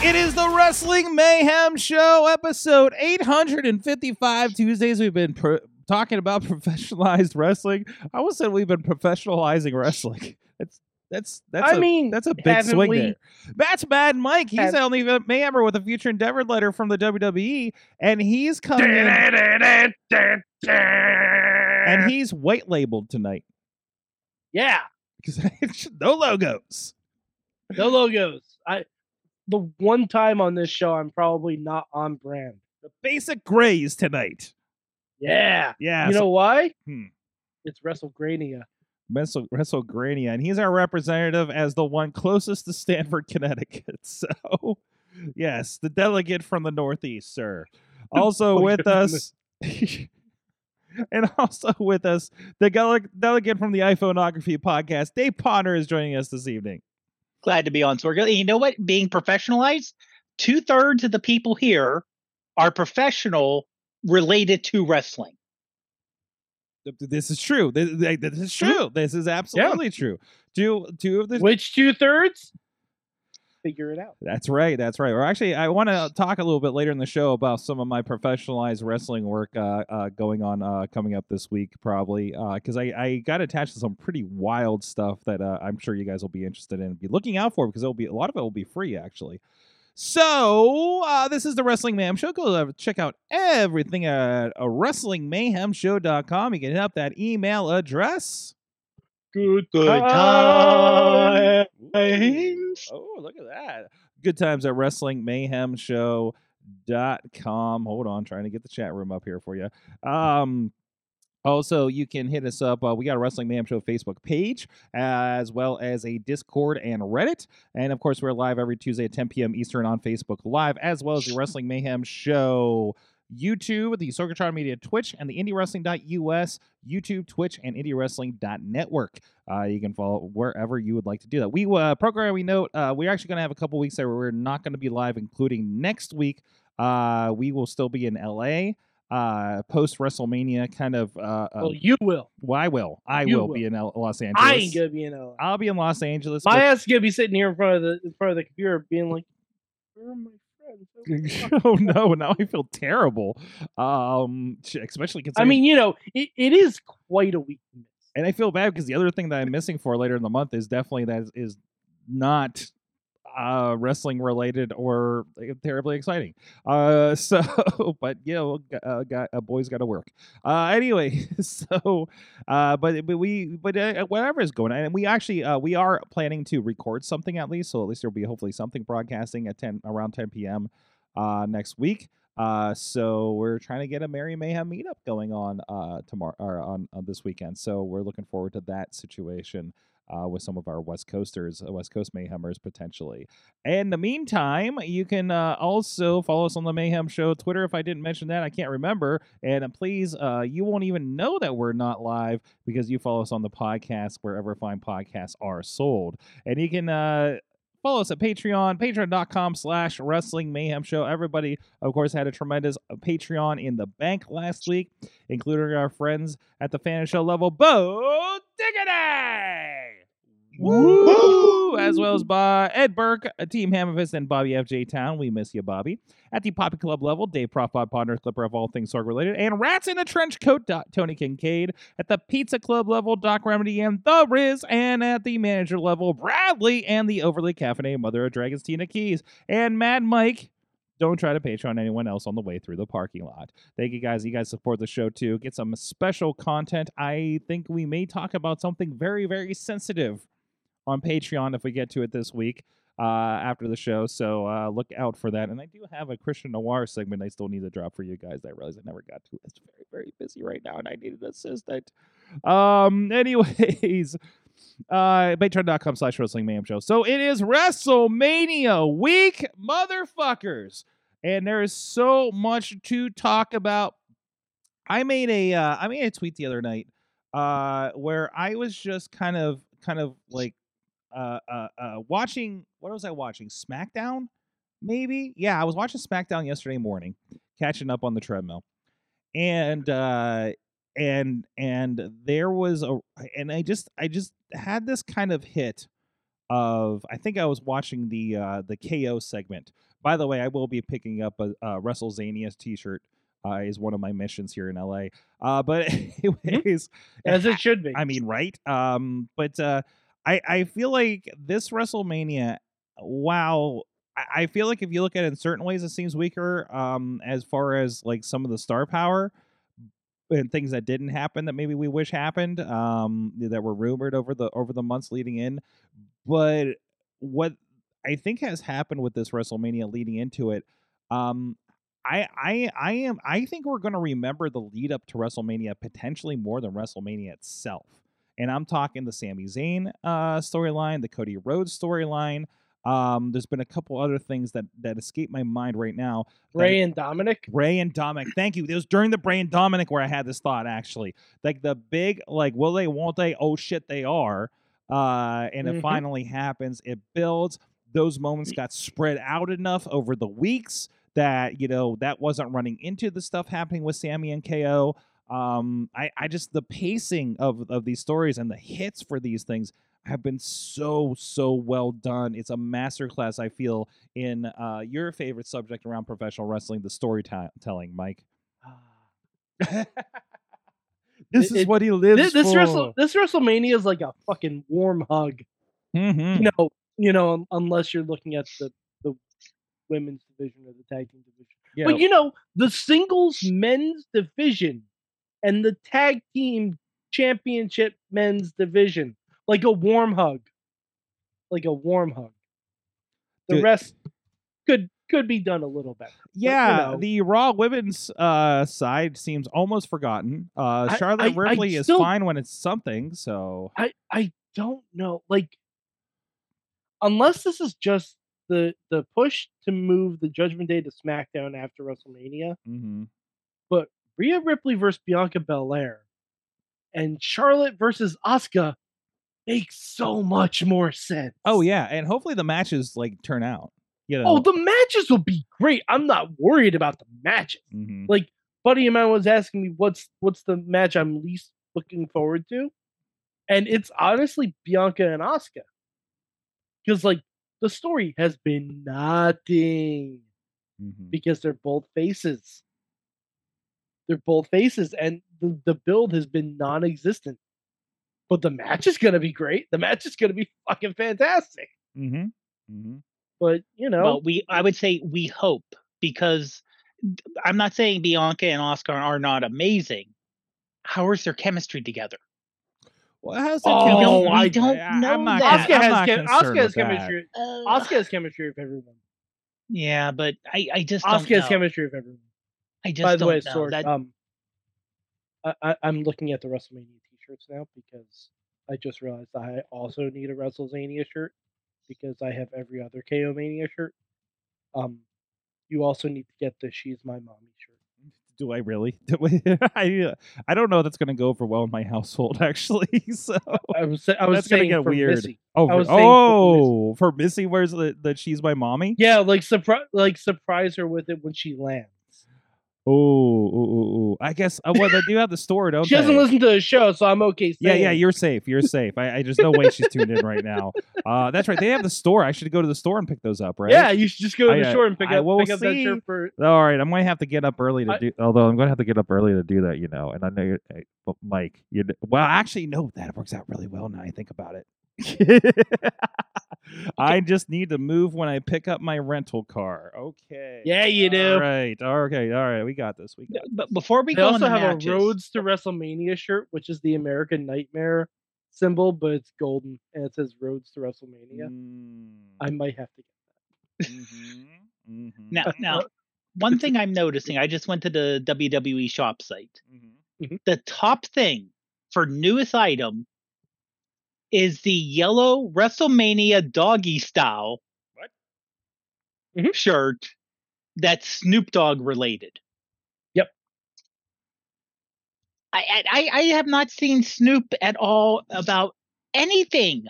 It is the Wrestling Mayhem Show, episode 855. Tuesdays, we've been pro- talking about professionalized wrestling. I almost said we've been professionalizing wrestling. That's that's that's I a, mean, that's a big swing we- there. That's Mad Mike. He's the only uh, Mayhemmer with a future endeavor letter from the WWE, and he's coming in, and he's white labeled tonight Yeah, because no logos. no logos. I the one time on this show I'm probably not on brand. The basic grays tonight. Yeah, Yeah, you know why? Hmm. It's WrestleGrania. Wrestle WrestleGrania, and he's our representative as the one closest to Stamford, Connecticut. So, yes, the delegate from the Northeast, sir. Also with us, and also with us, the delegate from the iPhoneography podcast, Dave Ponder, is joining us this evening. Glad to be on Sorg. You know what? Being professionalized, two thirds of the people here are professional related to wrestling. Th- th- This is true. This, this is true. This is absolutely true. Two, two of the Which two thirds? Figure it out. That's right. That's right. Or actually, I want to talk a little bit later in the show about some of my professionalized wrestling work uh, uh, going on uh, coming up this week, probably because I, I got attached to some pretty wild stuff that uh, I'm sure you guys will be interested in. Be looking out for because it'll be a lot of it will be free actually. So uh, this is the Wrestling Mayhem Show. Go uh, check out everything at uh, WrestlingMayhemShow.com. You can hit up that email address. Good, times. Oh, look at that. Good times at Wrestling Mayhem Show. Dot com. Hold on, trying to get the chat room up here for you. Um, also, you can hit us up. Uh, we got a Wrestling Mayhem Show Facebook page, as well as a Discord and Reddit. And of course, we're live every Tuesday at 10 p.m. Eastern on Facebook Live, as well as the Wrestling Mayhem Show YouTube, the Sorgatron Media Twitch, and the IndieWrestling.us YouTube, Twitch, and IndieWrestling.network. Uh, you can follow wherever you would like to do that. We uh, program we note uh, we're actually going to have a couple weeks there where we're not going to be live, including next week. Uh, we will still be in LA. Uh, post WrestleMania, kind of. Uh, uh, Well, you will. well, I will. I you will, will. be in L- Los Angeles. I ain't gonna be in LA. I'll be in Los Angeles. My with- ass is gonna be sitting here in front of the in front of the computer, being like, "Where are my friends?" oh no! Now I feel terrible. Um, especially considering I mean, you know, it, it is quite a miss. and I feel bad because the other thing that I'm missing for later in the month is definitely that is, is not uh wrestling related or uh, terribly exciting uh so but you know uh, a boy's got to work uh anyway so uh but but we but uh, whatever is going on and we actually uh we are planning to record something at least so at least there'll be hopefully something broadcasting at 10 around 10 p.m uh next week uh, so we're trying to get a Merry Mayhem meetup going on uh tomorrow or on, on this weekend. So we're looking forward to that situation uh, with some of our West Coasters, uh, West Coast Mayhemers potentially. In the meantime, you can uh, also follow us on the Mayhem Show Twitter. If I didn't mention that, I can't remember. And uh, please, uh, you won't even know that we're not live because you follow us on the podcast wherever fine podcasts are sold. And you can uh, follow us at Patreon, patreon.com slash wrestling mayhem show. Everybody, of course, had a tremendous Patreon in the bank last week, including our friends at the fan show level, Bo Diggity! Woo! As well as by Ed Burke, uh, Team Hammerfist, and Bobby FJ Town. We miss you, Bobby. At the Poppy Club level, Dave Prof, Bob Ponder, Clipper of all things Sorg related, and Rats in a Trench Coat, Do- Tony Kincaid. At the Pizza Club level, Doc Remedy and The Riz. And at the manager level, Bradley and the overly caffeinated Mother of Dragons, Tina Keys. And Mad Mike. Don't try to Patreon anyone else on the way through the parking lot. Thank you guys. You guys support the show too. Get some special content. I think we may talk about something very, very sensitive on Patreon if we get to it this week uh, after the show. So uh, look out for that. And I do have a Christian Noir segment I still need to drop for you guys. I realize I never got to. It. It's very, very busy right now, and I need an assistant. Um. Anyways, Uh, patreon.com slash wrestling show. So it is WrestleMania week, motherfuckers. And there is so much to talk about. I made a uh, I made a tweet the other night uh, where I was just kind of kind of like uh, uh, uh, watching what was I watching? SmackDown, maybe. Yeah, I was watching SmackDown yesterday morning, catching up on the treadmill, and uh, and and there was a and I just I just had this kind of hit of I think I was watching the uh, the KO segment. By the way, I will be picking up a, a WrestleZania's T-shirt. Uh, is one of my missions here in LA. Uh, but anyways, As it should be. I mean, right? Um, but uh, I I feel like this WrestleMania, wow. I- I feel like if you look at it in certain ways, it seems weaker. Um, as far as like some of the star power and things that didn't happen that maybe we wish happened. Um, that were rumored over the over the months leading in. But what I think has happened with this WrestleMania leading into it, um, I I I am I think we're going to remember the lead up to WrestleMania potentially more than WrestleMania itself. And I'm talking the Sami Zayn uh, storyline, the Cody Rhodes storyline. Um, there's been a couple other things that that escape my mind right now. Rey and Dominik. Rey and Dominik. Thank you. It was during the Rey and Dominik where I had this thought actually. Like the big, like, will they, won't they? Oh shit, they are. Uh, and it Mhm. finally happens. It builds. Those moments got spread out enough over the weeks that, you know, that wasn't running into the stuff happening with Sami and KO. Um, I, I just the pacing of, of these stories and the hits for these things have been so so well done. It's a masterclass. I feel in uh, your favorite subject around professional wrestling, the storytelling, Mike. this It- is what he lives This, this for. Wrestle this WrestleMania is like a fucking warm hug. Mhm. You know, you know, unless you're looking at the the women's division or the tag team division. Yeah. But you know, the singles men's division and the tag team championship men's division, like a warm hug, like a warm hug. The rest could could be done a little better. yeah, know. the Raw women's uh, side seems almost forgotten. Uh, Charlotte I- I Ripley is still- fine when it's something. So I I don't know, like unless this is just the the push to move the Judgment Day to SmackDown after WrestleMania, mhm. Rhea Ripley versus Bianca Belair and Charlotte versus Asuka makes so much more sense. oh yeah, and hopefully the matches like turn out. You know. Oh, the matches will be great. I'm not worried about the matches. Mhm. Like, buddy of mine was asking me what's what's the match I'm least looking forward to, and it's honestly Bianca and Asuka, because like the story has been nothing Mhm. because they're both faces. They're both faces, and the, the build has been non-existent. But the match is gonna be great. The match is gonna be fucking fantastic. Mhm. Mhm. But you know, Well, we I would say we hope because I'm not saying Bianca and Asuka are not amazing. How is their chemistry together? Well, how's that? Oh, chemistry? we I- don't I- know I'm not that. Asuka has, not chem- concerned Asuka has chemistry. Uh, Asuka has chemistry with everyone. yeah, but I, I just don't has know. chemistry with everyone. I just By the don't way, know. Sorg, That- um, I, I, I'm looking at the WrestleMania t-shirts now because I just realized I also need a WrestleMania shirt because I have every other KO Mania shirt. Um, you also need to get the "She's My Mommy" shirt. Do I really? Do we- I I don't know. That's going to go over well in my household, actually. So I was sa- I was That's gonna saying get weird. Missy. oh, for, was saying for Missy. oh, for Missy, where's the that she's my mommy? Yeah, like surprise, like surprise her with it when she lands. Oh, ooh, ooh, ooh. I guess. Uh, well, they do have the store, don't She doesn't they? listen to the show, so I'm okay. Yeah, Saying. yeah, you're safe. You're safe. I, I there's no way she's tuned in right now. Uh, that's right. They have the store. I should go to the store and pick those up, right? Yeah, you should just go to I, the uh, store and pick I up, will pick up that shirt for. All right, I'm going to have to get up early to I- do. Although I'm going to have to get up early to do that, you know. And I know you're, but Mike. You well, actually, no, that works out really well now. I think about it. I just need to move when I pick up my rental car. Okay. Yeah, you do. All right. Okay. All right. We got this. We got. but before we They go also have matches, a Rhodes to WrestleMania shirt, which is the American Nightmare symbol, but it's golden and it says Rhodes to WrestleMania. Mm, I might have to get that. mhm, mhm, Now, now, one thing I'm noticing, I just went to the WWE shop site. mhm. The top thing for newest item is the yellow WrestleMania doggy style What? Mhm. shirt that's Snoop Dogg related. Yep. I, I I- I have not seen Snoop at all about anything.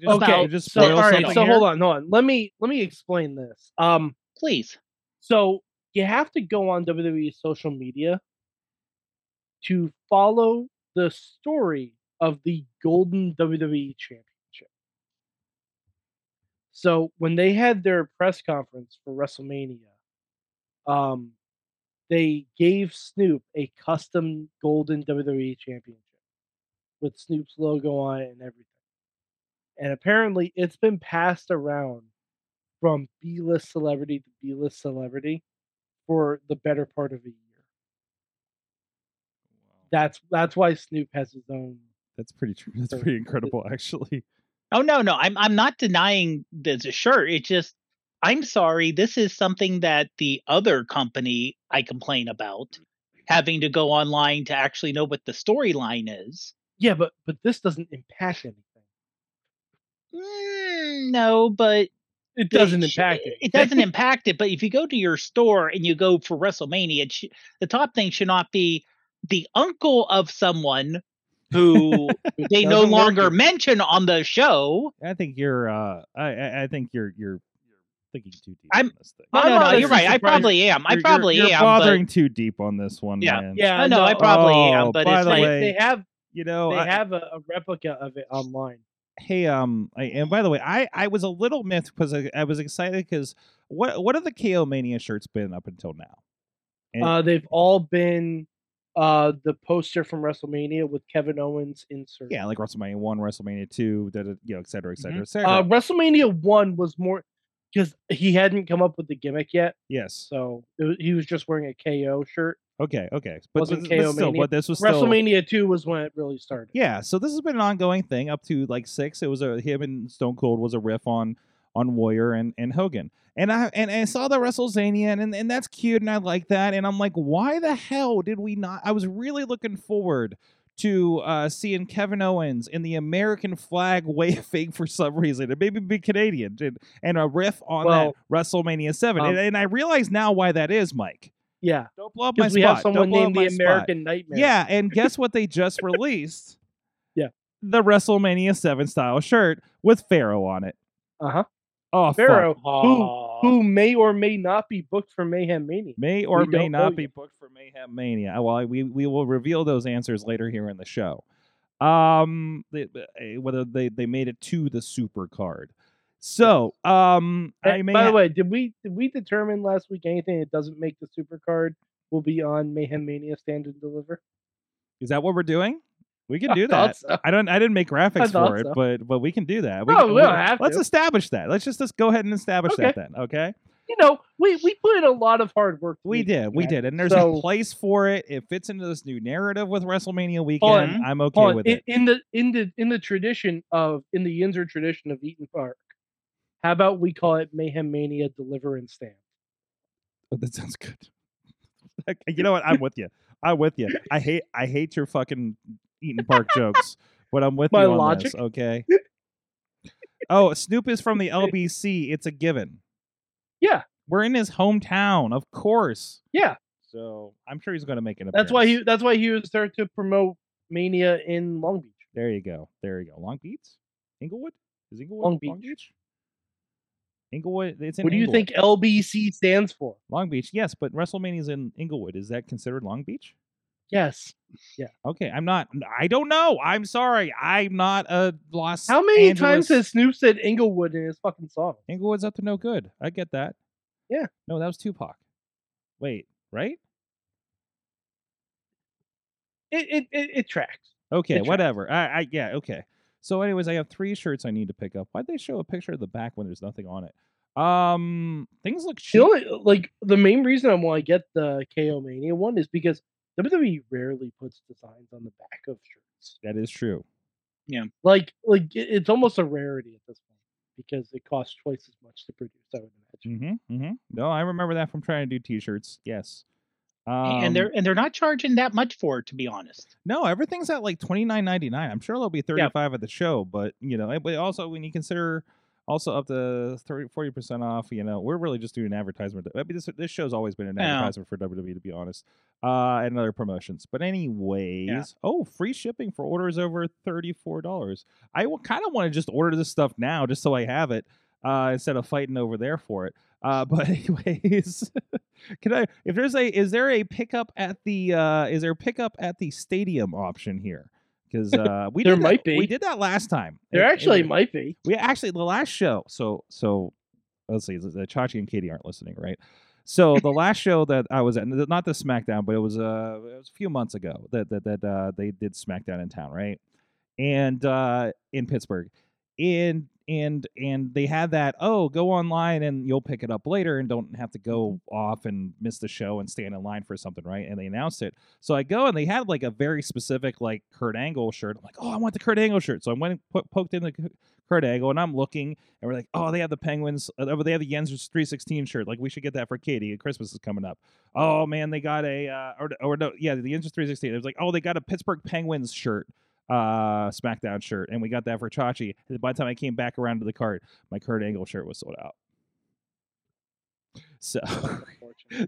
Just, Okay, they just so all right, so here? hold on, hold on. Let me let me explain this. Um, Please. so you have to go on WWE social media to follow the story of the Golden WWE Championship. So when they had their press conference for WrestleMania, um, they gave Snoop a custom Golden WWE Championship with Snoop's logo on it and everything. And apparently, it's been passed around from B-list celebrity to B-list celebrity for the better part of a year. That's that's why Snoop has his own. That's pretty true. That's pretty incredible, actually. Oh no, no, I'm I'm not denying there's a shirt. It's just I'm sorry, this is something that the other company I complain about having to go online to actually know what the storyline is. Yeah, but but this doesn't impact anything. Mm, no, but It doesn't sh- impact it. It doesn't impact it. But if you go to your store and you go for WrestleMania, it sh- the top thing should not be the uncle of someone who they no doesn't work longer mention on the show. I think you're. Uh, I, I I think you're you're you're thinking too deep I'm- on this thing. No, I'm no, no, you're right. I probably am. I You're- you're- probably you're, am. bothering but, too deep on this one, Yeah. man. Yeah, I know. I probably Oh, am. But by it's the like, way, They have You know, they I- have a, a replica of it online. hey um I, and by the way i i was a little miffed because I, I was excited because what what have the ko mania shirts been up until now And- Uh, they've all been uh, the poster from WrestleMania with Kevin Owens insert. yeah like wrestlemania 1 wrestlemania 2 da, da, you know et cetera et cetera et cetera Uh, WrestleMania one was more because he hadn't come up with the gimmick yet, yes so was, he was just wearing a KO shirt. okay okay but, Wasn't but, but KO still but this was still WrestleMania two was when it really started. yeah so this has been an ongoing thing up to like six it was a him and stone cold was a riff on on warrior and and hogan and i and i saw the wrestlezania and and that's cute and i like that and i'm like why the hell did we not i was really looking forward to uh, seeing Kevin Owens in the American flag waving for some reason, and maybe be Canadian, and, and a riff on Well, that WrestleMania Seven, um, and, and I realize now why that is, Mike. Yeah, Don't blow up my because we spot. have someone named the spot. American Nightmare. Yeah, and guess what they just released? Yeah. The WrestleMania 7 style shirt with Pharaoh on it. uh huh. Oh, Pharaoh, fuck. Aw. Who may or may not be booked for Mayhem Mania. May or We may don't be yet. booked for Mayhem Mania. Well, we, we will reveal those answers later here in the show. Um, they, whether they, they made it to the super card. So, um, I may By ha- the way, did we did we determine last week anything that doesn't make the super card will be on Mayhem Mania Stand and Deliver? is that what we're doing? We can do that. so. I don't. I didn't make graphics for it, so. but but we can do that. We can- we don't have Let's to. establish that. Let's just, just go ahead and establish that then. Okay. You know, we we put in a lot of hard work. We did, we did, and there's So, a place for it. It fits into this new narrative with WrestleMania on, weekend. I'm okay on, with in, it. in the in the in the tradition of in the Yinzer tradition of Eaton Park. How about we call it Mayhem Mania Deliverance Stand? Oh, that sounds good. you know what? I'm with you. I'm with you. I hate I hate your fucking Eaton Park jokes, but I'm with My you on logic? this. Okay. Oh, Snoop is from the LBC. It's a given. Yeah. We're in his hometown, of course. Yeah, So I'm sure he's going to make an that's why he that's why he was there to promote Mania in Long Beach. There you go. There you go. Long Beach, Inglewood. Is Inglewood Long Long Beach. Beach? Inglewood. It's in. What do you Inglewood. think LBC stands for? Long Beach. Yes, but WrestleMania's in Inglewood. Is that considered Long Beach? Yes. Yeah. Okay, I'm not. I don't know. I'm sorry. I'm not a Los. How many Angeles- times has Snoop said Inglewood in his fucking song? Inglewood's up to no good? I get that. Yeah. No, that was Tupac. Wait, right? It it it, it tracks. Okay, tracks. whatever. I, I yeah. Okay. So, anyways, I have three shirts I need to pick up. Why'd they show a picture of the back when there's nothing on it? Um, things look The cheap. only like the main reason I want to get the KO Mania one is because WWE rarely puts designs on the back of shirts. That is true. Yeah, like like it's almost a rarity at this point because it costs twice as much to produce. I would imagine. Mm-hmm. Mm-hmm. No, I remember that from trying to do T-shirts. Yes. Um, and they're and they're not charging that much for it, to be honest. no, everything's at like twenty nine ninety nine. I'm sure there'll be thirty five at the show, but you know, but also when you consider also up to 30 40 percent off, you know, we're really just doing an advertisement. I mean, this this show's always been an Yeah. advertisement for WWE, to be honest, uh, and other promotions. But anyways, oh, free shipping for orders over thirty four dollars. I kind of want to just order this stuff now, just so I have it, uh, instead of fighting over there for it. Uh, but anyways, can I? If there's a, is there a pickup at the? Uh, is there a pickup at the stadium option here? Because uh, we There did might that, be. We did that last time. There It- it actually was- might be. we actually the last show. So so let's see. The Chachi and Katie aren't listening, right? So the last show that I was at, not the SmackDown, but it was uh it was a few months ago that that that uh, they did SmackDown in town, right? And uh, in Pittsburgh, and and and they had that oh go online and you'll pick it up later and don't have to go off and miss the show and stand in line for something, right? And they announced it. So I go and they had like a very specific like Kurt Angle shirt. I'm like, oh, I want the Kurt Angle shirt. So I went and put, poked in the Kurt Angle, and I'm looking, and we're like, oh, they have the Penguins, uh, oh, they have the Jens 316 shirt. Like, we should get that for Katie. Christmas is coming up. Oh man, they got a, uh, or, or no, yeah, the Jens 316. It was like, oh, they got a Pittsburgh Penguins shirt, uh, SmackDown shirt, and we got that for Chachi. And by the time I came back around to the cart, my Kurt Angle shirt was sold out. So.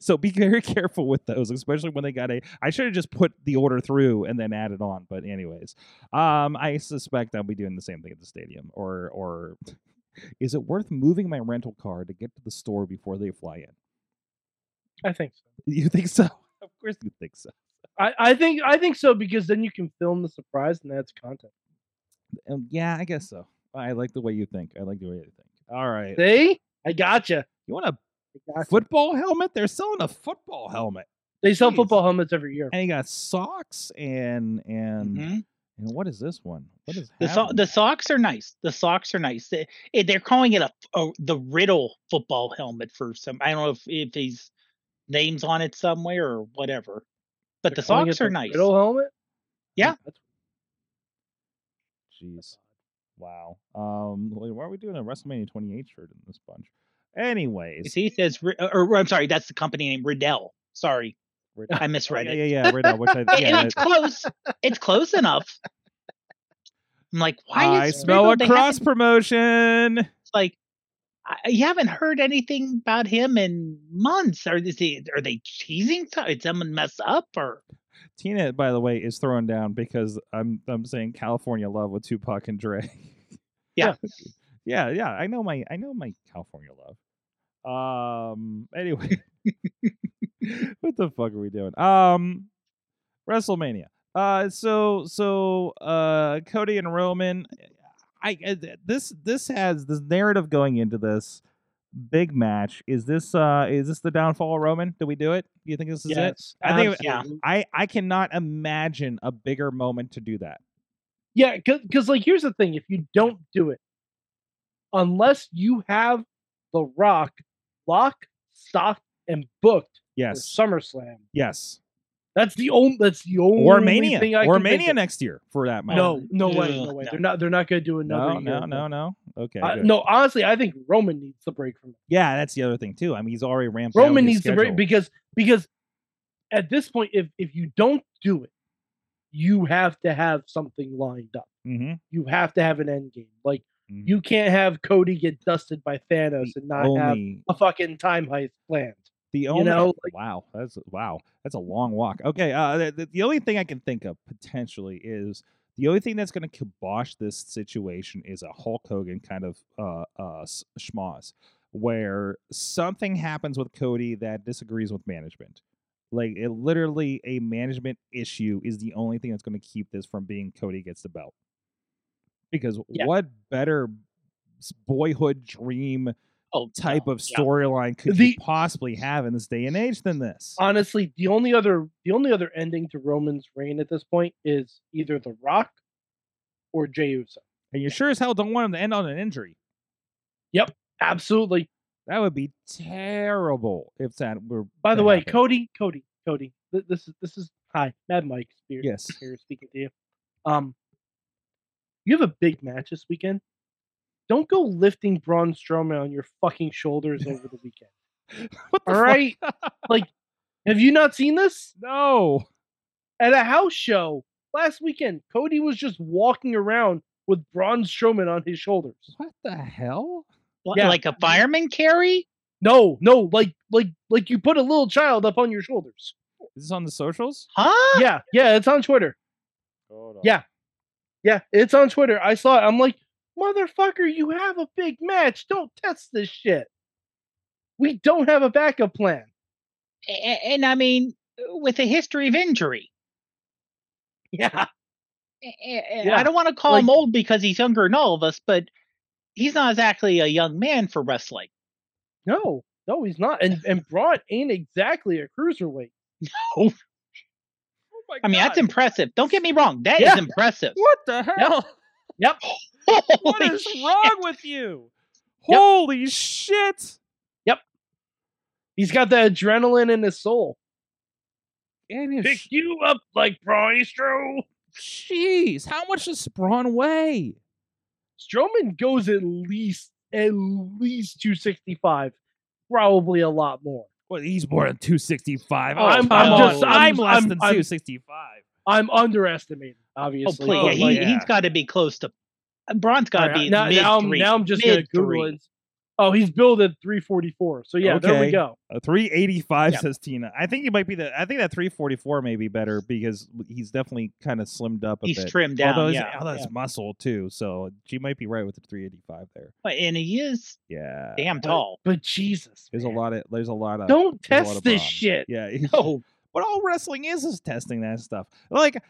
So be very careful with those, especially when they got a. I should have just put the order through and then added on. But anyways, um, I suspect I'll be doing the same thing at the stadium. Or or is it worth moving my rental car to get to the store before they fly in? I think so. You think so? Of course you think so. I, I think I think so because then you can film the surprise and that's content. Um, yeah, I guess so. I like the way you think. I like the way you think. All right. See, I gotcha. You want a gotcha. football helmet? They're selling a football helmet, They sell Jeez. football helmets every year. and you got socks and and Mhm. and what is this one? What is The so- the socks are nice. The socks are nice. They, eh, they're calling it a, a the Riddle football helmet for some. I don't know if if he's names on it somewhere or whatever. But They're the calling socks are the nice. Riddle helmet. Yeah. That's Jeez. Wow. Um, why are we doing a WrestleMania 28 shirt in this bunch? Anyways, he says or, or I'm sorry, that's the company name Riddell. Sorry, Rid- I Oh, misread yeah, it. yeah, yeah, Riddle, which I, yeah, and it's close. It's close enough. I'm like, why I is smell Riddle- a cross haven't- promotion. It's like I, you haven't heard anything about him in months. Are is he, are they teasing? Did someone mess up or? Tina, by the way, is throwing down because I'm I'm saying California Love with Tupac and Dre. Yeah. yeah, yeah. I know my I know my California Love. Um. Anyway, what the fuck are we doing? Um, WrestleMania. Uh. So so uh, Cody and Roman. I uh, this this has this narrative going into this big match. Is this uh is this the downfall of Roman? Do we do it? Do you think this is it? yes. I think- Yeah. I I cannot imagine a bigger moment to do that. Yeah, because like here's the thing: if you don't do it, unless you have The Rock locked, stocked, and booked Yes. for SummerSlam, Yes. That's the only that's the only Or Mania. thing I Or can think Mania of. next year for that matter. No, no way, no way. no. They're not. They're not going to do another. No, year no, no, no. Okay. Uh, good. no, honestly, I think Roman needs the break from that. Yeah, that's the other thing too. I mean, he's already ramped. down Roman his needs the break because because at this point, if if you don't do it, you have to have something lined up. Mhm, You have to have an end game. Like mhm. you can't have Cody get dusted by Thanos and not have a fucking time heist planned. The only know, like- wow that's wow that's a long walk. Okay, uh, the, the- the only thing I can think of potentially is the only thing that's going to kibosh this situation is a Hulk Hogan kind of uh uh schmoz where something happens with Cody that disagrees with management. Like it literally a management issue is the only thing that's going to keep this from being Cody gets the belt. Because Yeah. what better boyhood dream Oh, type no, of yeah. storyline could The- you possibly have in this day and age than this? Honestly, the only other the only other ending to Roman's reign at this point is either The Rock or Jey Uso. and you sure as hell don't want him to end on an injury. Yep, absolutely. That would be terrible if that were. By the way. Cody, Cody, Cody. th- This is this is hi, Mad Mike Spears. Yes. here speaking to you. Um, you have a big match this weekend. Don't go lifting Braun Strowman on your fucking shoulders over the weekend. What the All fuck? right, like Have you not seen this? No. At a house show last weekend, Cody was just walking around with Braun Strowman on his shoulders. What the hell? What, Yeah. Like a fireman carry? No, no, like like like you put a little child up on your shoulders. Is this on the socials? Huh? Yeah, yeah, it's on Twitter. Yeah. Yeah, it's on Twitter. I saw it. I'm like, motherfucker, you have a big match. Don't test this shit. We don't have a backup plan. A- a- And, I mean, with a history of injury. Yeah. A- a- Yeah, I don't want to call him old because he's younger than all of us, but he's not exactly a young man for wrestling. No, no, he's not. And and Braun ain't exactly a cruiserweight. Oh my I mean, that's impressive. Don't get me wrong. That is Yeah. impressive. What the hell? Yep. What Holy is shit. wrong with you? Yep. Holy shit! Yep. He's got the adrenaline in his soul. And his Pick you up like Braun Jeez, how much does Braun weigh? Strowman goes at least at least 265, probably a lot more. Well, he's more than 265. Oh, I'm, I'm just, I'm, I'm- less I'm- than 265. I'm underestimating, Oh, obviously. please. but, he, like, yeah. He's got to be close to. Braun's got to alright, be now, mid now, I'm, three. now I'm just gonna mid Google it. Oh, he's billed at 344. So yeah, there we go. Uh, a 385 Yeah. says Tina. I think he might be the. I think that 344 may be better because he's definitely kind of slimmed up a He's bit. trimmed down. although, he's- yeah, although it's yeah. muscle too, so she might be right with the 385 there. But- and he is Yeah, damn tall. But Jesus, there's a lot of there's a lot of Don't there's lot test of this shit. Yeah, No. but all wrestling is is testing that stuff. Like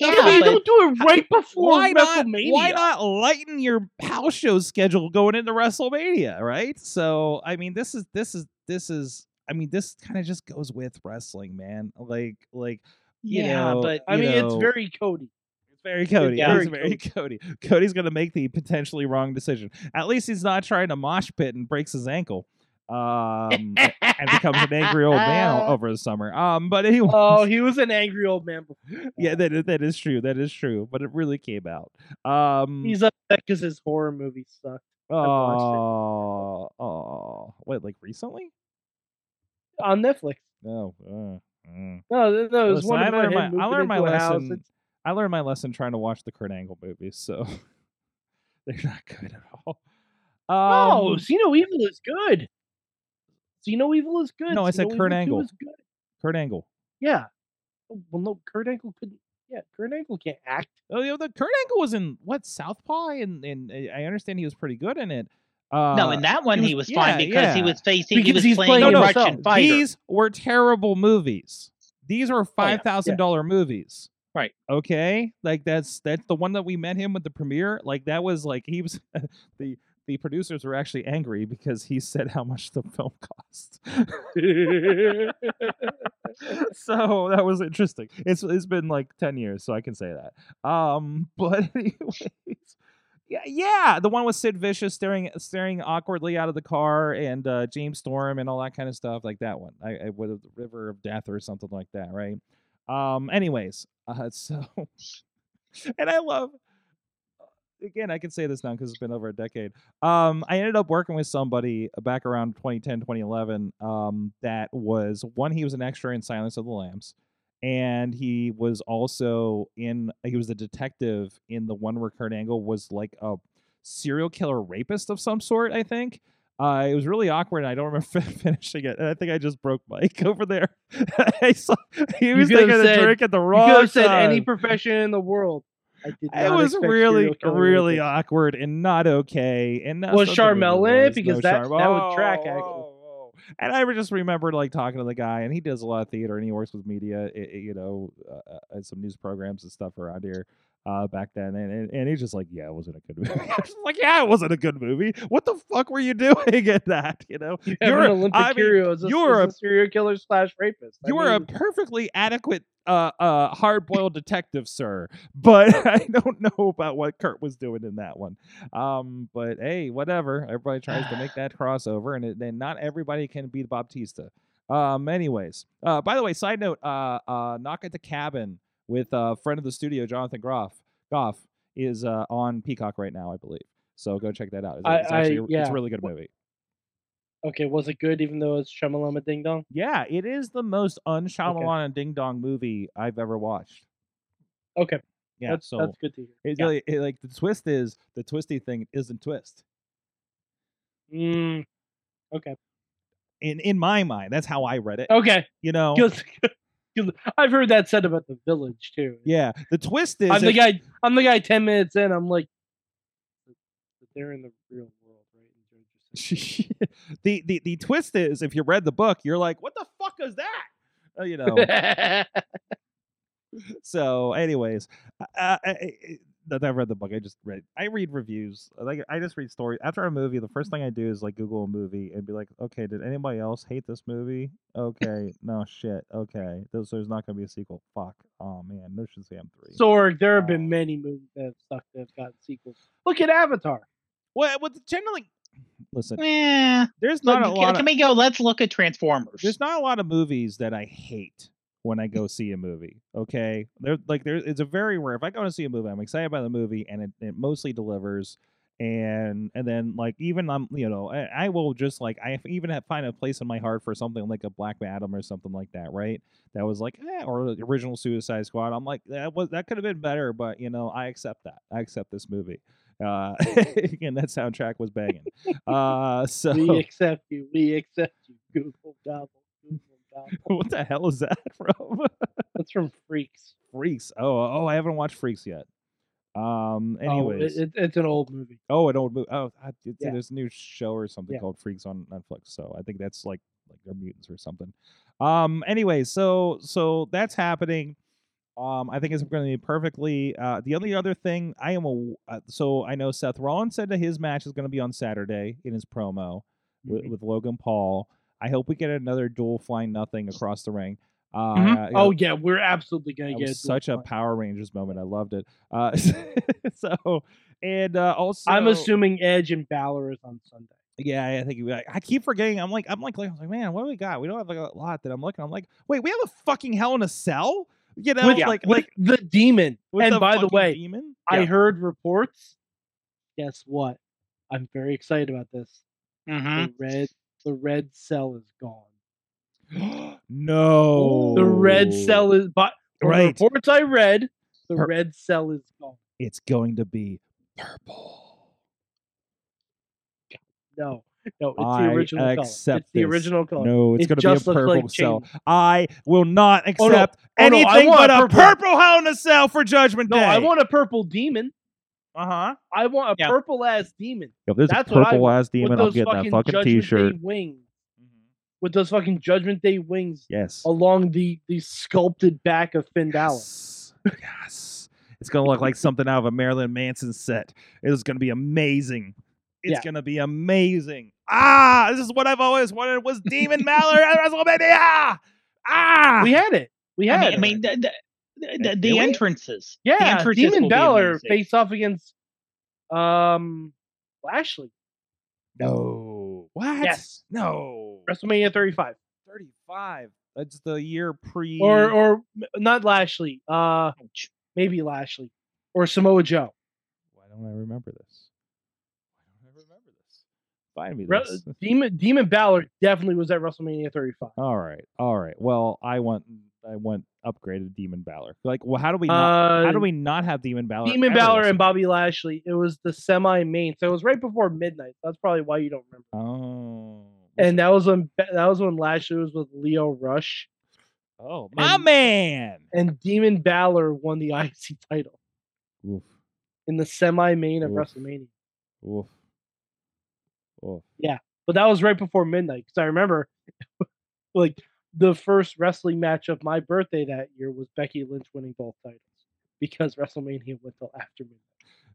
Yeah, I mean, but don't do it right before why not? WrestleMania. Why not lighten your house show schedule going into WrestleMania, right? So I mean, this is this is this is. I mean, this kind of just goes with wrestling, man. Like like you yeah, know, but I you mean, it's very Cody. It's very Cody. Yeah. It's very Cody. Cody's gonna make the potentially wrong decision. At least he's not trying to mosh pit and breaks his ankle. Um, and becomes an angry old man over the summer. Um, but anyway, Oh, he was an angry old man before. yeah, that is, that is true. That is true. But it really came out. Um, He's upset because his horror movie sucked oh, oh, wait, like recently? on Netflix. No. Uh, mm. No, no, it was Listen, one I learned my I learned my into a house. lesson. I learned my lesson trying to watch the Kurt Angle movies, so they're not good at all. Um, See No Evil is good. See No Evil is good. No, I said Kurt Evil Angle. Kurt Angle. Yeah. Oh, Well, no, Kurt Angle couldn't. Yeah, Kurt Angle can't act. Oh, you know, the Kurt Angle was in what Southpaw, and and uh, I understand he was pretty good in it. Uh, no, in that one he was- was, fine yeah, because he was facing. he was he's playing playing No, no, Russian himself. fighter. these were terrible movies. These were five thousand dollar movies. Right. Okay. Like that's that's the one that we met him with the premiere. Like that was like he was the the producers were actually angry because he said how much the film cost. so that was interesting. It's it's been like ten years, so I can say that. Um, but anyways, yeah, yeah, the one with Sid Vicious staring staring awkwardly out of the car and uh, James Storm and all that kind of stuff, like that one. I, I would have the River of Death or something like that, right? Um, anyways, uh, so and I love. Again, I can say this now because it's been over a decade. Um, I ended up working with somebody back around 2010, 2011. Um, that was one. He was an extra in Silence of the Lambs, and he was also in. He was a detective in the one where Kurt Angle was like a serial killer rapist of some sort. I think. Uh, it was really awkward. And I don't remember fin- finishing it, and I think I just broke Mike over there. I saw he was taking a drink at the wrong. you could have said any profession in the world. I did It was really, really rapists. awkward and not okay. And that's Was what Charmel in it? Because No that- Charm- that would track, Oh, actually. oh, oh. And I just remember like talking to the guy, and he does a lot of theater, and he works with media, i- i- you know, uh, uh, some news programs and stuff around here uh, back then. And, and and he's just like, yeah, it wasn't a good movie. Like, yeah, it wasn't a good movie. What the fuck were you doing at that? You know, have You're an a- Olympic I hero a, you're as a serial killer slash rapist. I you were a perfectly adequate uh uh hard-boiled detective sir but i don't know about what kurt was doing in that one um but hey whatever everybody tries to make that crossover and then not everybody can be Batista um anyways uh by the way side note uh uh knock at the cabin with a friend of the studio jonathan groff goff is uh on peacock right now i believe so go check that out it's, I- it's actually I- it's a really good movie Okay, was it good even though it's Shamalama Ding Dong? Yeah, it is the most un Ding Dong movie I've ever watched. Okay, Yeah, that's so that's good to hear. it's Yeah. really it, like the twist is the twisty thing isn't twist. Mm, okay. In in my mind, that's how I read it. Okay. You know, I've heard that said about the village too. yeah. The twist is I'm the guy. I'm the guy. Ten minutes in, I'm like, they're in the real world, right? The, the the twist is if you read the book, you're like, what the fuck is that? Uh, you know. so, anyways, uh, I, I, read the book. I just read. I read reviews. Like I just read stories after a movie. The first thing I do is like Google a movie and be like, okay, did anybody else hate this movie? Okay, no shit. Okay, there's, there's not gonna be a sequel. Fuck. Oh man, no Shazam three. Sorg, there have been many movies that have sucked that have gotten sequels. Look at Avatar. well, with generally, listen, Eh, there's look, not a can, lot. can Of, we go? Let's look at Transformers. there's not a lot of movies that I hate when I go see a movie. Okay, there like there it's a very rare. If I go to see a movie, I'm excited by the movie, and it, it mostly delivers. And and then like even I'm you know I, I will just like I even have, find a place in my heart for something like a Black Adam or something like that right that was like eh, or the original Suicide Squad I'm like that was that could have been better but you know I accept that I accept this movie uh and that soundtrack was banging uh so We accept you. We accept you. Google gobble. What the hell is that from That's from Freaks. Freaks. Oh, oh, I haven't watched Freaks yet. Um. Oh, it- Anyways, it, it's an old movie. oh, an old movie. Oh, I, it's, Yeah. there's a new show or something Yeah. called Freaks on Netflix. So I think that's like like they're mutants or something. Um. Anyway, so so that's happening. Um. I think it's going to be perfectly. Uh. The only other thing I am a. Uh, so I know Seth Rollins said that his match is going to be on Saturday in his promo with, Mhm. with Logan Paul. I hope we get another dual flying nothing across the ring. Uh, Mhm. uh, you oh know, yeah, we're absolutely gonna that get was a dual such a flight. Power Rangers moment. I loved it. Uh, so and uh, also, I'm assuming Edge and Balor is on Sunday. Yeah, I think you- I, I keep forgetting. I'm like, I'm like, like, I was like, man, what do we got? We don't have like a lot that I'm looking. I'm like, wait, we have a fucking Hell in a Cell. You know, with, like, with like the demon. with and by the way, demon. I Yeah. heard reports. Guess what? I'm very excited about this. Mhm. The red, the red cell is gone. no, The red cell is, but Right. reports I read, the Per- red cell is gone. It's going to be purple. No, no, it's I the original color. accept It's the original color. No, it's It going to be a purple like cell. I will not Oh, accept Oh, no, I anything want but a purple. purple Hell in a Cell for Judgment No, Day. I want a purple demon. Uh huh. I want a Yeah. purple ass demon. If there's That's a what I purple want. ass demon, with I'm those getting fucking that fucking Judgment T-shirt. Day wings. With those fucking Judgment Day wings Yes. along the the sculpted back of Finn Balor. Yes. yes. It's gonna look like something out of a Marilyn Manson set. It's gonna be amazing. It's Yeah. gonna be amazing. Ah, this is what I've always wanted was Demon Balor at WrestleMania. Ah, We had it. We I had mean, it. I mean, the, the, the, the entrances. the yeah, entrances will Demon Balor face off against um Lashley. no. What? Yes. No. WrestleMania 35. Thirty-five. That's the year pre. Or or not Lashley. Uh maybe Lashley. Or Samoa Joe. Why don't I remember this? Why don't I remember this? Find me this. Demon Demon Balor definitely was at WrestleMania 35. All right, all right. Well, I want, I want upgraded Demon Balor. Like, well, how do we not? Uh, how do we not have Demon Balor? Demon Balor and Bobby Lashley. It was the semi main, so it was right before midnight. That's probably why you don't remember. Oh. And that was when that was when Lashley was with Lio Rush, oh, my and- man. and Demon Balor won the IC title Oof, in the semi main of Oof. WrestleMania. oof, oof. Yeah, but that was right before midnight because I remember, like the first wrestling match of my birthday that year was Becky Lynch winning both titles because WrestleMania went till after midnight.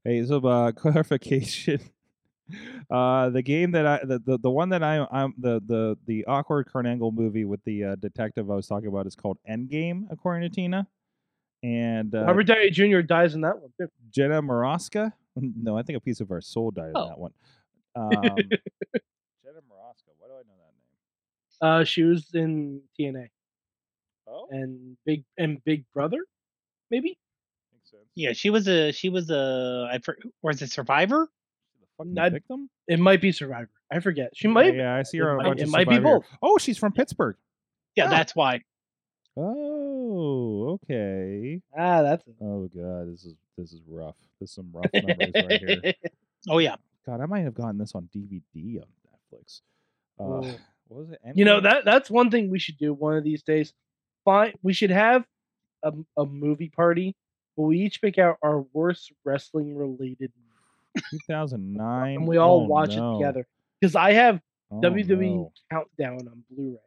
Hey, so uh, clarification. Uh, the game that I, the, the, the one that I, I'm the the the awkward Kurt Angle movie with the uh, detective I was talking about is called Endgame, according to Tina. And uh, Robert Downey Jr. dies in that one too. Jenna Morasca. No, I think a piece of our soul died Oh. in that one. Um, Jenna Morasca. Why do I know that? Uh, she was in TNA Oh, and Big and Big Brother, maybe. makes sense. Yeah, she was a she was a I for, or is it Survivor? The Fucking I- victim. It might be Survivor. I forget. She might. Yeah, I see her on a might- it might be both. Oh, she's from Pittsburgh. Yeah, Ah. that's why. Oh, okay. Ah, that's it. Oh god, this is this is rough. There's some rough memories right here. Oh yeah. God, I might have gotten this on DVD on Netflix. Uh. What was it? You know that that's one thing we should do one of these days. Fine, we should have a, a movie party, but we each pick out our worst wrestling related, 2009. and we all Oh, watch no. it together. Because I have Oh, WWE no. Countdown on Blu-ray.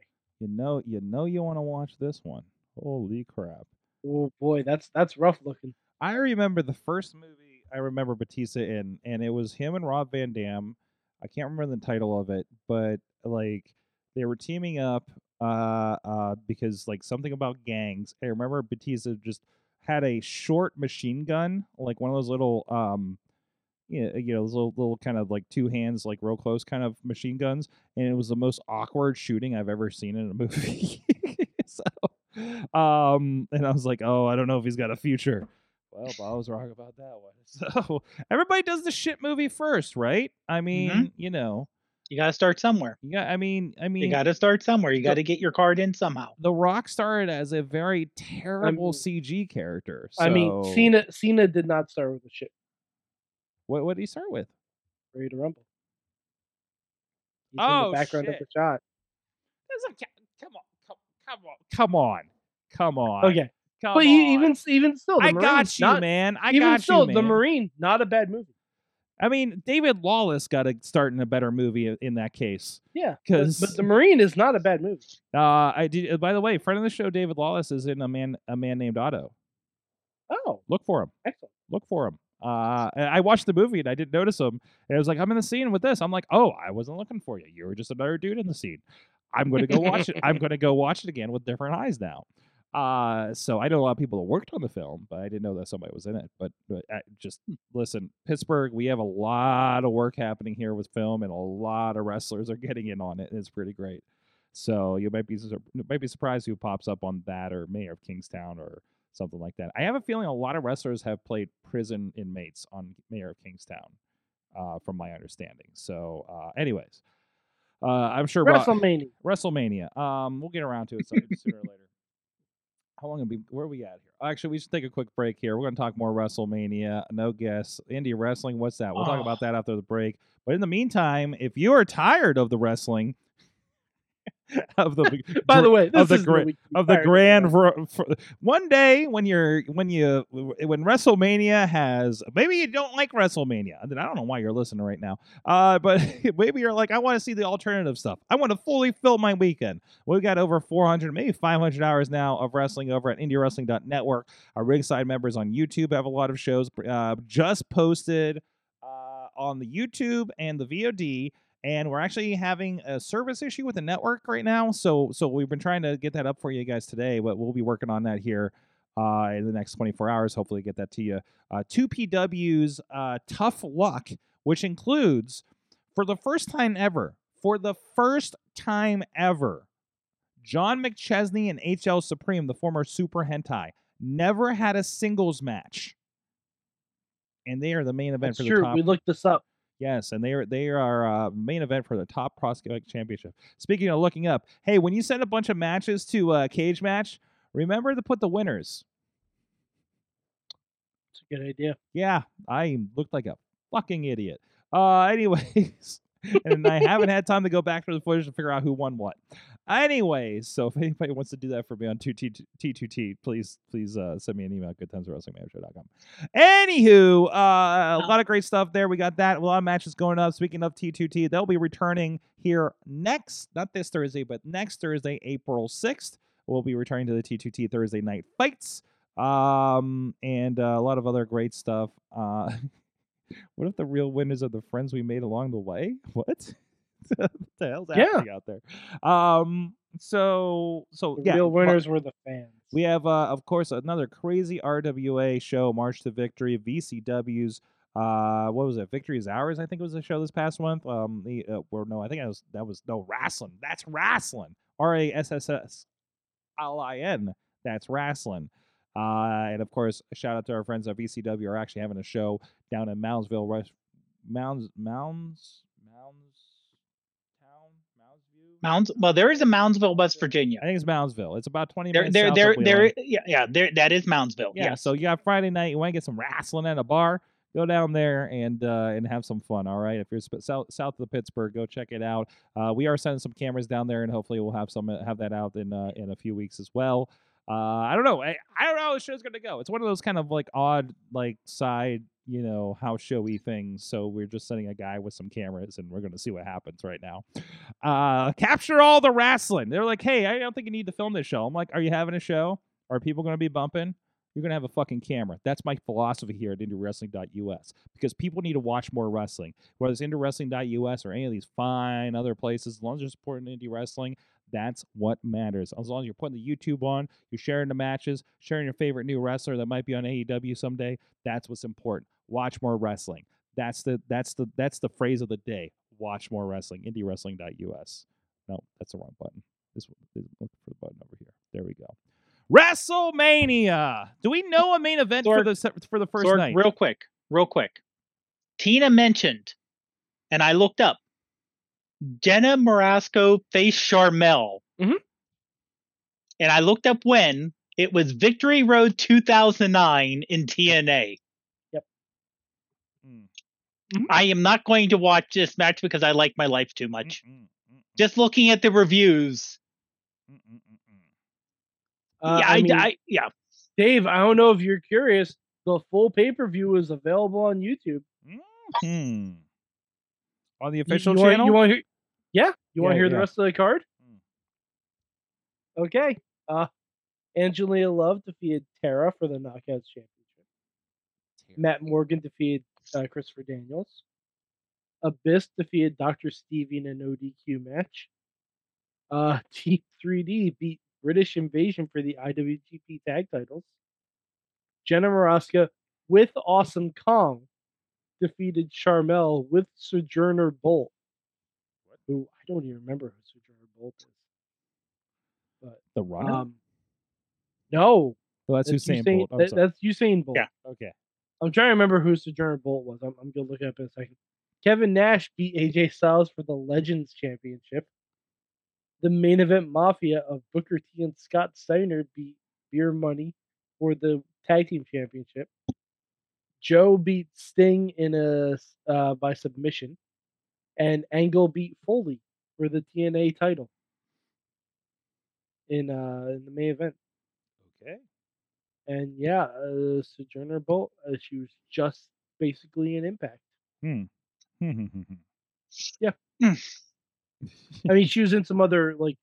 You know, you know, you want to watch this one. Holy crap! Oh boy, that's that's rough looking. I remember the first movie I remember Batista in, and it was him and Rob Van Dam. I can't remember the title of it, but like they were teaming up uh uh because like something about gangs. I remember Batista just had a short machine gun, like one of those little um you know, you know, those little, little kind of like two hands, like real close kind of machine guns, and it was the most awkward shooting I've ever seen in a movie. so, um, and I was like, oh, I don't know if he's got a future. Well, I was wrong about that one. So everybody does the shit movie first, right? I mean, you know, You got to start somewhere. Yeah. I mean, I mean, You got to start somewhere. You got to get your card in somehow. The Rock started as a very terrible mean- CG character. I mean, Cena Cena did not start with a shit What what did he start with? ready to rumble. He's Oh, the background shit. of the shot. Doesn't Come on, come, come on, come on, come on. Okay, come but on. even even still, the I Marine, got you, not, man. I even got still, you, the. Marine, not a bad movie. I mean, David Lawless got to start in a better movie in that case. Yeah, because but the Marine is not a bad movie. Uh, I did. By the way, friend of the show, David Lawless, is in a man a man named Otto. Oh, Look for him. excellent. Look for him. Uh, I watched the movie and I didn't notice him. And I was like, I'm in the scene with this. I'm like, oh, I wasn't looking for you. You were just another dude in the scene. I'm going to go watch it. I'm going to go watch it again with different eyes now. Uh, so I know a lot of people that worked on the film, but I didn't know that somebody was in it. But, but I, just listen, Pittsburgh, we have a lot of work happening here with film, and a lot of wrestlers are getting in on it. and It's pretty great. So you might be might be surprised who pops up on that or Mayor of Kingstown or something like that. I have a feeling a lot of wrestlers have played prison inmates on Mayor of Kingstown, uh, from my understanding. So, uh, anyways, uh, I'm sure WrestleMania. WrestleMania. Um, we'll get around to it so- sooner or later. How long have we? Where are we at here? Actually, we should take a quick break here. We're going to talk more WrestleMania. No guess. Indie wrestling. What's that? We'll talk Oh. about that after the break. But in the meantime, if you are tired of the wrestling, of the By the way, this of the is gra- of the grand ver- for, one day when you're when you when WrestleMania has maybe you don't like WrestleMania. I I don't know why you're listening right now. Uh, but maybe you're like I want to see the alternative stuff. I want to fully fill my weekend. We've got over 400, maybe 500 hours now of wrestling over at IndieWrestling.network. Our ringside members on YouTube have a lot of shows uh, just posted uh, on the YouTube and the VOD and we're actually having a service issue with the network right now. So so we've been trying to get that up for you guys today, but we'll be working on that here uh, in the next 24 hours. Hopefully, get that to you. Uh, 2PW's uh, Tough Luck, which includes for the first time ever, for the first time ever, John McChesney and HL Supreme, the former Super Hentai, never had a singles match. And they are the main event That's for the true. top. We looked this up. Yes, and they are they are uh, main event for the top prospect championship. Speaking of looking up, hey, when you send a bunch of matches to uh, cage match, remember to put the winners. It's a good idea. Yeah, I looked like a fucking idiot. Uh, anyways, and I haven't had time to go back to the footage to figure out who won what. Anyways, so if anybody wants to do that for me on 2T2T, please please uh, send me an email at goodtimeswrestlingmanager.com. Anywho, uh, a lot of great stuff there. We got that. A lot of matches going up. Speaking of T2T, they'll be returning here next, not this Thursday, but next Thursday, April 6th. We'll be returning to the T2T Thursday night fights um, and uh, a lot of other great stuff. Uh, what if the real winners are the friends we made along the way? What? what the hell's Yeah. happening out there? Um, so so The yeah, real but winners were the fans. We have, uh, of course, another crazy RWA show, March to Victory, VCW's. Uh, what was it? Victory is ours. I think it was a show this past month. Um, the uh, or no, I think that was that was no wrestling. That's wrestling. R A S S S L I N. That's wrestling. Uh, and of course, shout out to our friends at VCW are actually having a show down in Moundsville, West, Mounds Mounds Mounds Mounds Well, there is a Moundsville, West Virginia. I think it's Moundsville. It's about twenty There, minutes. there, south there, of there. Yeah, yeah. There, that is Moundsville. Yeah. So you got Friday night. You want to get some wrestling at a bar? Go down there and uh, and have some fun. All right. If you're sp- south south of Pittsburgh, go check it out. Uh, we are sending some cameras down there, and hopefully we'll have some have that out in uh, in a few weeks as well. Uh, I don't know. I, I don't know how the show's gonna go. It's one of those kind of like odd like side you know how showy things. So we're just sending a guy with some cameras, and we're gonna see what happens right now. Uh, capture all the wrestling. They're like, hey, I don't think you need to film this show. I'm like, are you having a show? Are people gonna be bumping? you're going to have a fucking camera. That's my philosophy here at IndieWrestling.us because people need to watch more wrestling. Whether it's IndieWrestling.us or any of these fine other places, as long as you're supporting indie wrestling, that's what matters. As long as you're putting the YouTube on, you're sharing the matches, sharing your favorite new wrestler that might be on AEW someday, that's what's important. Watch more wrestling. That's the that's the that's the phrase of the day. Watch more wrestling. IndieWrestling.us. No, that's the wrong button. This one, look for the button over here. There we go. WrestleMania. Do we know a main event for the for the first Sorg, night? real quick, real quick. Tina mentioned, and I looked up. Jenna Morasca faced Sharmell. Mm-hmm. Mhm. And I looked up when it was Victory Road 2009 in TNA. Mm. I am not going to watch this match because I like my life too much. Mm, mm, mm, mm, Just looking at the reviews. Uh, yeah, I, I, mean, I- yeah, Dave, I don't know if you're curious. The full pay per view is available on YouTube. Hmm. On the official you, want- channel. You want to hear? Yeah, you want Yeah, to hear the rest of the card? Hmm. Okay. Uh, Angelina Love defeated Tara for the Knockouts Championship. Matt Morgan defeated uh, Christopher Daniels. Abyss defeated Dr. Stevie in an ODQ match. Uh, Team 3D beat British Invasion for the IWGP Tag Titles. Jenna Morasca with Awesome Kong defeated Sharmell with Sojourner Bolt. Who I don't even remember who Sojourner Bolt is. the runner. Um, no, oh, that's that's Usain Usain, Bolt. That- that's Usain Bolt. Yeah. Okay. I'm trying to remember who Sojourner Bolt was. I'm, I'm gonna look it up in a second. Kevin Nash beat AJ Styles for the Legends Championship. The main event Mafia of Booker T and Scott Steiner beat Beer Money for the Tag Team Championship. Joe beat Sting in a uh, by submission, and Angle beat Foley for the TNA title in uh, in the main event. Okay. And yeah, uh, Sojourner Bolt, uh, she was just basically an impact. Hmm. I mean, she was in some other like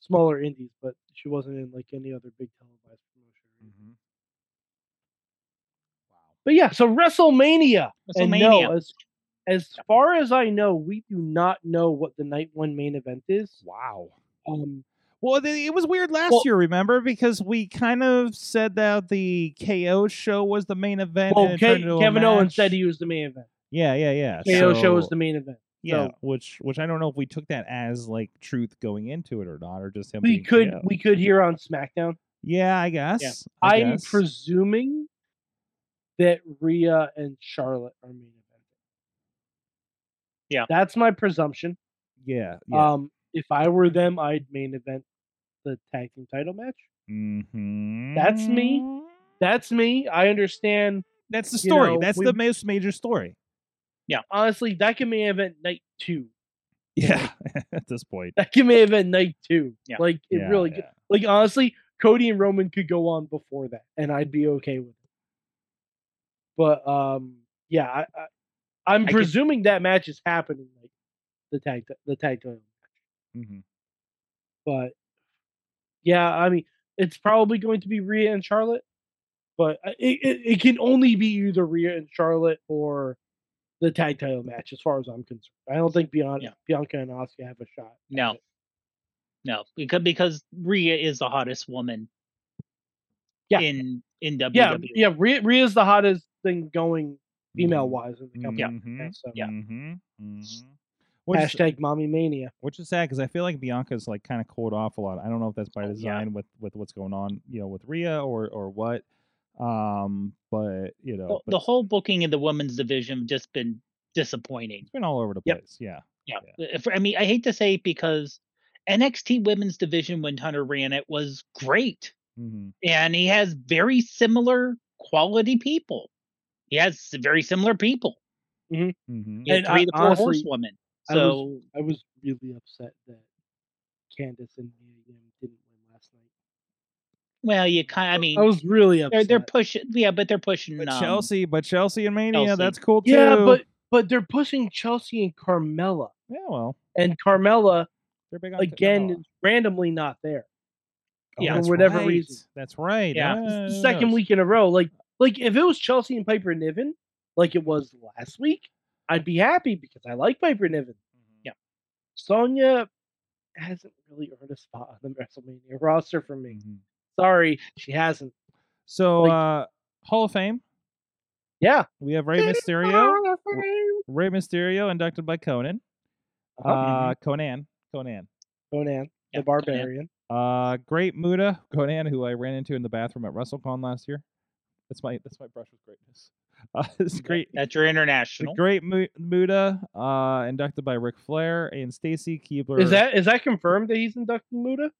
smaller indies, but she wasn't in like any other big televised promotion. anything. Mhm. But yeah, so WrestleMania. And no, WrestleMania. as as far as I know, we do not know what the night one main event is. Wow. Um, Well, it was weird last Well- year, remember? Because we kind of said that the KO show was the main event. well, and it Ke- turned into a Kevin Owens said he was the main event. Yeah, yeah, yeah. KO show was the main event. Yeah, so- which which I don't know if we took that as like truth going into it or not, or just him. We could KO. we could hear on SmackDown. Yeah, I guess. I I'm guess. presuming that Rhea and Charlotte are main. Yeah. That's my presumption. yeah, yeah. Um, if I were them, I'd main event the tag team title match. mm-hmm. that's me. That's me. I understand. That's the you story. know, That's we- the most major story. Yeah. Honestly, that can main event night two. Yeah, at this point. That can main event night two. Yeah. Like it Yeah, really, yeah. like honestly, Cody and Roman could go on before that, and I'd be okay with it. But um, yeah, I, I, I'm I presuming that match is happening, like the tag, the tag title. Mhm. But yeah, I mean, it's probably going to be Rhea and Charlotte, but it, it, it can only be either Rhea and Charlotte or the tag title match, as far as I'm concerned. I don't think Bianca, Yeah. Bianca and Asuka have a shot. No. it. No, because because Rhea is the hottest woman. Yeah. In in WWE. yeah, yeah. Rhea, Rhea's the hottest thing going female Mhm. wise in the company. Mhm. So Yeah. Mhm. Mhm. Which, hashtag mommy mania. which is sad because I feel like Bianca's like kind of cooled off a lot. I don't know if that's by Oh, yeah. design with with what's going on, you know, with Rhea or or what. Um, but you know, the, but, the whole booking in the women's division just been disappointing. It's been all over the Yep. place. Yeah. Yeah. If, I mean, I hate to say it because NXT Women's Division when Hunter ran it was great, hmm and he has very similar quality people. He has very similar people. hmm You know, And three I- to four honestly, horsewomen. I So was I was really upset that Candace and Miriam didn't win last night. well, you kind. I mean, I was really upset. they're they're pushing. Yeah, but they're pushing. But um, Chelsea, but Chelsea and Mania, Chelsea. that's cool too. yeah, but but they're pushing Chelsea and Carmella, yeah, well, and Carmella they're big on again oh, is randomly not there. yeah, for whatever right. reason. That's right. Yeah. Ah, the second week in a row. Like like if it was Chelsea and Piper Niven, like it was last week, I'd be happy because I like Piper Niven. Yeah. Sonya hasn't really earned a spot on the WrestleMania roster for me. Mhm. Sorry, she hasn't. So, Like- uh, Hall of Fame. Yeah. We have Rey Mysterio. Rey Mysterio inducted by Konnan. Uh-huh. Uh, Conan. Conan. Conan, Yeah, the Conan. Barbarian. Uh, Great Muta Conan, who I ran into in the bathroom at WrestleCon last year. That's my that's my brush with greatness. Uh, it's great. That's your The international. Great Muta, uh, inducted by Ric Flair and Stacy Keibler. Is that is that confirmed that he's inducting Muta?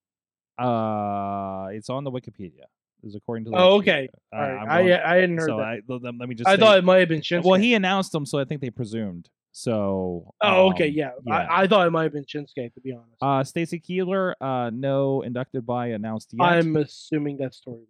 Uh, it's on the Wikipedia. Is according to. The Oh, Wikipedia. okay. Uh, right. I I hadn't heard so that. I, let, me just. I say- thought it might have been Shinsuke. Well, he announced them, so I think they presumed. So. Oh, okay, um, yeah. yeah. I, I thought it might have been Shinsuke, to be honest. Uh, Stacy Keibler, uh, no inducted by announced yet. I'm assuming that's Torrie Wilson.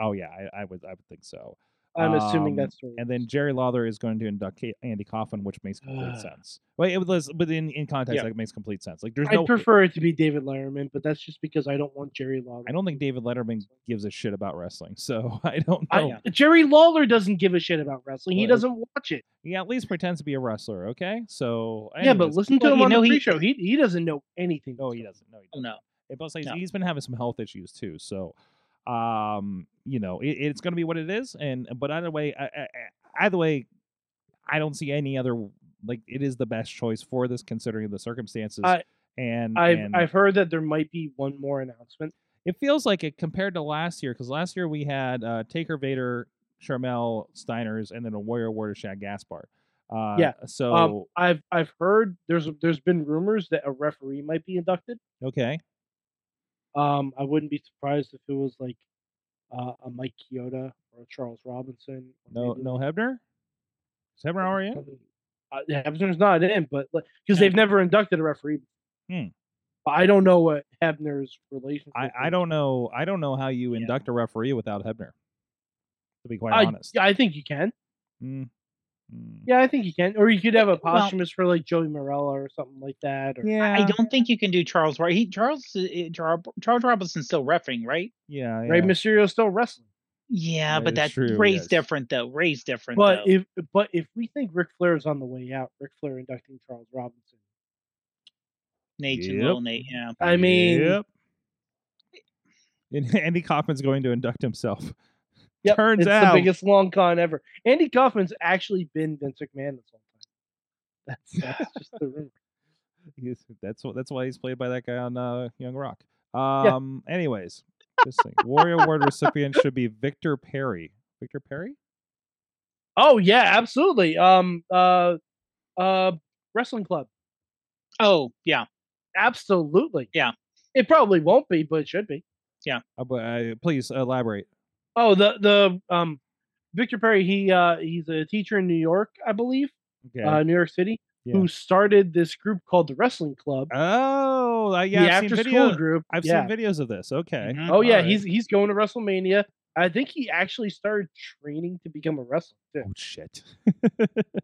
Oh yeah, I, I would I would think so. I'm assuming Um, that's Torrie And then Jerry Lawler is going to induct Andy Kaufman, which makes complete sense. Well, it was, but in, in context, Yeah. that makes complete sense. Like, there's I no. prefer it to be David Letterman, but that's just because I don't want Jerry Lawler. I don't think David Letterman gives a shit about wrestling, so I don't I- know. Jerry Lawler doesn't give a shit about wrestling. He doesn't watch it. He at least pretends to be a wrestler, okay? So Yeah, but listen to Well, him on the he- pre-show. He he doesn't know anything. No, he doesn't. No, he Oh, doesn't. no. And plus, he's, No. he's been having some health issues too. So, um, you know, it, it's going to be what it is. And but either way, I, I, either way, I don't see any other like it is the best choice for this considering the circumstances. I- and I've and I've heard that there might be one more announcement. it feels like it compared to last year because last year we had uh, Taker Vader, Sharmell Steiners, and then a Warrior Warrior Shad Gaspard. Uh, Yeah, So Um, I've I've heard there's there's been rumors that a referee might be inducted. okay, Um, I wouldn't be surprised if it was like uh, a Mike Chioda or a Charles Robinson. no no like- Hebner. Is Hebner already in? Uh, Hebner's not in, but because they've never inducted a referee. Hmm. But I don't know what Hebner's relationship. I, I don't know. I don't know how you Yeah. induct a referee without Hebner. To be quite I, honest. yeah, I think you can. Mm. Yeah, I think you can. Or you could have a Well- posthumous for like Joey Marella or something like that. Or, Yeah. I don't think you can do Charles right. He Charles uh, Charles, Charles Robinson's still refing, right? Yeah. Rey yeah. Mysterio's still wrestling. Yeah, That but is that true, Ray's yes. different though. Ray's different But though. if but if we think Ric Flair is on the way out, Ric Flair inducting Charles Robinson. Nate's and Yep. little Nate, yeah. I mean, Yep. And Andy Kaufman's going to induct himself. Yep, turns it's out- the biggest long con ever. Andy Kaufman's actually been Vince McMahon this whole time. That's that's just the rumor. He's, that's what. That's why he's played by that guy on uh, Young Rock. Um. Anyways, just think, Warrior Award recipient should be Victor Perry. Victor Perry. Oh yeah, absolutely. Um uh uh wrestling club. Oh, yeah. Absolutely. Yeah. It probably won't be, but it should be. Uh, but, uh, please elaborate. Oh, the the um Victor Perry, he uh he's a teacher in New York, I believe, Okay. uh New York City, Yeah. who started this group called the Wrestling Club. oh, uh, yeah. the I've after seen school group. I've yeah. seen videos of this. Okay. Mhm. Oh yeah, Alright. he's he's going to WrestleMania. I think he actually started training to become a wrestler too. Oh shit.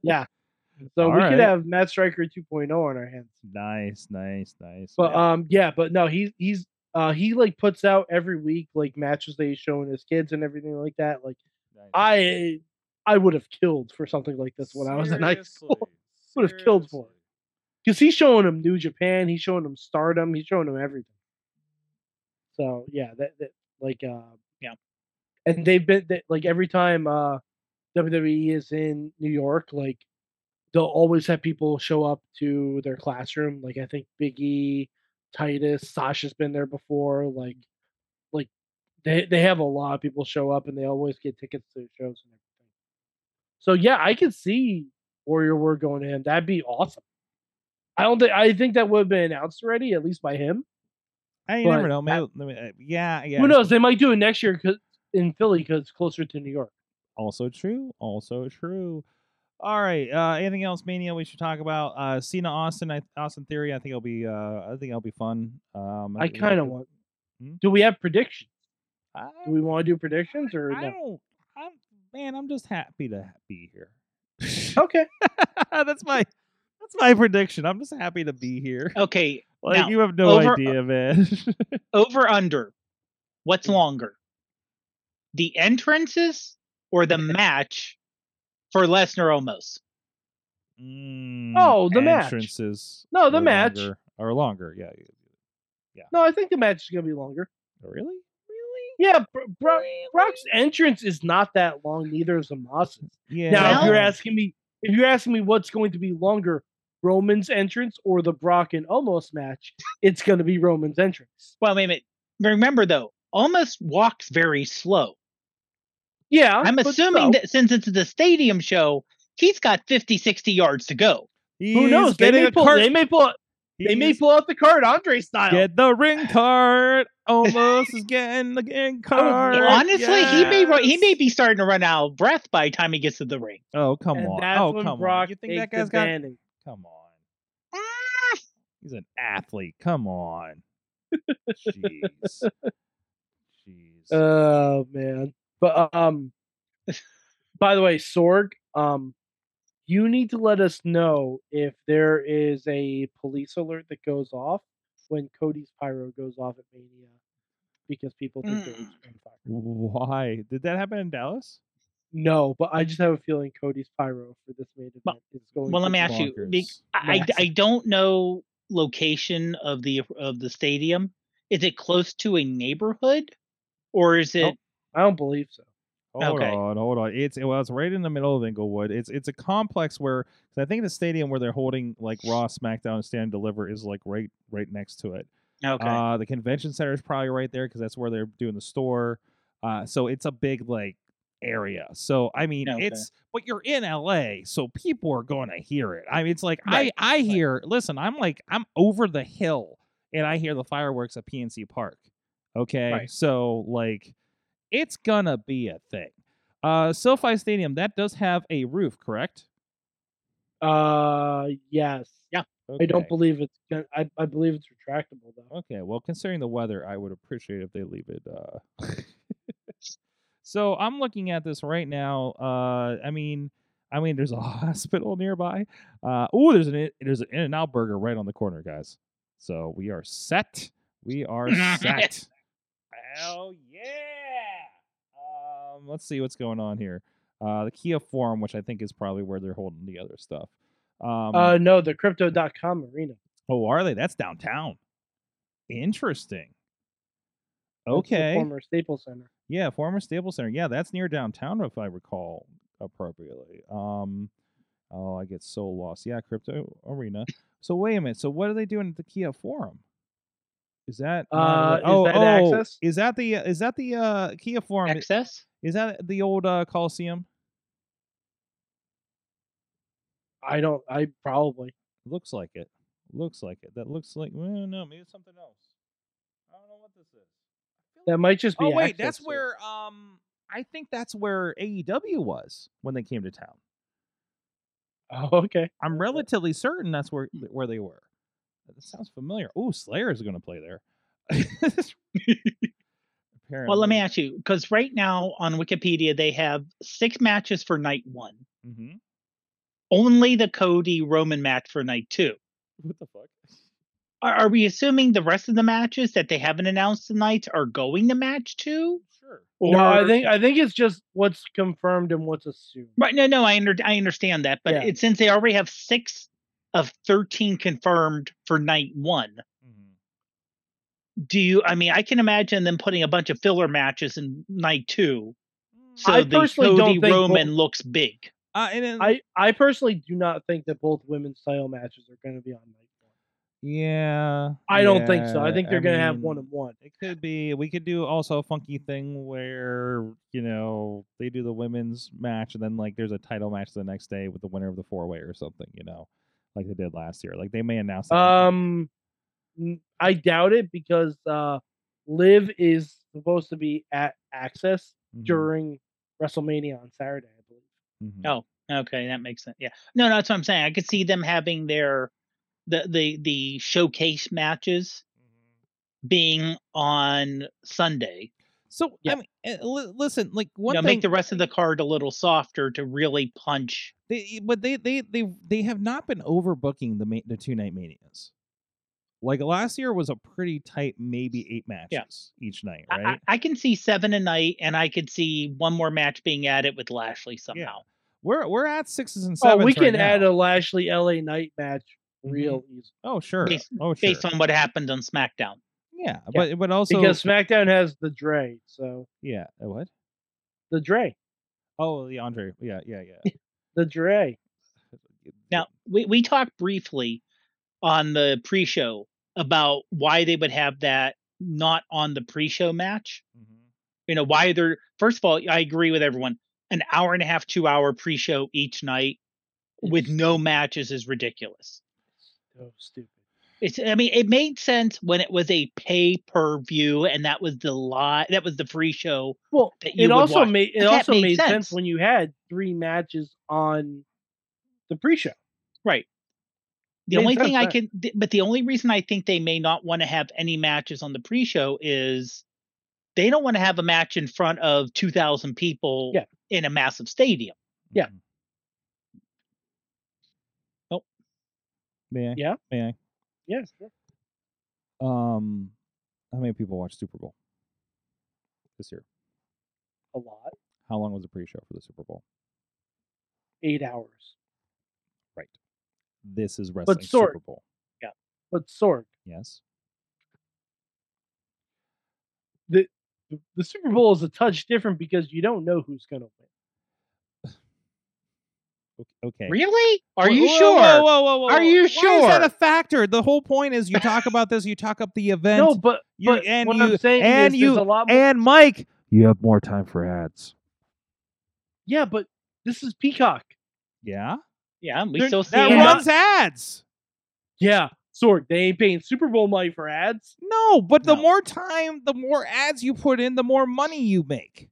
Yeah, so we alright. could have Matt Striker 2.0 on our hands. nice, nice, nice. But yeah. um yeah, but no, he's he's uh he like puts out every week like matches that he's showing his kids and everything like that. Like Nice. I I would have killed for something like this when I was in high school. Would have killed for it. Because he's showing them New Japan, he's showing them Stardom, he's showing them everything. So yeah, that, that like uh Yeah. and they've been that like every time uh WWE is in New York, like they'll always have people show up to their classroom. Like I think Biggie, Titus, Sasha's been there before. Like like they they have a lot of people show up and they always get tickets to shows and everything. So yeah, I could see Warrior Word going in. That'd be awesome. I don't think I think that would have been announced already, at least by him. I But never know. Maybe, maybe- uh, yeah, yeah. Who knows? They might do it next year because in Philly because it's closer to New York. Also true. Also true. All right. Uh, anything else, Mania? We should talk about uh, Cena Austin. I, Austin Theory. I think it'll be. Uh, I think it'll be fun. Um, I kind of want. Hmm? Do we have predictions? I, Do we want to do predictions or I no? don't. I'm, man, I'm just happy to be here. Okay. that's my. That's my prediction. I'm just happy to be here. Okay, Like now, you have no over- idea, man. over under. What's longer? The entrances or the match for Lesnar Omos? Mm, Oh, the match. entrances. No, the are match. longer- or longer. Yeah. yeah. No, I think the match is gonna be longer. Really? Really? Yeah, Bro- Bro- Brock's entrance is not that long. Neither is Omos's. Yeah. Now, if you're asking me, if you're asking me what's going to be longer, Roman's entrance or the Brock and Omos match, it's going to be Roman's entrance. Well, wait a minute. Remember though, Omos walks very slow. Yeah, I'm assuming so- that since it's the stadium show, he's got 50, 60 yards to go. who knows? They Getting may a pull. They may pull. They may pull out the card, Andre style. Get the ring card. Omos is getting the ring oh, card. Honestly, he may he may be starting to run out of breath by the time he gets to the ring. Oh come and on! that's oh when come Brock on! You think that takes guy's got? advantage. Come on! Ah! He's an athlete. Come on! Jeez. Jeez. Oh man. But um by the way, Sorg, um you need to let us know if there is a police alert that goes off when Cody's pyro goes off at Mania because people think there is Mm. gunfire. Why did that happen in Dallas? No, but I just have a feeling Cody's pyro for this main event Well- is going well, to let me ask you, Bonkers. I, I- Massive. I don't know location of the of the stadium. Is it close to a neighborhood, or is it? Nope. I don't believe so. Hold Okay. on, hold on. It's well, it's right in the middle of Inglewood. It's it's a complex where I think the stadium where they're holding like Raw, SmackDown, and Stand and Deliver is like right right next to it. Okay. Uh, the convention center is probably right there because that's where they're doing the store. Uh, so it's a big like area. So I mean, Okay. it's but you're in LA, so people are going to hear it. I mean, it's like Right, I I hear. Listen, I'm like I'm over the hill and I hear the fireworks at PNC Park. Okay, Right. so like it's gonna be a thing. Uh, SoFi Stadium that does have a roof, correct? Uh yes. Yeah. I don't believe it's gonna I, I believe it's retractable though. Okay, well, considering the weather, I would appreciate if they leave it. Uh... so I'm looking at this right now. Uh, I mean, I mean, there's a hospital nearby. Uh, oh, there's an there's an In-N-Out Burger right on the corner, guys. So we are set. We are set. Hell yeah! Um, let's see what's going on here. Uh, the Kia Forum, which I think is probably where they're holding the other stuff. Um, Uh no, the crypto.com arena. Oh, are they? That's downtown. Interesting. Okay. former Staples Center. Yeah, former Staples Center. Yeah, that's near downtown if I recall appropriately. Um oh, I get so lost. Yeah, crypto arena. So wait a minute. So what are they doing at the Kia Forum? Is that Uh, not- is oh, that oh, Access? Is that the is that the uh Kia Forum? access? Is that the old uh Coliseum? I don't I probably Looks like it. Looks like it. That looks like well, no, maybe it's something else. I don't know what this is. That might just be Oh wait, Access, that's so- where um I think that's where AEW was when they came to town. Oh, okay. I'm relatively certain that's where where they were. That sounds familiar. Oh, Slayer is going to play there. Apparently. Well, let me ask you, because right now on Wikipedia they have six matches for night one. Mhm. Only the Cody Roman match for night two. What the fuck? Are, are we assuming the rest of the matches that they haven't announced tonight are going to match two? Sure. Or no, I think I think it's just what's confirmed and what's assumed. right? No, no, I under, I understand that, but Yeah. it, since they already have six of thirteen confirmed for night one, Mhm. do you? I mean, I can imagine them putting a bunch of filler matches in night two, so I the Cody don't think Roman both- looks big. Uh, and then, I I personally do not think that both women's title matches are going to be on night one. Yeah. I don't think so. I think they're gonna have one and one. It could be. We could do also a funky thing where you know they do the women's match and then like there's a title match the next day with the winner of the four way or something. You know, like they did last year. Like they may announce. that. Um, I doubt it because uh, Liv is supposed to be at Access Mhm, during WrestleMania on Saturday, I believe. mhm. Oh, okay, that makes sense. Yeah. No, no, that's what I'm saying. I could see them having their the the the showcase matches being on Sunday. So Yeah. I mean, uh, listen, like one you know, thing make the rest of the card a little softer to really punch. they, but they they they they have not been overbooking the ma- the two night manias. Like last year was a pretty tight, maybe eight matches each night, right? I, I can see seven a night, and I could see one more match being added with Lashley somehow. we're we're at sixes and Oh, sevens. we right can add now. a Lashley LA Knight match real easy Oh sure. Based- oh sure. Based on what happened on SmackDown. Yeah, but but also because SmackDown has the Dre. So yeah. uh, What? the Dre, Oh, the Andre. Yeah, yeah, yeah. the Dre. Now, we, we talked briefly on the pre show about why they would have that not on the pre show match. Mhm. You know, why they're, first of all, I agree with everyone. An hour and a half, two hour pre show each night with no matches is ridiculous. so stupid. It's, I mean, it made sense when it was a pay per view and that was the live, that was the free show. Well, that you it also watch. made it That also made made sense. sense. when you had three matches on the pre-show. Right. The only sense thing I can, th- but the only reason I think they may not want to have any matches on the pre-show is they don't want to have a match in front of 2,000 people Yeah. in a massive stadium. Yeah. Mhm. Oh. May I? Yeah. May Yes, sure. Um, how many people watched Super Bowl this year? a lot. How long was the pre-show for the Super Bowl? Eight hours. Right. This is wrestling Sorg- Super Bowl. Yeah, but Sorg, Yes. the the Super Bowl is a touch different because you don't know who's gonna win. O- Okay. Really? Are Whoa, you whoa, sure? Whoa, whoa, whoa, whoa, Are whoa. you Why is that a factor? The whole point is you talk about this, you talk up the event, No, but, you, but and what you, I'm saying and is you, there's a lot more. and Mike, you have more time for ads. yeah, but this is Peacock. Yeah, Yeah, we They're- still see that Yeah. it. runs ads. Yeah, Sorg, they ain't paying Super Bowl money for ads. No, but the more time, the more ads you put in, the more money you make.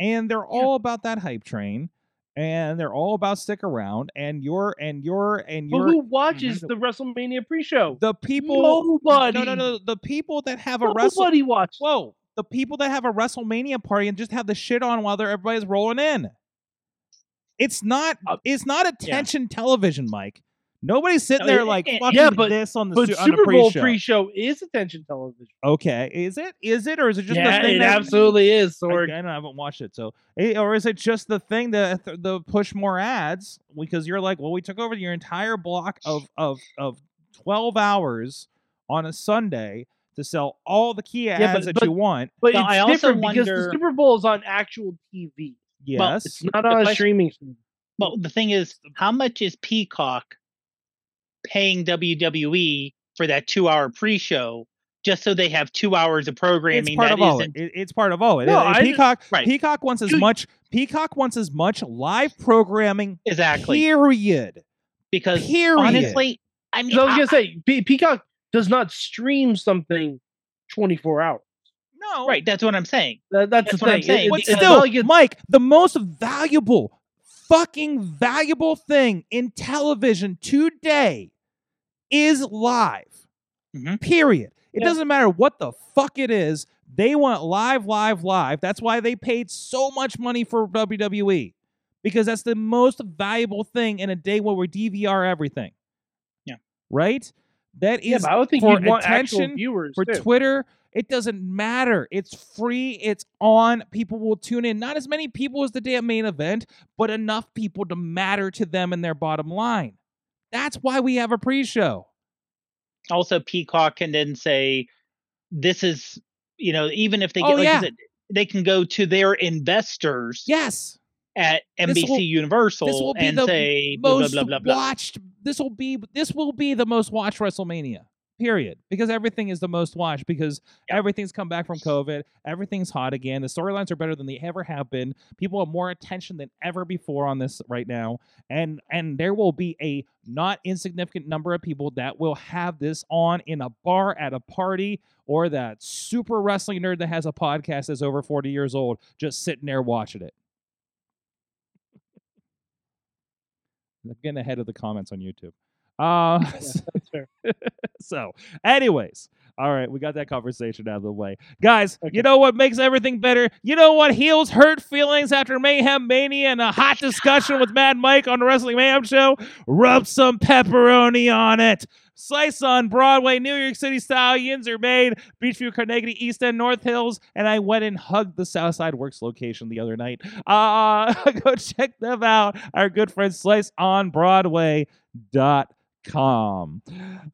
And they're all about that hype train, and they're all about stick around. And you're and you're and But you're who watches the WrestleMania pre-show? the people. Nobody. No, no, no. The people that have a wrestle. Nobody watches. Whoa, the people that have a WrestleMania party and just have the shit on while they're everybody's rolling in. It's not. Uh, it's not attention television, Mike. Nobody's sitting No, there it- like it- fucking Yeah, but- this on the, But su- on the Super Bowl pre-show. pre-show is attention television. Okay, is it? Is it, or is it just yeah, the thing it that absolutely is, I, I Sorg. don't- I haven't watched it, so eh, or is it just the thing that th- the push more ads because you're like, well, we took over your entire block of of of twelve hours on a Sunday to sell all the key ads Yeah, but- that but- you want. But No, it's I also different because the wonder- Super Bowl is on actual TV. Well, Yes, It's not on a question- streaming service. Well, the thing is, how much is Peacock paying WWE for that two hour pre show just so they have two hours of programming. It's programming part that of all. It. isn't It- It's part of all. It. No, Eh, I- Peacock. right. Peacock wants as much. Peacock wants as much live programming. exactly Period. because Period. honestly, I mean, So I was I- gonna say Pe- Peacock does not stream something 24 hours. no. right, that's what I'm saying. That, that's, That's the what I'm saying. It- But it's still, like it's- Mike, the most valuable, fucking valuable thing in television today is live. Mhm. Period. It Yeah. doesn't matter what the fuck it is. They want live, live, live. That's why they paid so much money for WWE because that's the most valuable thing in a day where we DVR everything. Yeah. Right? That is yeah, I would think for you'd want actual attention, viewers for too. Twitter, it doesn't matter. It's free. It's on. People will tune in. Not as many people as the damn main event, but enough people to matter to them and their bottom line. That's why we have a pre-show. Also, Peacock can then say, "This is," you know, even if they get, Oh, like yeah. said, they can go to their investors Yes, at This NBC will- Universal this will be and the say, blah, blah, most blah, blah, blah. watched. this will be this will be the most watched WrestleMania. Period. Because everything is the most watched because everything's come back from COVID. Everything's hot again. The storylines are better than they ever have been. People have more attention than ever before on this right now. And and there will be a not insignificant number of people that will have this on in a bar at a party or that super wrestling nerd that has a podcast that's over 40 years old just sitting there watching it. I'm getting ahead of the comments on YouTube. Uh, fair. so, anyways, all right, we got that conversation out of the way. Guys, Okay. you know what makes everything better? You know what heals hurt feelings after Mayhem Mania and a hot discussion with Mad Mike on the Wrestling Mayhem show? Rub some pepperoni on it. Slice on Broadway, New York City style yins are made. Beechview, Carnegie, East End, North Hills, and I went and hugged the Southside Works location the other night. Uh, go check them out. Our good friend Slice on Broadway dot com.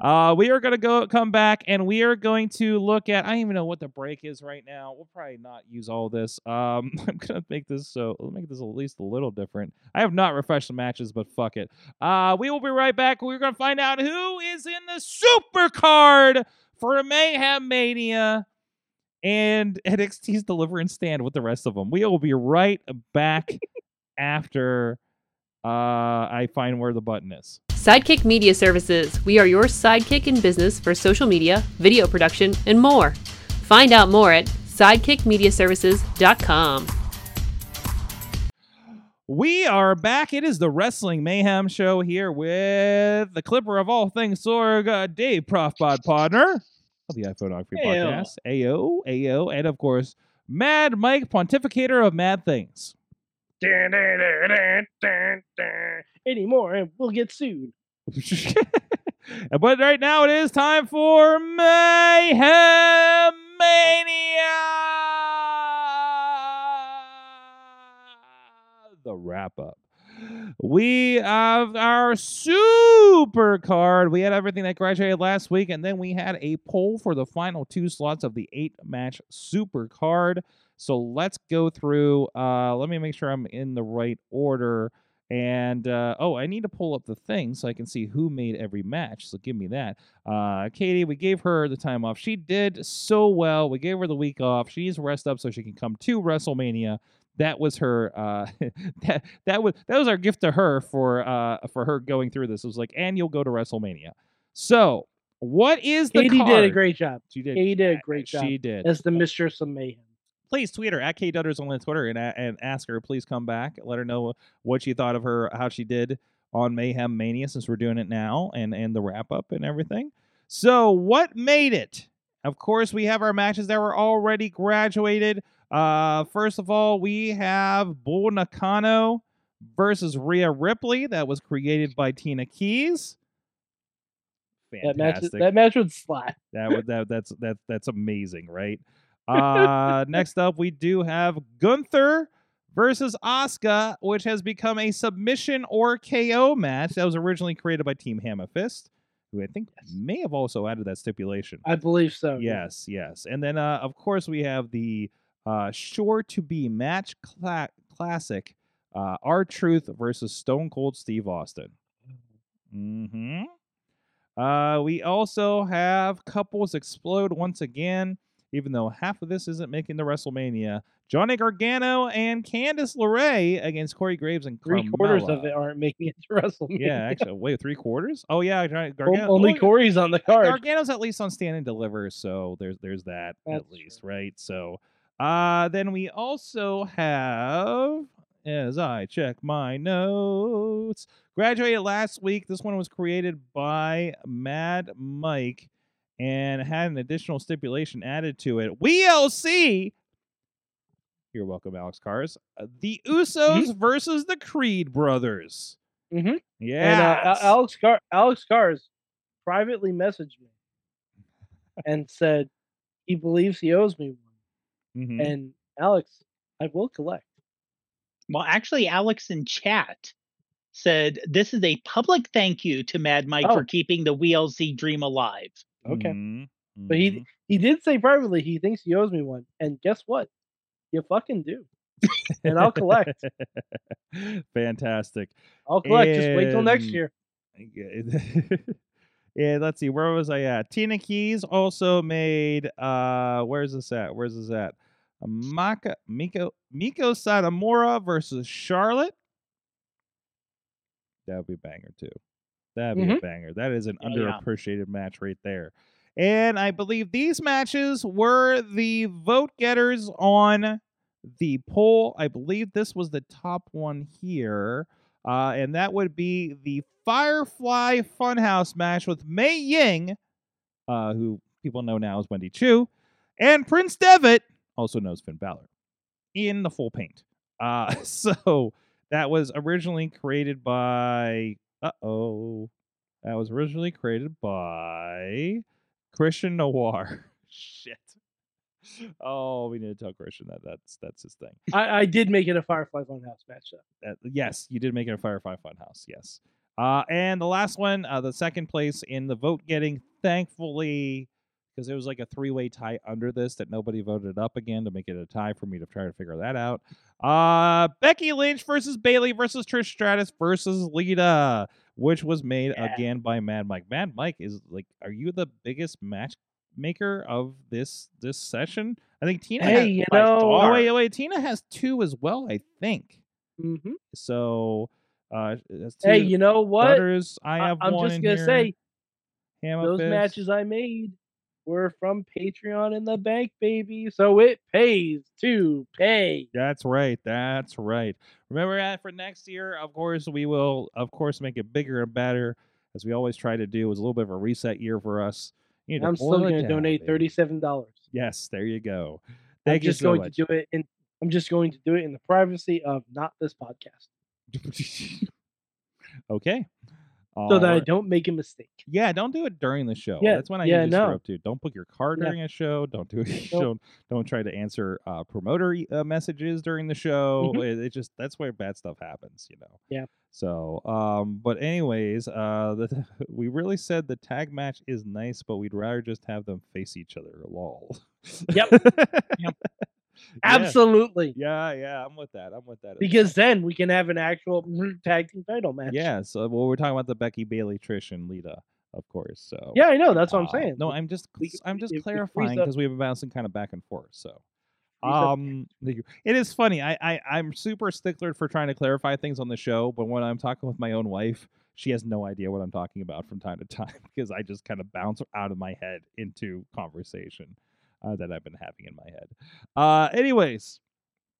Uh, we are going to go come back and we are going to look at. I don't even know what the break is right now. We'll probably not use all this. Um, I'm going to make this so let's make this at least a little different. I have not refreshed the matches, but fuck it. Uh, we will be right back. We're going to find out who is in the super card for Mayhem Mania and NXT's Deliverance Stand with the rest of them. We will be right back after uh, I find where the button is. Sidekick Media Services. We are your sidekick in business for social media, video production, and more. Find out more at sidekickmediaservices.com. We are back. It is the Wrestling Mayhem Show here with the clipper of all things Sorg, uh, Dave Profbot partner of the iPhoneography Ayo. podcast, AO, AO, and of course, Mad Mike, pontificator of mad things. Dun, dun, dun, dun, dun. Anymore, and we'll get sued. but right now it is time for Mayhem Mania, the wrap up. We have our super card. We had everything that graduated last week, and then we had a poll for the final two slots of the eight match super card. So let's go through. Uh, let me make sure I'm in the right order. And uh, oh, I need to pull up the thing so I can see who made every match. So give me that. Uh, Katie, we gave her the time off. She did so well. We gave her the week off. She's rest up so she can come to WrestleMania. That was her. Uh, that that was that was our gift to her for uh for her going through this. It was like, and you'll go to WrestleMania. So what is the Katie card? did a great job. She did. Katie did a great job She did as the mistress of mayhem. Please tweet her at kdutters on Twitter and and ask her please come back. Let her know what you thought of her, how she did on Mayhem Mania since we're doing it now, and and the wrap up and everything. So what made it? Of course, we have our matches that were already graduated. Uh, first of all, we have Bull Nakano versus Rhea Ripley. That was created by Tina Keys. That match, Fantastic. that match would slap. That would that that's that that's amazing, right? Uh next up we do have Gunther versus Asuka, which has become a submission or KO match that was originally created by Team Hammerfist, who I think may have also added that stipulation. I believe so. yeah. Yes, yes. And then uh of course we have the uh sure to be match cla- classic uh R-Truth versus Stone Cold Steve Austin. Mhm. Uh, we also have couples explode once again, even though half of this isn't making the WrestleMania. Johnny Gargano and Candice LeRae against Corey Graves and Three quarters of it aren't making it to WrestleMania. Yeah, actually, wait, three quarters? Oh yeah, Gargano. only well, Corey's on the card. Gargano's at least on stand and deliver, so there's there's that That's at least, true. right? So, uh, then we also have, as I check my notes, graduated last week. This one was created by Mad Mike and had an additional stipulation added to it. WLC. You're welcome, Alex Cars. Uh, the Usos versus the Creed brothers. Mhm. Yeah. And uh, Alex Car- Alex Cars privately messaged me and said he believes he owes me one. Mhm. And Alex, I will collect. Well, actually, Alex in chat said this is a public thank you to Mad Mike Oh. for keeping the WLC dream alive. Okay. Mhm. But he Mhm. he did say privately he thinks he owes me one. And guess what? You fucking do. and I'll collect. Fantastic. I'll collect. Just wait till next year. yeah, let's see. Where was I at? Tina Keys also made. Uh, where's this at? Where's this at? Maka Miko Meiko Satomura versus Charlotte. That would be a banger too. That'd be a banger. That is an yeah. underappreciated match right there. And I believe these matches were the vote getters on the poll. I believe this was the top one here. Uh, and that would be the Firefly Funhouse match with Mei Ying, uh, who people know now as Wendy Choo, and Prince Devitt, also known as Finn Balor, in the full paint. Uh, so that was originally created by. Uh oh. That was originally created by Christian Noir. Shit. Oh, we need to tell Christian that that's that's his thing. I, I did make it a Firefly Funhouse match though. Yes, you did make it a Firefly Funhouse. Yes. Uh, and the last one, uh, the second place in the vote getting, thankfully, because it was like a three way tie under this that nobody voted up again to make it a tie for me to try to figure that out. Uh, Becky Lynch versus Bayley versus Trish Stratus versus Lita, which was made Yeah. again by Mad Mike. Mad Mike is like, are you the biggest match maker of this this session? I think Tina. Hey, has, you know. oh wait, wait, Tina has two as well. I think. hmm So, uh, Hey, you know what? Butters, I have I'm one just gonna here. say those matches I made were from Patreon in the bank, baby. So it pays to pay. That's right. That's right. Remember that for next year. Of course, we will, of course, make it bigger and better, as we always try to do. It was a little bit of a reset year for us. I'm still going to donate thirty-seven dollars. Yes, there you go. Thank I'm just so going much. to do it in. I'm just going to do it in the privacy of not this podcast, okay. So that I don't make a mistake. Yeah, don't do it during the show. Yeah, That's when I yeah, usually no. screw up too. Don't book your car Yeah. during a show. Don't do it. Nope. Don't don't try to answer uh, promoter uh, messages during the show. Mhm. It, it just that's where bad stuff happens, you know. Yeah. So, um, but anyways, uh, the, we really said the tag match is nice, but we'd rather just have them face each other. Lol. Yep. Yep. Absolutely. Yeah, yeah, I'm with that. I'm with that. Because then we can have an actual tag team title match. yeah. So, well, we're talking about the Becky Bayley, Trish, and Lita, of course. So Yeah, I know. That's what I'm Uh, saying. No, I'm just we- I'm just we clarifying because we've been bouncing kind of back and forth. So, um, it is funny. I, I I'm super stickler for trying to clarify things on the show, but when I'm talking with my own wife, she has no idea what I'm talking about from time to time because I just kind of bounce out of my head into conversation uh, that I've been having in my head. Uh, anyways.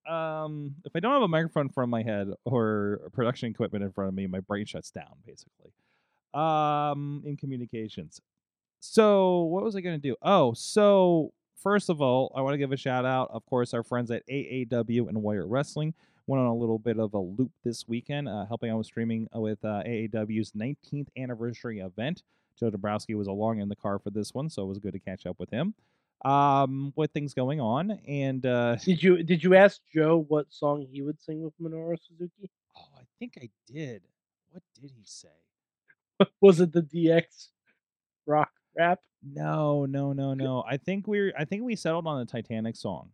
Um, if I don't have a microphone in front of my head or production equipment in front of me, my brain shuts down basically. Um, in communications. So, what was I going to do? Oh, so first of all, I want to give a shout out, of course, our friends at AAW and Warrior Wrestling went on a little bit of a loop this weekend, uh, helping out with streaming with uh, AAW's 19th anniversary event. Joe Dombrowski was along in the car for this one, so it was good to catch up with him. Um, with things going on, and uh, Did you did you ask Joe what song he would sing with Minoru Suzuki? oh, I think I did. What did he say? Was it the DX rock rap? No, no, no, no. I think we're. I think we settled on the Titanic song.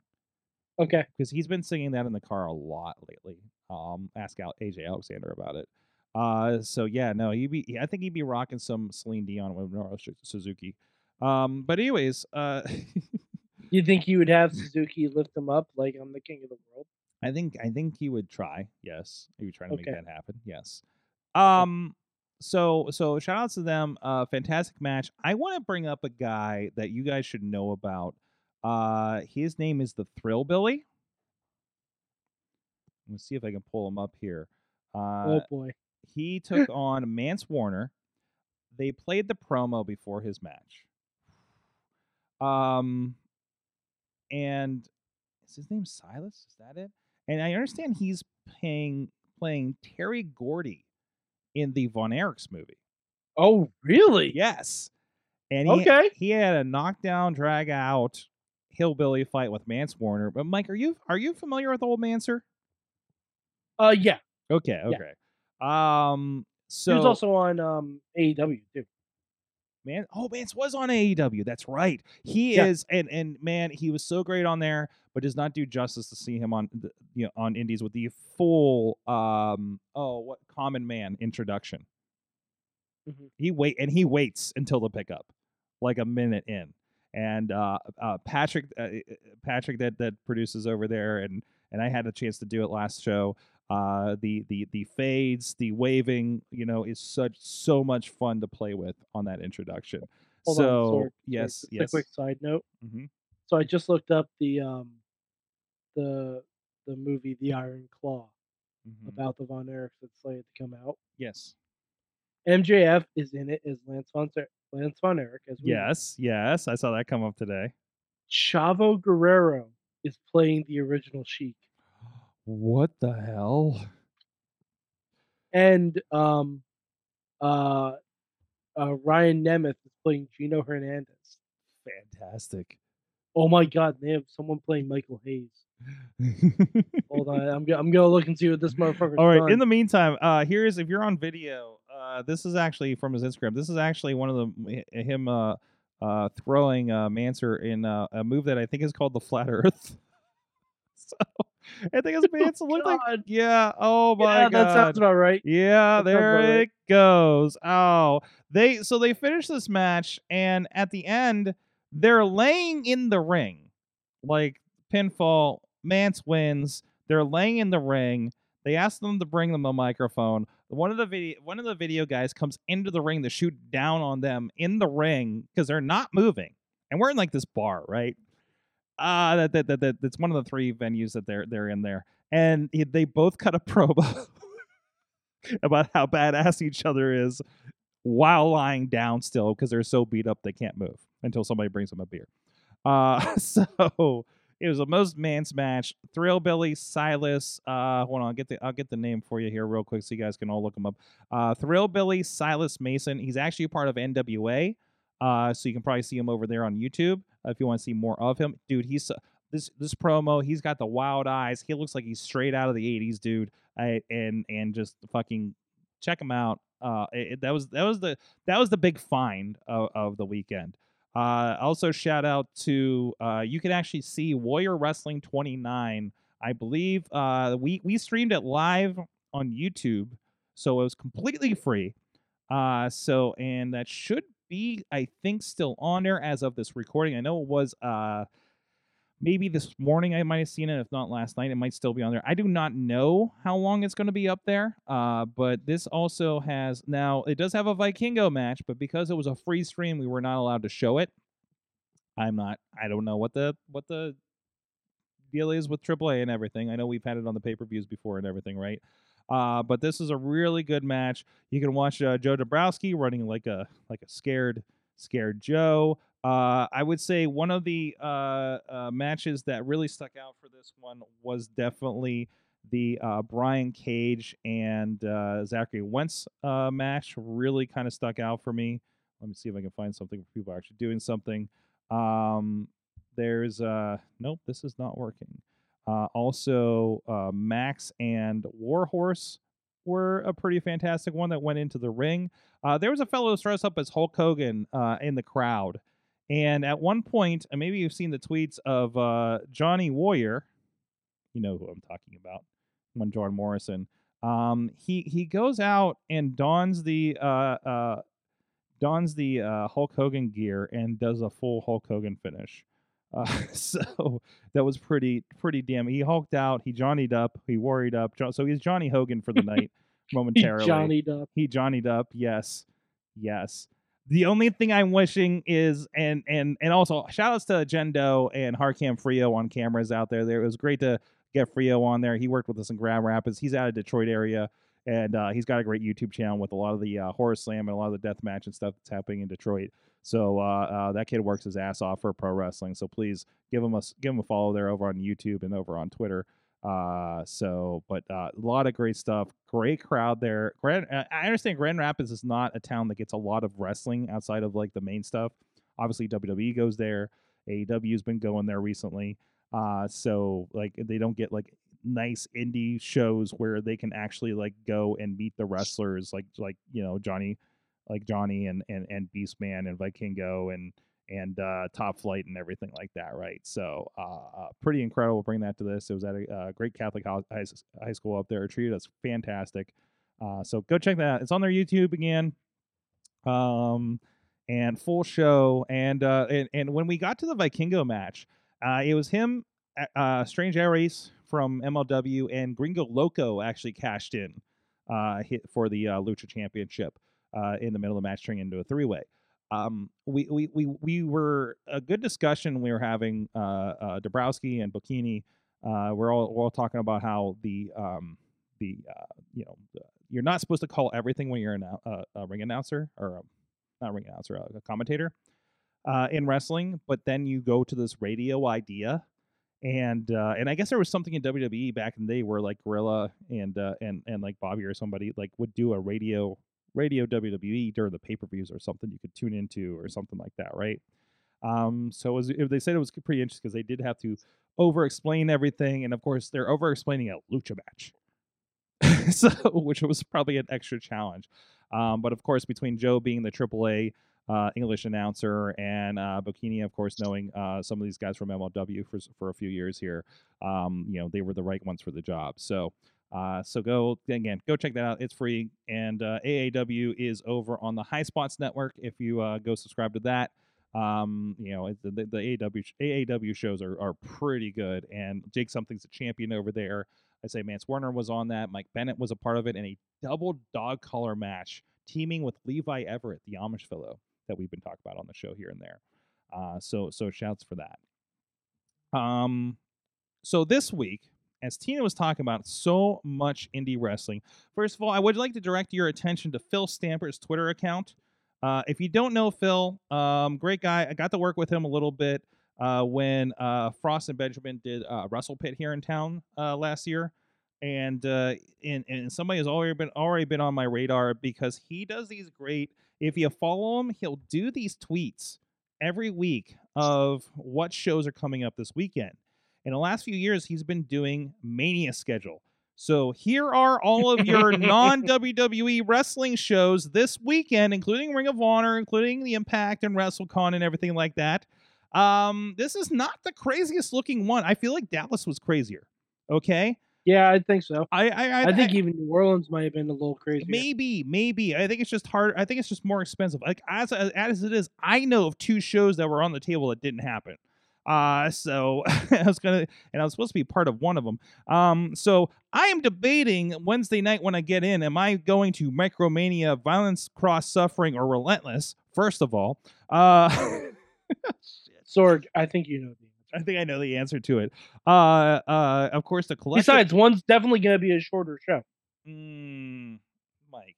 Okay. because he's been singing that in the car a lot lately. Um, ask out AJ Alexander about it. Uh, so yeah, no, he'd be. I think he'd be rocking some Celine Dion with Minoru Suzuki. Um, but anyways, uh, You think he would have Suzuki lift him up like I'm the king of the world? I think I think he would try. Yes, he would try to Okay. make that happen. Yes. Um. So so shout outs to them. Uh, fantastic match. I want to bring up a guy that you guys should know about. Uh, his name is the Thrillbilly. Let's see if I can pull him up here. Uh, oh boy. he took on Mance Warner. They played the promo before his match. Um, and is his name Silas? Is that it? And I understand he's playing playing Terry Gordy in the Von Erichs movie. Oh really? Yes, and he, Okay. he had a knockdown, drag out hillbilly fight with Mance Warner. But Mike, are you are you familiar with Old Manser? Uh yeah. Okay, Yeah. okay. Um, so he was also on um AEW too. Man, oh, Mance was on AEW. That's right. He Yeah. is, and and man, he was so great on there, but does not do justice to see him on the, you know on Indies with the full um oh what Common Man introduction. Mhm. He wait and he waits until the pickup, like a minute in. And uh, uh, Patrick, uh, Patrick that that produces over there, and and I had a chance to do it last show. Uh, the the the fades, the waving, you know, is such so much fun to play with on that introduction. Hold so on, Sorg, yes, yes. A quick side note. Mhm. So I just looked up the um the the movie The Iron Claw Mhm. about the Von Erichs that's slated to come out. Yes. MJF is in it as Lance Von Ser- Lance Von Erich as we know. Yes, yes, I saw that come up today. Chavo Guerrero is playing the original Sheik, What the hell? and um uh, uh Ryan Nemeth is playing Gino Hernandez. Fantastic. Oh my God, they have someone playing Michael Hayes. Hold on, I'm go- I'm gonna look and see what this motherfucker. All right. In the meantime, uh, here's if you're on video. Uh, this is actually from his Instagram. This is actually one of the him uh, uh, throwing uh, Manser in uh, a move that I think is called the flat Earth. so I think it's Manser looked like yeah. Oh my yeah, god. that sounds about right. Yeah, That there about right. it goes. Oh, they so they finish this match, and at the end, they're laying in the ring, like pinfall. Mance wins. They're laying in the ring. They ask them to bring them a microphone. One of the video one of the video guys comes into the ring to shoot down on them in the ring because they're not moving, and we're in like this bar, right? Uh that, that, that, that that's one of the three venues that they're they're in there, and he- they both cut a promo about how badass each other is while lying down still because they're so beat up they can't move until somebody brings them a beer. Uh, so it was a most man's match. Thrillbilly Silas. Uh, hold on, I'll get the I'll get the name for you here real quick so you guys can all look him up. Uh, Thrillbilly Silas Mason. He's actually a part of NWA. Uh, so you can probably see him over there on YouTube uh, if you want to see more of him, dude. He's this this promo. He's got the wild eyes. He looks like he's straight out of the '80s, dude. I, and and just fucking check him out. Uh, it- that was that was the that was the big find of, of the weekend. Uh, also shout out to uh, you can actually see Warrior Wrestling 29. I believe uh, we we streamed it live on YouTube, so it was completely free. Uh, so and that should be I think still on there as of this recording. I know it was uh maybe this morning I might have seen it. If not last night, it might still be on there. I do not know how long it's going to be up there. Uh, but this also has now it does have a Vikingo match, but because it was a free stream, we were not allowed to show it. I'm not. I don't know what the what the deal is with AAA and everything. I know we've had it on the pay per views before and everything, right? Uh, but this is a really good match. You can watch uh, Joe Dombrowski running like a like a scared scared Joe. Uh, I would say one of the uh, uh, matches that really stuck out for this one was definitely the uh, Brian Cage and Zachary Wentz match. Really kind of stuck out for me. Let me see if I can find something for people actually doing something. Um, there's uh, nope, this is not working. Uh, also, uh, Max and Warhorse were a pretty fantastic one that went into the ring. Uh, there was a fellow dressed up as Hulk Hogan uh, in the crowd. And at one point, maybe you've seen the tweets of uh, Johnny Warrior, you know who I'm talking about, one John Morrison. Um, he he goes out and dons the uh, dons the Hulk Hogan gear and does a full Hulk Hogan finish. Uh, so that was pretty pretty damn. He hulked out. He johnnied up. He worried up. So he's Johnny Hogan for the night momentarily. He. Johnny up. He Johnnied up. Yes, yes. The only thing I'm wishing is, and and and also shout outs to Gendo and Harcam Frio on cameras out there. There it was great to get Frio on there. He worked with us in Grand Rapids. He's out of Detroit area, and uh, he's got a great YouTube channel with a lot of the uh, horror slam and a lot of the death match and stuff that's happening in Detroit. So uh, uh, that kid works his ass off for pro wrestling. So please give him a give him a follow there over on YouTube and over on Twitter. Uh, so, but uh, a lot of great stuff. Great crowd there. Grand, I understand Grand Rapids is not a town that gets a lot of wrestling outside of like the main stuff. Obviously, WWE goes there. AEW's been going there recently. Uh, so like they don't get like nice indie shows where they can actually like go and meet the wrestlers like like you know Johnny like Johnny and and and Beastman and Vikingo and and uh, Top Flight and everything like that, right? So, uh, uh, pretty incredible. Bring that to this. It was at a uh, great Catholic high, high school up there. Treated us fantastic. Uh, so go check that. out. It's on their YouTube again. um, and full show. And uh, and and when we got to the Vikingo match, uh, it was him, Strange Aries from MLW, and Gringo Loco actually cashed in, uh, hit for the uh, Lucha Championship, uh, in the middle of the match, turning into a three way. Um, we, we we we were a good discussion we were having. Uh, uh, Dombrowski and Bocchini, uh, we're all we're all talking about how the um the uh, you know you're not supposed to call everything when you're an, uh, a ring announcer or a, not ring announcer, a commentator uh, in wrestling. But then you go to this radio idea, and uh, and I guess there was something in WWE back in the day where like Gorilla and uh, and and like Bobby or somebody like would do a radio radio WWE during the pay per views or something you could tune into or something like that, right? Um, so was, they said it was pretty interesting because they did have to over explain everything, and of course they're over explaining a lucha match, so which was probably an extra challenge. Um, but of course, between Joe being the AAA uh, English announcer and uh, Bocchini, of course, knowing uh, some of these guys from MLW for for a few years here, um, you know they were the right ones for the job. So. Uh, so go again, go check that out. It's free, and uh, AAW is over on the High Spots Network. If you uh, go subscribe to that, um, you know the, the, the AAW AAW shows are, are pretty good, and Jake Something's a champion over there. I say Mance Warner was on that. Mike Bennett was a part of it, and a double dog collar match teaming with Levi Everett, the Amish fellow that we've been talking about on the show here and there. Uh, so so shouts for that. Um, so this week, as Tina was talking about so much indie wrestling, first of all, I would like to direct your attention to Phil Stamper's Twitter account. Uh, if you don't know Phil, um, great guy. I got to work with him a little bit uh, when uh, Frost and Benjamin did uh, Wrestle Pit here in town uh, last year, and and and somebody has already been already been on my radar because he does these great. If you follow him, he'll do these tweets every week of what shows are coming up this weekend. In the last few years, he's been doing Mania schedule. So here are all of your non WWE wrestling shows this weekend, including Ring of Honor, including the Impact and WrestleCon and everything like that. Um, this is not the craziest looking one. I feel like Dallas was crazier. Okay, Yeah, I think so. I I, I think even New Orleans might have been a little crazy. Maybe, maybe. I think it's just hard. I think it's just more expensive. Like as as it is, I know of two shows that were on the table that didn't happen. Uh so I was gonna, and I was supposed to be part of one of them. Um, so I am debating Wednesday night when I get in. Am I going to Micromania, Violence, Cross, Suffering, or Relentless? First of all, uh, Sorg, I think you know I think I know the answer to it. Uh, uh, of course, the collective. Besides, one's definitely going to be a shorter show. Mm, Mike,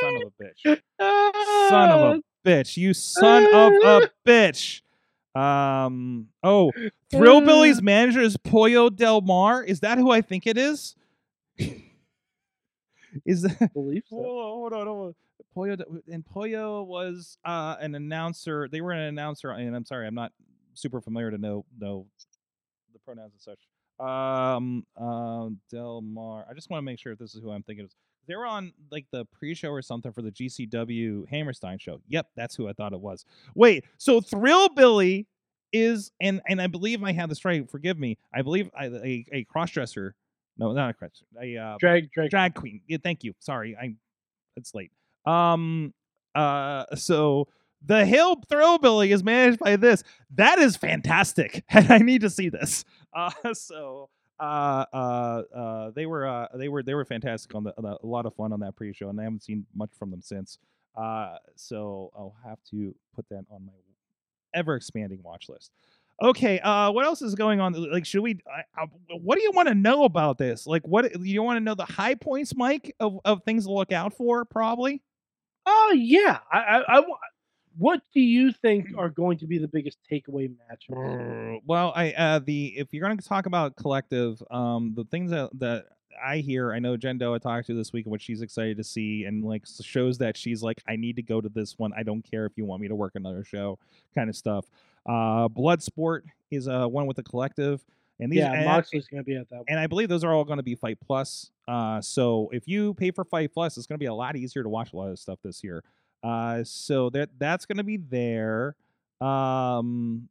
son of a bitch. son of a bitch. You son of a bitch. Um. Oh, Thrillbilly's manager is Pollo Del Mar. Is that who I think it is? is that? believe so. Hold on, hold on, hold on. Pollo and Pollo was uh, an announcer. They were an announcer, and I'm sorry, I'm not super familiar to know know the pronouns and such. Um, uh, Del Mar. I just want to make sure if this is who I'm thinking of. They were on like the pre-show or something for the GCW Hammerstein show. Yep, that's who I thought it was. Wait, so Thrillbilly is and and I believe I have this right. Forgive me. I believe I, a a crossdresser. No, not a crossdresser. A uh, Drag, drag. drag queen. Yeah, thank you. Sorry, I'm it's late. Um uh so the Hill Thrillbilly is managed by this. That is fantastic. And I need to see this. Uh so uh uh uh they were uh they were they were fantastic on the, the a lot of fun on that pre-show and I haven't seen much from them since. Uh so I'll have to put that on my ever expanding watch list. Okay, uh, what else is going on? Like, should we? What do you want to know about this? Like, what you want to know the high points, Mike, of, of things to look out for? Probably. Oh yeah. I, I, I what do you think are going to be the biggest takeaway matches? Well, I uh, the if you're going to talk about collective, um, the things that that I hear, I know Jen Doe I talked to this week, and what she's excited to see, and like shows that she's like, I need to go to this one. I don't care if you want me to work another show, kind of stuff. Uh, Bloodsport is uh one with the collective, and these yeah, and- Moxley's going to be at that one. and I believe those are all going to be Fight Plus. Uh, so if you pay for Fight Plus, it's going to be a lot easier to watch a lot of stuff this year. Uh, so that that's going to be there. Um,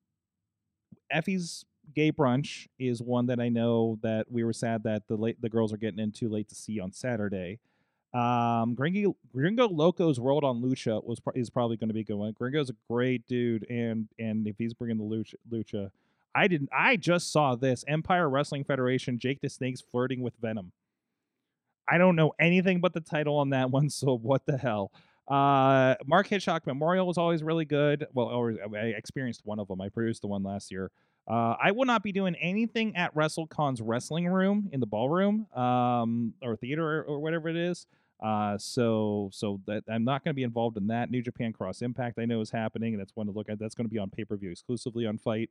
Effie's Gay Brunch is one that I know that we were sad that the late the girls are getting in too late to see on Saturday. Um, Gringo, Gringo Loco's World on Lucha was is probably going to be one. Gringo's a great dude, and and if he's bringing the Lucha, Lucha, I didn't. I just saw this Empire Wrestling Federation. Jake the Snake's flirting with Venom. I don't know anything but the title on that one, so what the hell? Uh, Mark Hitchcock Memorial was always really good. Well, always, I experienced one of them. I produced the one last year. Uh, I will not be doing anything at WrestleCon's wrestling room in the ballroom um, or theater or, or whatever it is. Uh, so so that I'm not going to be involved in that. New Japan Cross Impact I know is happening, and that's one to look at. That's going to be on pay per view exclusively on Fight.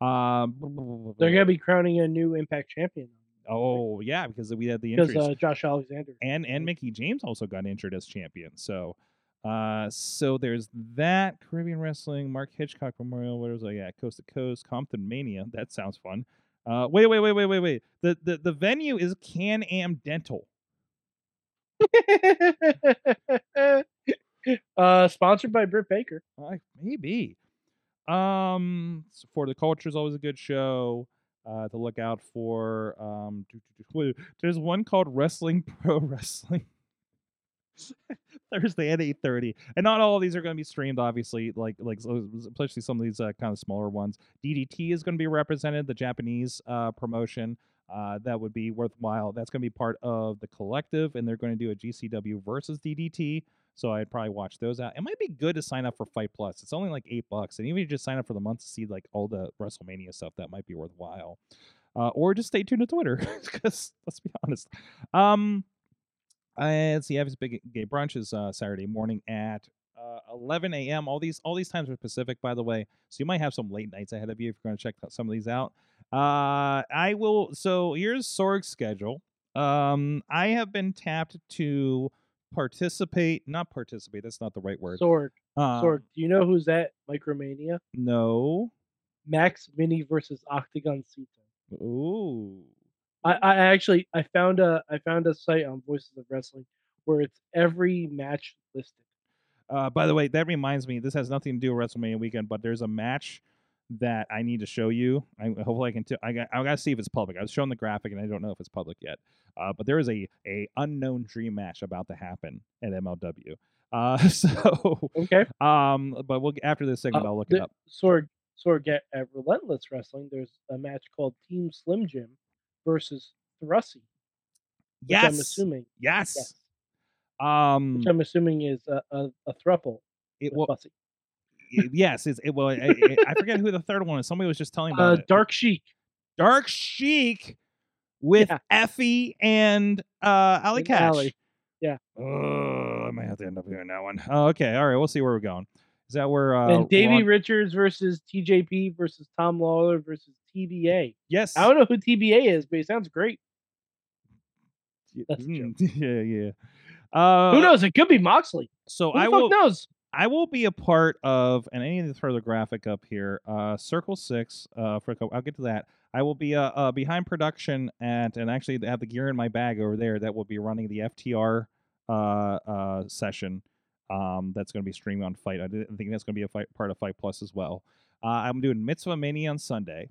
Um, They're gonna be crowning a new Impact champion oh yeah, because we had the because injuries uh, Josh Alexander. and and Mickie James also got injured as champion. So uh so there's that Caribbean wrestling, Mark Hitchcock Memorial, what was I yeah, Coast to Coast, Compton Mania. That sounds fun. Uh wait, wait, wait, wait, wait, wait. The the, the venue is Can Am Dental. uh, sponsored by Britt Baker. Uh, maybe. Um for the culture is always a good show. Uh to look out for. Um there's one called Wrestling Pro Wrestling. Thursday at eight thirty, and not all of these are going to be streamed. Obviously, like like especially some of these uh, kind of smaller ones. DDT is going to be represented, the Japanese uh, promotion. Uh, that would be worthwhile. That's going to be part of the collective, and they're going to do a GCW versus DDT. So I'd probably watch those out. It might be good to sign up for Fight Plus. It's only like eight bucks, and even if you just sign up for the month to see like all the WrestleMania stuff, that might be worthwhile. Uh, or just stay tuned to Twitter, because let's be honest. Um, uh, let's see. Evans Big Gay Brunch is uh, Saturday morning at uh, 11 a.m. All these all these times are Pacific, by the way. So you might have some late nights ahead of you if you're going to check some of these out. Uh, I will. So here's Sorg's schedule. Um, I have been tapped to participate. Not participate. That's not the right word. Sorg. Um, Sword. Do you know who's at Micromania? No. Max Mini versus Octagoncito. Ooh. I, I actually I found a I found a site on Voices of Wrestling where it's every match listed. Uh, by the way, that reminds me. This has nothing to do with WrestleMania weekend, but there's a match that I need to show you. I hopefully I can. T- I got. I got to see if it's public. I was showing the graphic, and I don't know if it's public yet. Uh, but there is a a unknown dream match about to happen at MLW. Uh, so Okay. um, but we'll after this segment, Uh, I'll look the- it up. Sword Sword get at Relentless Wrestling. There's a match called Team Slim Jim versus Thrusy. Yes. I'm assuming. yes. Yes. Um, Which I'm assuming is a, a, a thruple. it will. Bussy. yes. It's, it will. I, I- forget who the third one is. Somebody was just telling me Uh, about it. Dark Sheik. Dark Sheik with Yeah. Effie and uh Allie Katch. Yeah. Oh, I might have to end up hearing that one. Oh, okay, all right. We'll see where we're going. Is that where uh and Davey Ron- Richards versus TJP versus Tom Lawlor versus TBA. Yes. I don't know who TBA is, but he sounds great. That's mm, yeah, yeah. Uh, who knows? It could be Moxley. So I the will. knows? I will be a part of, and any of the further graphic up here, uh, Circle Six. Uh, for a couple, I'll get to that. I will be uh, uh behind production at, and actually have the gear in my bag over there that will be running the FTR uh uh session. Um, that's going to be streaming on Fight. I think that's going to be a fight, part of Fight Plus as well. Uh, I'm doing Mitzvah Mania on Sunday,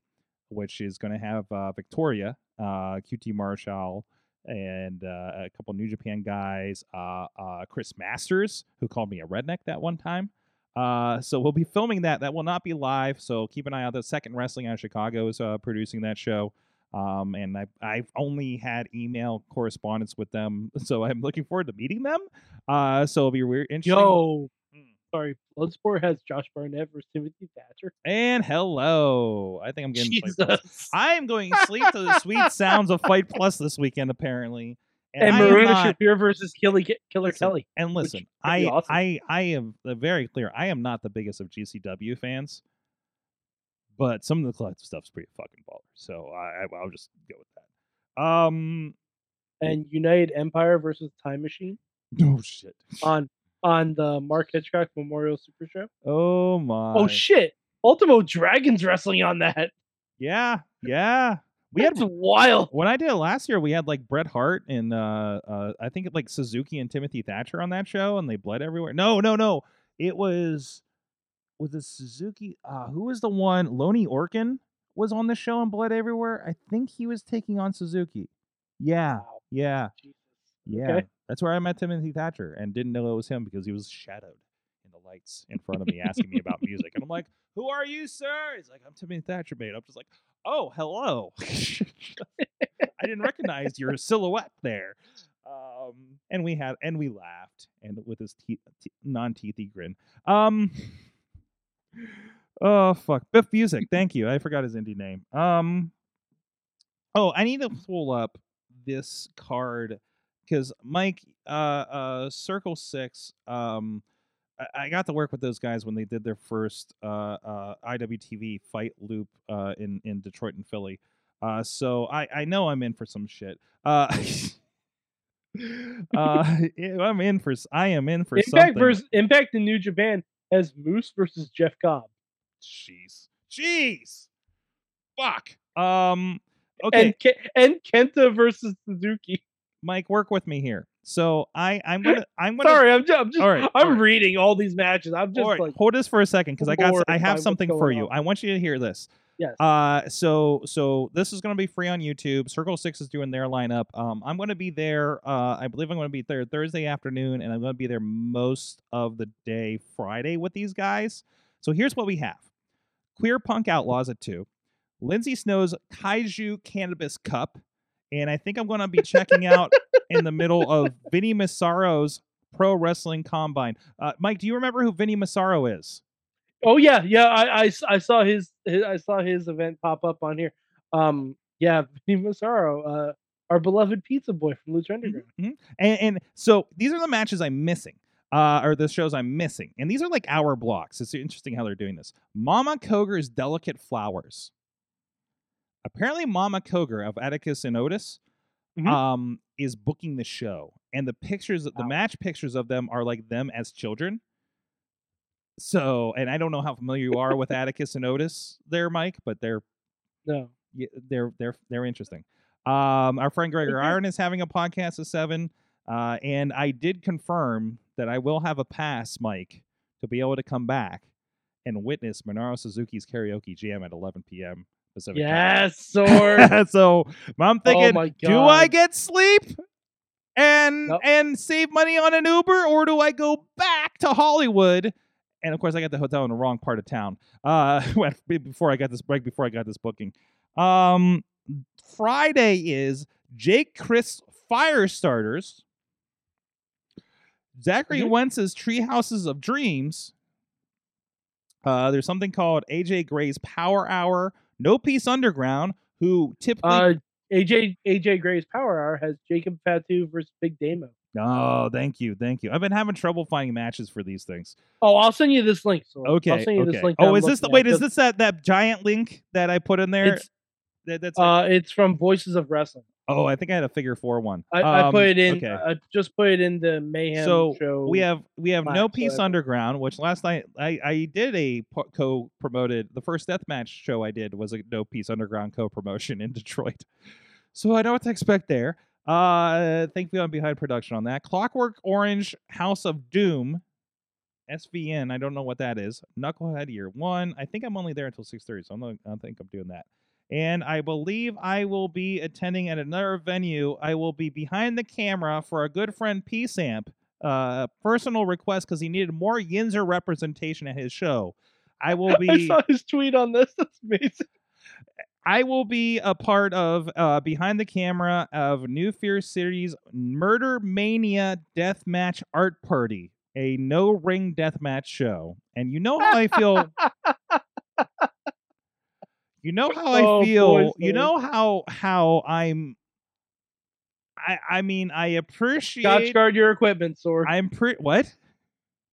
which is going to have uh, Victoria, uh, QT Marshall, and uh, a couple New Japan guys, uh, uh, Chris Masters, who called me a redneck that one time. Uh, so we'll be filming that. That will not be live. So keep an eye out. The Second Wrestling out of Chicago is producing that show. Um, and I've, I've only had email correspondence with them, so I'm looking forward to meeting them. Uh, so it'll be weird, interesting. Yo, Mm. sorry. Bloodsport has Josh Barnett versus Timothy Thatcher. And hello. I think I'm getting. Jesus. I am going to sleep to the sweet sounds of Fight Plus this weekend, apparently. and I am Marina not- Shafir versus Killy, Killer Listen, Kelly. And listen, I, awesome. I, I am uh, very clear. I am not the biggest of GCW fans, but some of the collective stuff's pretty fucking baller. So I, I, I'll just go with that. Um, And United Empire versus Time Machine no shit. on on the Mark Hitchcock Memorial Super Show. Oh my. Oh shit! Ultimo Dragons wrestling on that. Yeah, yeah. We That's had wild. when I did it last year, we had like Bret Hart and uh, uh, I think like Suzuki and Timothy Thatcher on that show, and they bled everywhere. No, no, no. It was was it Suzuki? Uh, who was the one? Oney Lorcan was on the show and Blood everywhere. I think he was taking on Suzuki. Yeah, Wow. yeah, Jesus. yeah. Okay. That's where I met Timothy Thatcher and didn't know it was him because he was shadowed in the lights in front of me asking me about music. And I'm like, "Who are you, sir?" He's like, "I'm Timothy Thatcher, mate." I'm just like, "Oh, hello." I didn't recognize your silhouette there. Um, and we had and we laughed and with his te- te- non-teethy grin. Um, oh fuck, Biff Busick. Thank you. I forgot his indie name. Um, oh, I need to pull up this card because Mike, uh, uh, Circle Six. Um, I- I got to work with those guys when they did their first uh, uh, IWTV fight loop uh, in in Detroit and Philly. Uh, so I I know I'm in for some shit. Uh, uh, I'm in for I am in for Impact something. versus Impact in New Japan has Moose versus Jeff Cobb. Jeez, jeez, fuck. Um, okay, And Ke- and Kenta versus Suzuki. Mike, work with me here. So I I'm gonna I'm gonna Sorry, I'm just, I'm, just All right, I'm all right. reading all these matches. I'm just All right, like, hold this for a second because I got I have something for you. on. I want you to hear this. Yes. Uh, so so this is going to be free on YouTube. Circle Six is doing their lineup. Um, I'm going to be there. Uh, I believe I'm going to be there Thursday afternoon, and I'm going to be there most of the day Friday with these guys. So here's what we have: Queer Punk Outlaws at two, Lindsay Snow's Kaiju Cannabis Cup, and I think I'm going to be checking out in the middle of Vinny Massaro's Pro Wrestling Combine. Uh, Mike, do you remember who Vinny Massaro is? Oh yeah, yeah. I, I I saw his, his I saw his event pop up on here. Um, yeah, Vinny Massaro, uh, our beloved pizza boy from Lucha Underground. Mhm. And, and so these are the matches I'm missing, uh, or the shows I'm missing. And these are like hour blocks. It's interesting how they're doing this. Mama Koger's Delicate Flowers. Apparently, Mama Koger of Atticus and Otis Mhm. um, is booking the show. And the pictures, the match pictures of them are like them as children. So, and I don't know how familiar you are with Atticus and Otis there, Mike, but they're No, yeah, they're they're they're interesting. Um, our friend Gregory. Iron is having a podcast at seven, uh, and I did confirm that I will have a pass, Mike, to be able to come back and witness Minoru Suzuki's karaoke jam at 11 p.m. Pacific. yes, sword. so I'm thinking, oh do I get sleep and Nope. and save money on an Uber, or do I go back to Hollywood? And of course, I got the hotel in the wrong part of town. Uh, before I got this break, before I got this booking. Um, Friday is Jake Crist Fire Starters, Zachary Mhm. Wentz's Tree Houses of Dreams. Uh, there's something called AJ Gray's Power Hour, No Peace Underground, who typically Uh, AJ AJ Gray's Power Hour has Jacob Fatu versus Big Damo. Oh, thank you, thank you. I've been having trouble finding matches for these things. Oh, I'll send you this link. Sword. Okay, I'll send you okay. this link. oh, I'm is this the wait? Is this that that giant link that I put in there? It's That- that's like- uh, it's from Voices of Wrestling. oh, I think I had a figure four one. I, I Um, put it in. Okay. I just put it in the Mayhem so show. we have we have no peace underground which last night i i did a co-promoted the first death match show i did was a no peace underground co-promotion in detroit so i know what to expect there uh thankfully i'm behind production on that clockwork orange house of doom svn i don't know what that is knucklehead year one i think i'm only there until 6.30 so i'm not, i don't think i'm doing that and I believe I will be attending at another venue. I will be behind the camera for a good friend Peace Amp. Uh, personal request because he needed more Yinzer representation at his show. I will be. I saw his tweet on this. That's amazing. I will be a part of uh, behind the camera of New Fear City's Murder Mania Deathmatch Art Party, a no ring deathmatch show. And you know how I feel. you know how I Oh, feel. boy, you know how how I'm. I I mean I appreciate. Scotch guard your equipment, sword. I'm pretty what?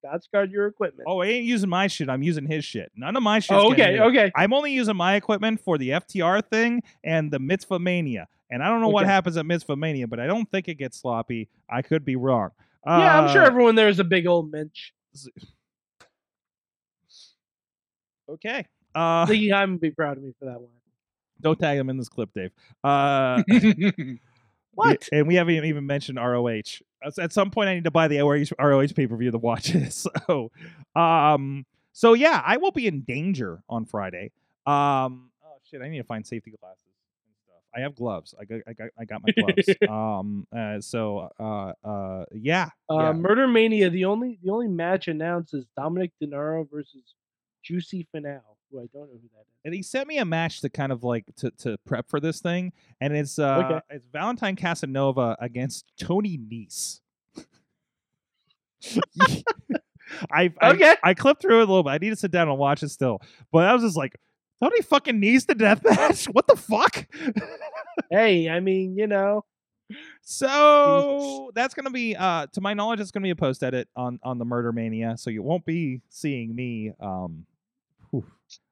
Scotch guard your equipment. Oh, I ain't using my shit. I'm using his shit. None of my shit. Oh, okay, okay. I'm only using my equipment for the FTR thing and the Mitzvah Mania. And I don't know what happens at Mitzvah Mania, but I don't think it gets sloppy. I could be wrong. yeah, I'm sure Uh, everyone there is a big old minch. Okay. Uh, Hyman would be proud of me for that one. don't tag him in this clip, Dave. Uh, What? And we haven't even mentioned ROH. At- some point, I need to buy the ROH, ROH pay per view to watch it. So, um, so yeah, I will be in danger on Friday. Um, oh shit, I need to find safety glasses and stuff. I have gloves. I got I got I got my gloves. um. Uh, so. Uh. Uh. Yeah. Uh, yeah. Murder Mania. The only the only match announced is Dominic De Niro versus Juicy Finau, who I don't know who that is. and he sent me a match to kind of like to, to prep for this thing, and it's uh Okay. it's Valentine Casanova against Tony Nese. I, I Okay. I clipped through it a little bit. I need to sit down and watch it still, but I was just like, Tony fucking Nese the death match. What the fuck? Hey, I mean, you know, So that's gonna be, uh, to my knowledge, it's gonna be a post edit on on the Murder Mania. So you won't be seeing me. Um, whew.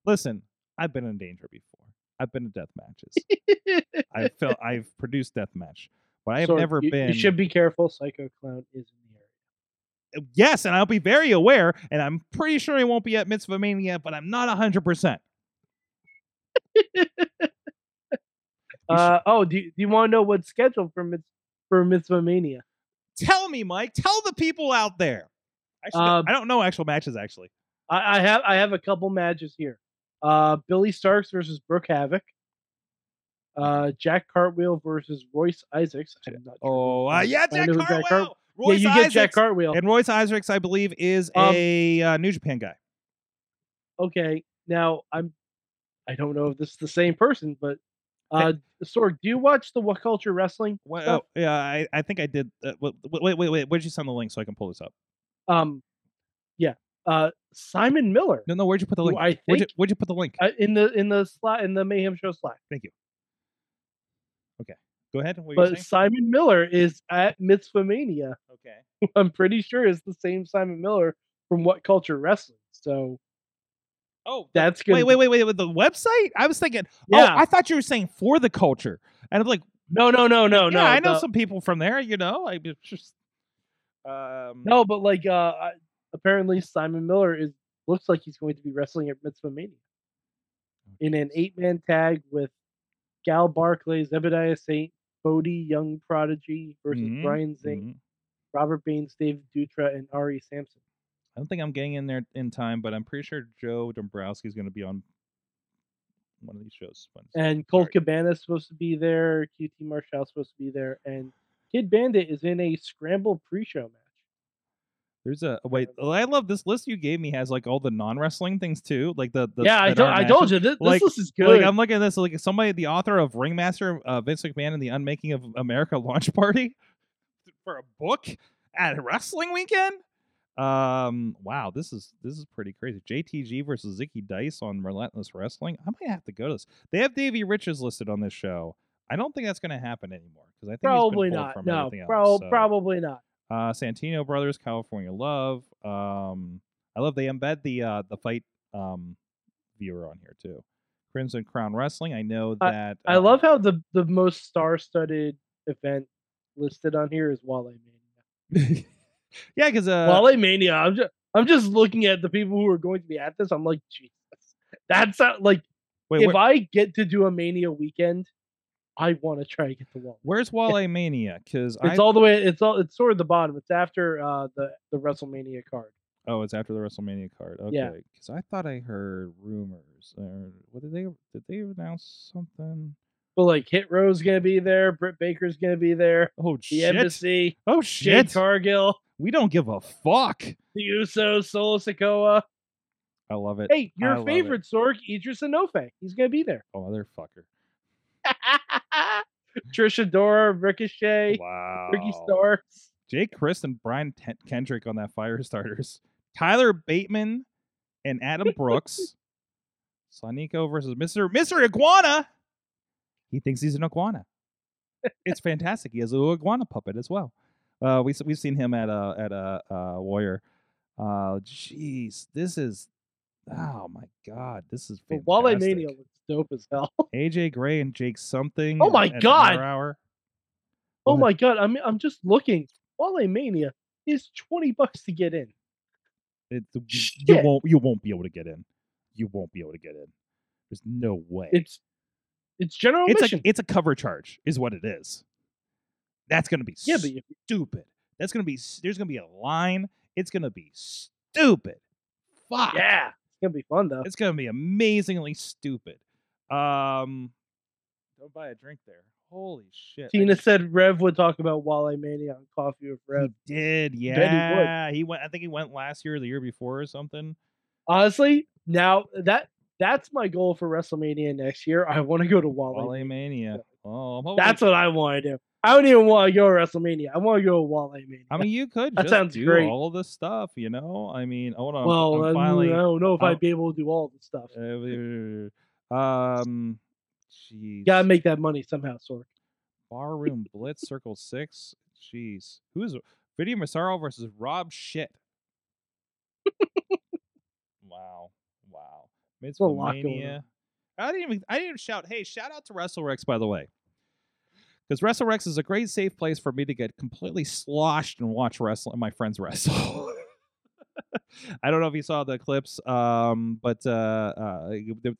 listen, I've been in danger before. I've been in death matches. I've felt I've produced death match, but I have Sorg, never you, been. You should be careful. Psycho Clown is in the area. Yes, and I'll be very aware, and I'm pretty sure he won't be at Mitzvah Mania, but I'm not hundred percent. Uh, oh, do, you- do you want to know what's scheduled for Mitz, for Mitzvah Mania? Tell me, Mike. Tell the people out there. Actually, Um, I don't know actual matches. Actually, I, I have I have a couple matches here. Uh, Billie Starkz versus Brooke Havoc. Uh, Jack Cartwheel versus Royce Isaacs. I'm not sure oh uh, yeah, Jack who Jack. Royce yeah, you get Jack Cartwheel. And Royce Isaacs, I believe, is Um, a uh, New Japan guy. okay, now I'm I don't know if this is the same person, but uh, Sorg, do you watch the What Culture Wrestling? Oh, yeah, I, I think I did. Uh, wait, wait, wait, wait. Where'd you send the link so I can pull this up? Um, yeah. Uh, Simon Miller. No, no. Where'd you put the link? I where'd, you, where'd you put the link? uh, in the in the slot in the Mayhem Show Slack. Thank you. Okay, go ahead. What were you But? Simon Miller is at Mitzvah Mania. Okay. I'm pretty sure is the same Simon Miller from What Culture Wrestling. So Oh, that's good. wait, wait, wait, wait. With the website, I was thinking. Yeah. Oh, I thought you were saying for the culture, and I'm like, No, no, no, no, no. yeah, I know the- some people from there. You know, I it's just. Um, No, but like uh apparently Simon Miller is looks like he's going to be wrestling at Mitzvah Mania in an eight man tag with Gal Barclay, Zebediah Saint, Bodie Young Prodigy versus Mhm, Brian Zane, mhm. Robert Baines, David Dutra, and Ari Sampson. I don't think I'm getting in there in time, but I'm pretty sure Joe Dombrowski is going to be on one of these shows. When And Colt Cabana is supposed to be there, QT Marshall is supposed to be there, and Kid Bandit is in a scramble pre-show match. There's a wait. I love this list you gave me has like all the non wrestling things too, like the, the yeah, I that told, I told you this, Like- this list is good. Like good. I'm looking at this, like somebody, the author of Ringmaster, uh, Vince McMahon and the Unmaking of America launch party for a book at wrestling weekend. Um, wow, this is this is pretty crazy. JTG versus Zicky Dice on Relentless Wrestling. I might have to go to this. They have Davey Richards listed on this show. I don't think that's going to happen anymore because I think probably he's been not. From No, everything pro- so. probably not. Uh, Santino Brothers, California Love. Um, I love they embed the uh the fight um viewer on here too. Crimson Crown Wrestling. I know that I uh, love how the the most star-studded event listed on here is Wale Mania. yeah, because uh, Wale Mania. I'm just I'm just looking at the people who are going to be at this. I'm like, Jesus, that's not, like wait, if where- I get to do a Mania weekend, I want to try to get to Wale. where's Wale Mania? Because I It's all the way. It's all. It's sort of the bottom. It's after uh the the WrestleMania card. oh, it's after the WrestleMania card. Okay, Yeah. because I thought I heard rumors. Or what did they did they announce something? Well, like Hit Row's gonna be there. Britt Baker's gonna be there. Oh The shit! The Embassy. Oh Jade shit! Cargill. we don't give a fuck. The Usos. Solo Sikoa. I love it. Hey, your favorite Sorg, Idris Enofe. He's gonna be there. Oh, motherfucker! Trisha Dora, Ricochet, Wow. Ricky Starks. Jake Crist and Brian Ten- Kendrick on that fire starters. Tyler Bateman and Adam Brooks. Sonico versus Mr. Mr. Iguana. He thinks he's an iguana. It's fantastic. He has a little iguana puppet as well. Uh, we we've seen him at a at a uh, Warrior. Uh, jeez, this is oh my god, this is fantastic. Wale Mania looks dope as hell. AJ Gray and Jake something. Oh my God! Hour. Oh What? my god, I'm I'm just looking. Wale Mania is twenty bucks to get in. It, you won't you won't be able to get in. You won't be able to get in. There's no way. It's it's general it's admission. a it's a cover charge, is what it is. That's gonna be yeah, but you, stupid. That's gonna be there's gonna be a line. It's gonna be stupid. Fuck. yeah, it's gonna be fun though. It's gonna be amazingly stupid. Um, Don't buy a drink there. Holy shit! Tina just- said Rev would talk about Wale Mania on Coffee with Rev. He did, Bet he yeah. He went. I think he went last year, or the year before, or something. Honestly, now that that's my goal for WrestleMania next year. I want to go to. Wale Mania. Oh, I'm That's what I want to do. I don't even want to go to WrestleMania. I want to go to Wale Mania. I mean, you could That sounds do great. all the stuff, you know. I mean, hold on. well, I'm I, finally. I don't know if I'll- I'd be able to do all the stuff. uh, um, jeez. Gotta make that money somehow, Sork. Barroom Blitz Circle Six. Jeez, who's Video Massaro versus Rob Shit? wow, wow. a Mitzvah lot going Mania. on. I didn't even. I didn't even shout. Hey, shout out to WrestleRex by the way, because WrestleRex is a great safe place for me to get completely sloshed and watch wrestle and my friends wrestle. I don't know if you saw the clips, um, but uh, uh,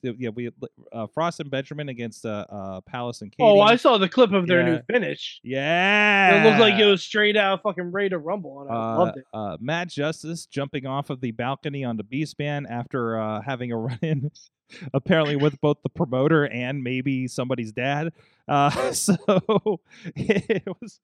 yeah, we uh, Frost and Benjamin against uh, uh, Palace and Katie. Oh, I saw the clip of their Yeah. new finish. Yeah. It looked like it was straight out fucking Ready to Rumble, and I Uh, loved it. uh, Matt Justice jumping off of the balcony onto Beastman after uh, having a run in, apparently with both the promoter and maybe somebody's dad. Uh, so it was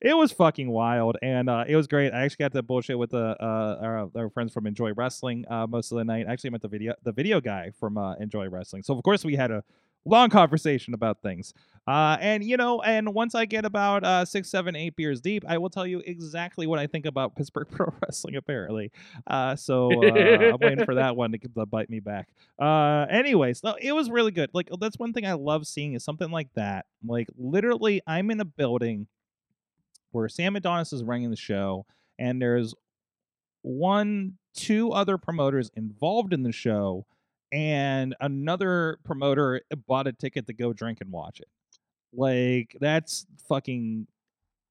it was fucking wild, and uh, it was great. I actually got to bullshit with the uh, our, our friends from Enjoy Wrestling uh, most of the night. I actually met the video the video guy from uh, Enjoy Wrestling. So of course we had a long conversation about things. Uh, and you know, and once I get about uh, six, seven, eight beers deep, I will tell you exactly what I think about Pittsburgh Pro Wrestling. Apparently, uh, so uh, I'm waiting for that one to, to bite me back. Uh, anyways, no, it was really good. Like that's one thing I love seeing is something like that. Like literally, I'm in a building where Sam Adonis is running the show, and there's one, two other promoters involved in the show, and another promoter bought a ticket to go drink and watch it. Like that's fucking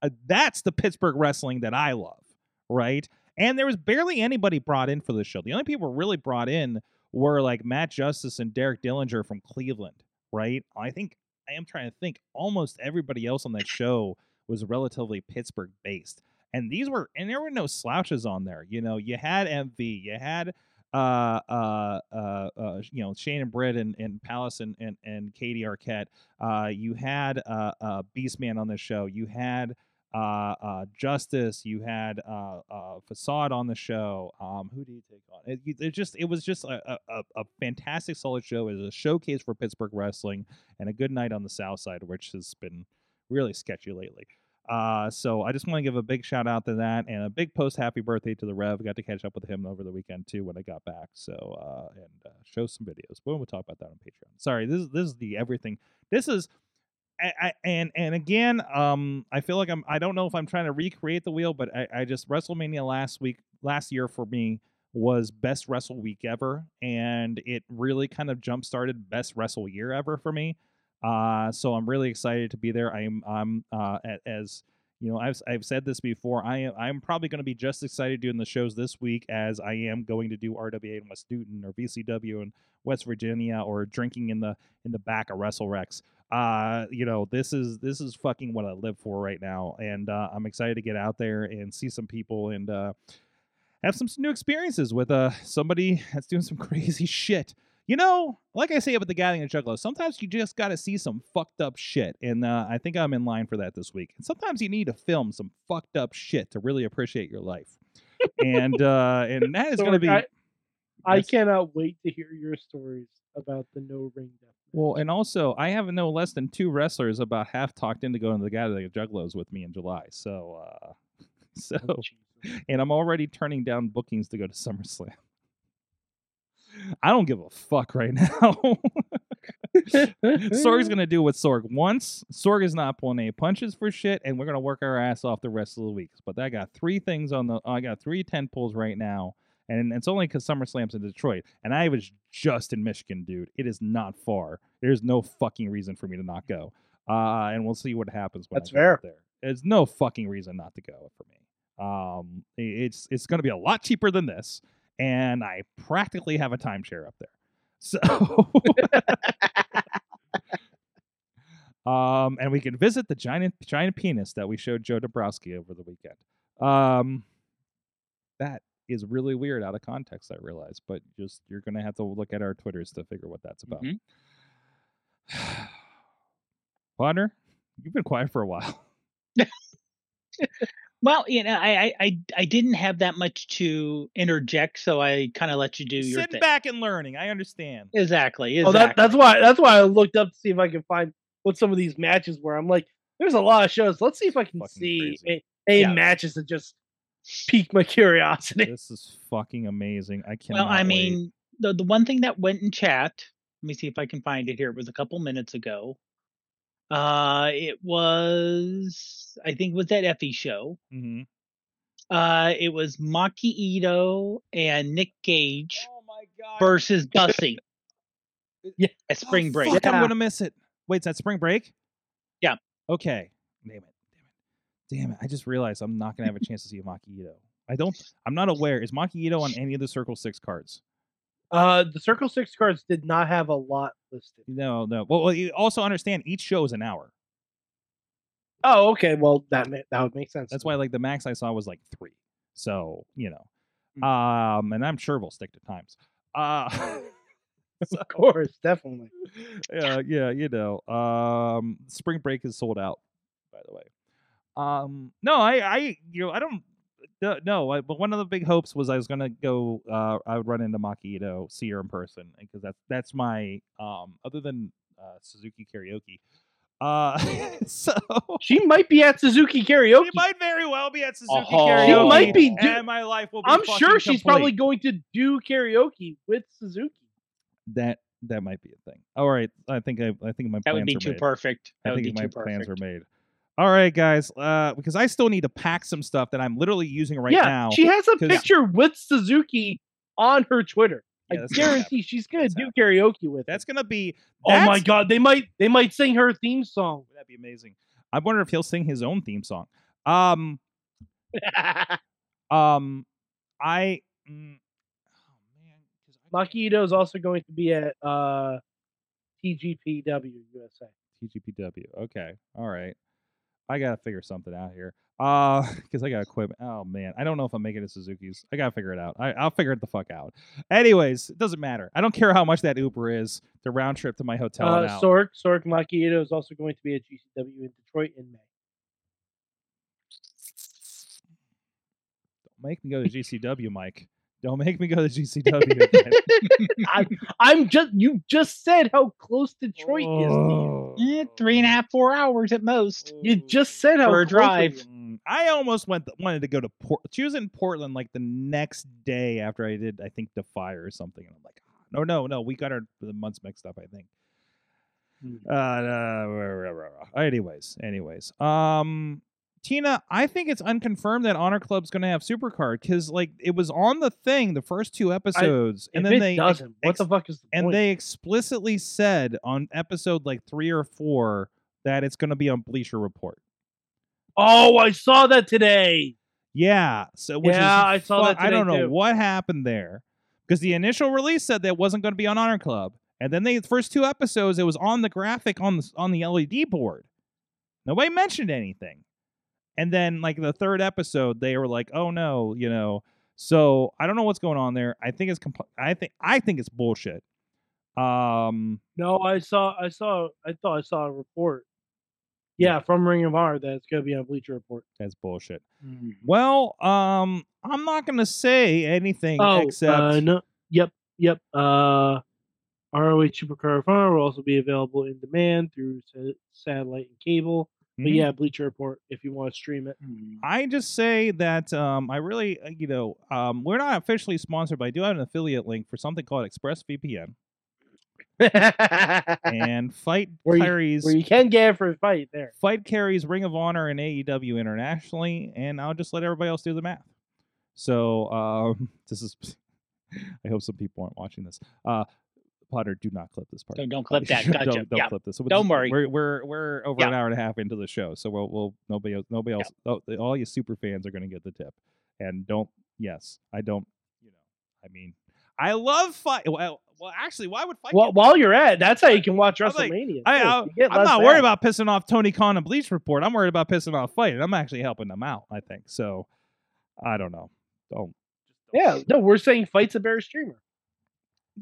uh, that's the Pittsburgh wrestling that I love, right? And there was barely anybody brought in for the show. The only people really brought in were like Matt Justice and Derek Dillinger from Cleveland, right? I think I am trying to think almost everybody else on that show was relatively Pittsburgh based. And these were and there were no slouches on there. You know, you had MV, you had uh uh uh, uh you know Shane and Britt and, and Palace and, and and Katie Arquette. Uh you had uh uh Beastman on the show. You had uh, uh, Justice. You had uh, uh, Facade on the show. Um, who did you take on? It, it just it was just a, a- a fantastic, solid show. It was a showcase for Pittsburgh wrestling and a good night on the South Side, which has been really sketchy lately. Uh, so I just want to give a big shout out to that and a big post happy birthday to the Rev. Got to catch up with him over the weekend too when I got back. So uh, and uh, show some videos. But we'll talk about that on Patreon. Sorry, this is this is the everything. This is I, I, and and again, um, I feel like I'm. I don't know if I'm trying to recreate the wheel, but I, I just WrestleMania last week, last year for me was best Wrestle Week ever, and it really kind of jump started best Wrestle Year ever for me. Uh, so I'm really excited to be there. I'm I'm uh, as you know, I've I've said this before. I am I'm probably going to be just excited doing the shows this week as I am going to do RWA in West Newton or VCW in West Virginia or drinking in the in the back of WrestleRex uh you know this is this is fucking what i live for right now and uh i'm excited to get out there and see some people and uh have some new experiences with uh somebody that's doing some crazy shit you know like i say about the gathering of juggalos sometimes you just gotta see some fucked up shit and uh i think i'm in line for that this week and sometimes you need to film some fucked up shit to really appreciate your life and uh and that is gonna be I, I cannot wait to hear your stories about the no ring death. Well, and also I have no less than two wrestlers about half talked into going to the Gathering of Juggalos with me in July. So, uh, so, Oh, and I'm already turning down bookings to go to SummerSlam. I don't give a fuck right now. Sorg's gonna do what Sorg wants. Sorg is not pulling any punches for shit, and we're gonna work our ass off the rest of the weeks. But I got three things on the. I got three tent pulls right now, and it's only because SummerSlam's in Detroit, and I was just in Michigan, dude. It is not far. There's no fucking reason for me to not go. Uh, and we'll see what happens when That's I fair. there. There's no fucking reason not to go for me. Um, it's it's gonna be a lot cheaper than this, and I practically have a timeshare up there. So. Um, and we can visit the giant giant penis that we showed Joe Dombrowski over the weekend. Um, that is really weird out of context, I realize, but just you're gonna have to look at our Twitters to figure what that's about. Mhm. Partner, you've been quiet for a while. Well, you know, I, I I I didn't have that much to interject, so I kind of let you do your Sitting thing. back and learning. I understand. Exactly. Oh, exactly. that, that's why that's why I looked up to see if I can find what some of these matches were. I'm like, there's a lot of shows. Let's see if I can Fucking see crazy. a, any Yeah. matches that just pique my curiosity. This is fucking amazing. I cannot. Well, I wait. mean, the the one thing that went in chat. Let me see if I can find it here. It was a couple minutes ago. Uh, it was I think it was that Effy show. Mhm. Uh, it was Maki Ito and Nick Gage Oh my god. versus Bussy. Yeah. At Spring oh, Break. Fuck, I'm gonna miss it. Wait, is that spring break? Yeah. Okay. Damn it. Damn it. Damn it. I just realized I'm not gonna have a chance to see Maki Ito. I don't. I'm not aware. Is Maki Ito on any of the Circle Six cards? Uh, the Circle Six cards did not have a lot listed. No, no. Well, well, you also understand each show is an hour. Oh, okay. Well, that ma- that would make sense. That's why, like, the max I saw was like three. So you know, Mm. um, and I'm sure we'll stick to times. Uh, of course, definitely. yeah, yeah, you know. Um, spring break is sold out, by the way. Um, no, I, I, you know, I don't. No, I, but one of the big hopes was I was gonna go. Uh, I would run into Maki Ito, see her in person, because that's that's my um. Other than uh, Suzuki karaoke, uh, so She might be at Suzuki Karaoke. she might very well be at Suzuki Oh. karaoke. She might be do- and my life will be. I'm sure she's complete. probably going to do karaoke with Suzuki. that. That might be a thing. All right, I think I, I think my That plans would be are too made. perfect. That I think my plans perfect. are made. All right, guys, uh, because I still need to pack some stuff that I'm literally using right yeah, now. she has a picture with Suzuki on her Twitter. Yeah, I that's guarantee she's gonna That's do karaoke with. That's it. gonna be. oh my god, they might they might sing her theme song. That'd be amazing. I wonder if he'll sing his own theme song. Um, um, I. Mm, oh man, 'cause I- Maki Ito is also going to be at uh, TJPW USA. TJPW. Okay. All right. I gotta figure something out here. Uh, because I got equipment. Oh man, I don't know if I'm making it to Suzuki's. I gotta figure it out. I, I'll figure it the fuck out. Anyways, it doesn't matter. I don't care how much that Uber is. The round trip to my hotel Uh, now. Sorg Sorg Makito is also going to be at GCW in Detroit in May. Don't make me go to GCW, Mike. Don't make me go to GCW. again. I, I'm just you just said how close Detroit is. To you. Oh. Eh, three and a half, four hours at most. You just said how For a close drive. is. Mm, I almost went wanted to go to Port. She was in Portland like the next day after I did, I think, Defy or something, and I'm like, "Ah, no, no, no, we got our the months mixed up. I think. Hmm. Uh, uh, rah, rah, rah, rah. anyways, anyways, um, Tina, I think it's unconfirmed that Honor Club's going to have Supercard because like it was on the thing the first two episodes, and if then it they doesn't, what ex- the fuck is the and point? they explicitly said on episode like three or four that it's going to be on Bleacher Report. oh, I saw that today. Yeah. So which Yeah, is I saw that I don't know too. what happened there because the initial release said that it wasn't going to be on Honor Club, and then they the first two episodes it was on the graphic on the on the LED board. Nobody mentioned anything, and then like the third episode they were like, oh no, you know. So I don't know what's going on there. I think it's compl- I think I think it's bullshit. Um. No, I saw, I saw, I thought I saw a report. Yeah, from Ring of Honor that it's going to be on Bleacher Report. That's bullshit. Mm-hmm. Well, um, I'm not gonna say anything Oh, except uh, no, yep, yep. Uh, ROH Supercard of Honor will also be available in demand through sa- satellite and cable. But Mhm. yeah, Bleacher Report if you want to stream it. I just say that um, I really, uh, you know, um, we're not officially sponsored, but I do have an affiliate link for something called ExpressVPN and FITE Where you- carries Where you can get it for a fight there. FITE carries Ring of Honor and AEW internationally, and I'll just let everybody else do the math. So um, this is. I hope some people aren't watching this. Uh, Potter, do not clip this part. Don't, don't clip that. don't, don't yeah. clip this. So Don't worry. We're we're we're over Yeah. an hour and a half into the show, so we'll we'll nobody else nobody else oh, all you super fans are going to get the tip. And don't yes, I don't. You know, I mean, I love FITE. Well, well, actually, why would FITE? Well, while you're at, it, that's how you can watch like- WrestleMania. I, I'm less not worried about pissing off Tony Khan and Bleach Report. I'm worried about pissing off FITE, and I'm actually helping them out. I think so. I don't know. Don't. Yeah, no, we're saying FITE's a better streamer.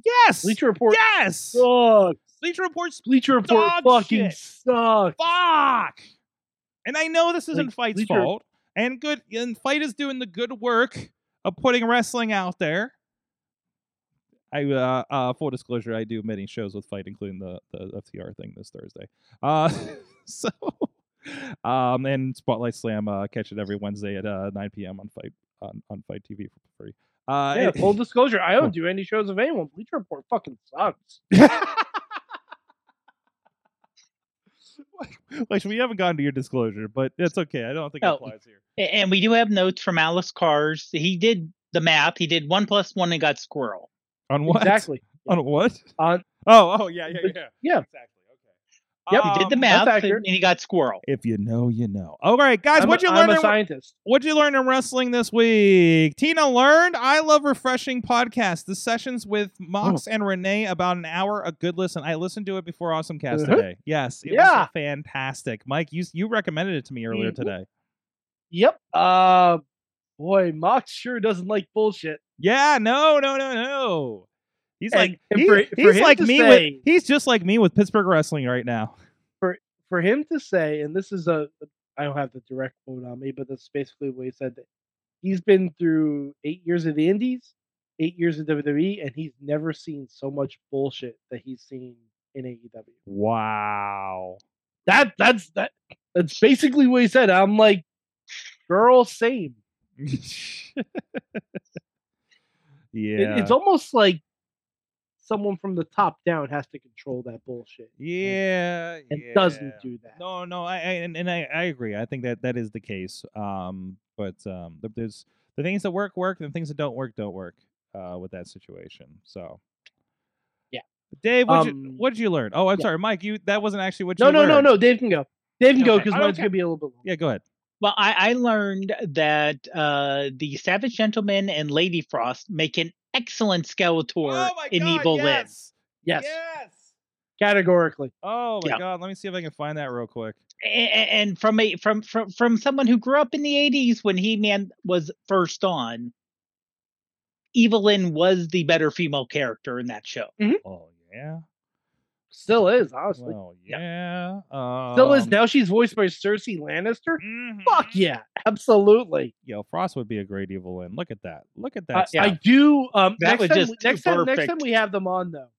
Yes. Bleacher Report Yes. sucks. Bleacher Report's Bleacher Report fucking shit. sucks. fuck. And I know this isn't FITE's Bleacher- fault. And good and FITE is doing the good work of putting wrestling out there. I uh, uh full disclosure, I do many shows with FITE, including the the FTR thing this Thursday. Uh so um and Spotlight Slam, uh catch it every Wednesday at uh 9 p.m. on FITE on, on FITE TV for free. Uh Yeah, full disclosure, I don't do any shows of anyone. Bleacher Report fucking sucks. like we haven't gotten to your disclosure, but it's okay. I don't think it Oh. applies here. And we do have notes from Alice Cars. He did the math. He did one plus one and got squirrel. On what? Exactly. On what? On Oh, oh yeah, yeah, yeah. yeah. Exactly. Okay. Yep, He did the Um, math and and he got squirrel. If you know, you know. All right, guys, I'm, what'd you a, learn? I'm a in, scientist. what'd you learn in wrestling this week? Tina learned. I love refreshing podcasts. The sessions with Mox and Renee about an hour, a good listen. I listened to it before Awesome Cast Mhm. today. Yes, it Yeah. was fantastic. Mike, you you recommended it to me earlier Mhm. today. Yep. Uh, boy, Mox sure doesn't like bullshit. Yeah, no, no, no, no. He's And- like and he- for- for he's like me say- with he's just like me with Pittsburgh wrestling right now. For him to say, and this is a, I don't have the direct quote on me, but that's basically what he said. That he's been through eight years of the Indies, eight years of WWE, and he's never seen so much bullshit that he's seen in AEW. Wow. That that's that. That's basically what he said. I'm like, girl, same. yeah. It- it's almost like someone from the top down has to control that bullshit. yeah. and yeah. doesn't do that. No, no, I, I and, and I, I agree. I think that that is the case. Um, but um, there's the things that work work, and the things that don't work don't work. Uh, with that situation. So. Yeah. Dave, what you Um, what did you learn? Oh, I'm yeah. sorry, Mike. You that wasn't actually what you No, no, no, learned. no. Dave can go. Dave can go because mine's don't gonna be a little bit long. Yeah, go ahead. Well, I, I learned that uh, the Savage Gentleman and Lady Frost make an excellent Skeletor oh my in God, Evil-Lyn. yes. Yes, Yes. categorically. Oh my Yeah. god, let me see if I can find that real quick. A- a- And from a from from from someone who grew up in the '80s when He Man was first on, Evil-Lyn was the better female character in that show. Mm-hmm. Oh yeah. Still is, honestly. Well, yeah. Um, Still is. Now she's voiced by Cersei Lannister. Fuck mhm. yeah, absolutely. Yo, Frost would be a great evil in. Look at that. Look at that. I, stuff. I do. Um, That next time, just we- next time, next time we have them on though,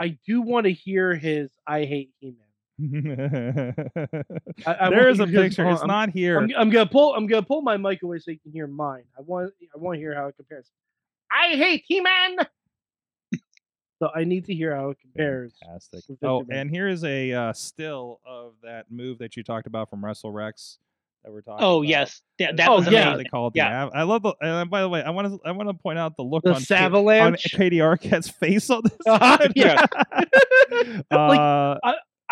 I do want to hear his "I hate He-Man." I, I there a picture. hold It's on, not here. I'm, I'm gonna pull. I'm gonna pull my mic away so you can hear mine. I want. I want to hear how it compares. I hate He-Man. So I need to hear how it compares. Fantastic. Oh, and here's a uh, still of that move that you talked about from Wrestle Rex that we're talking. Oh about. yes, that, that Oh, was yeah. They called Yeah. the. Av- I love the. And by the way, I want to. I want to point out the look The on, Ka- on Savalanche. Katie Arquette's face on this. Uh, one. yeah. Like, uh,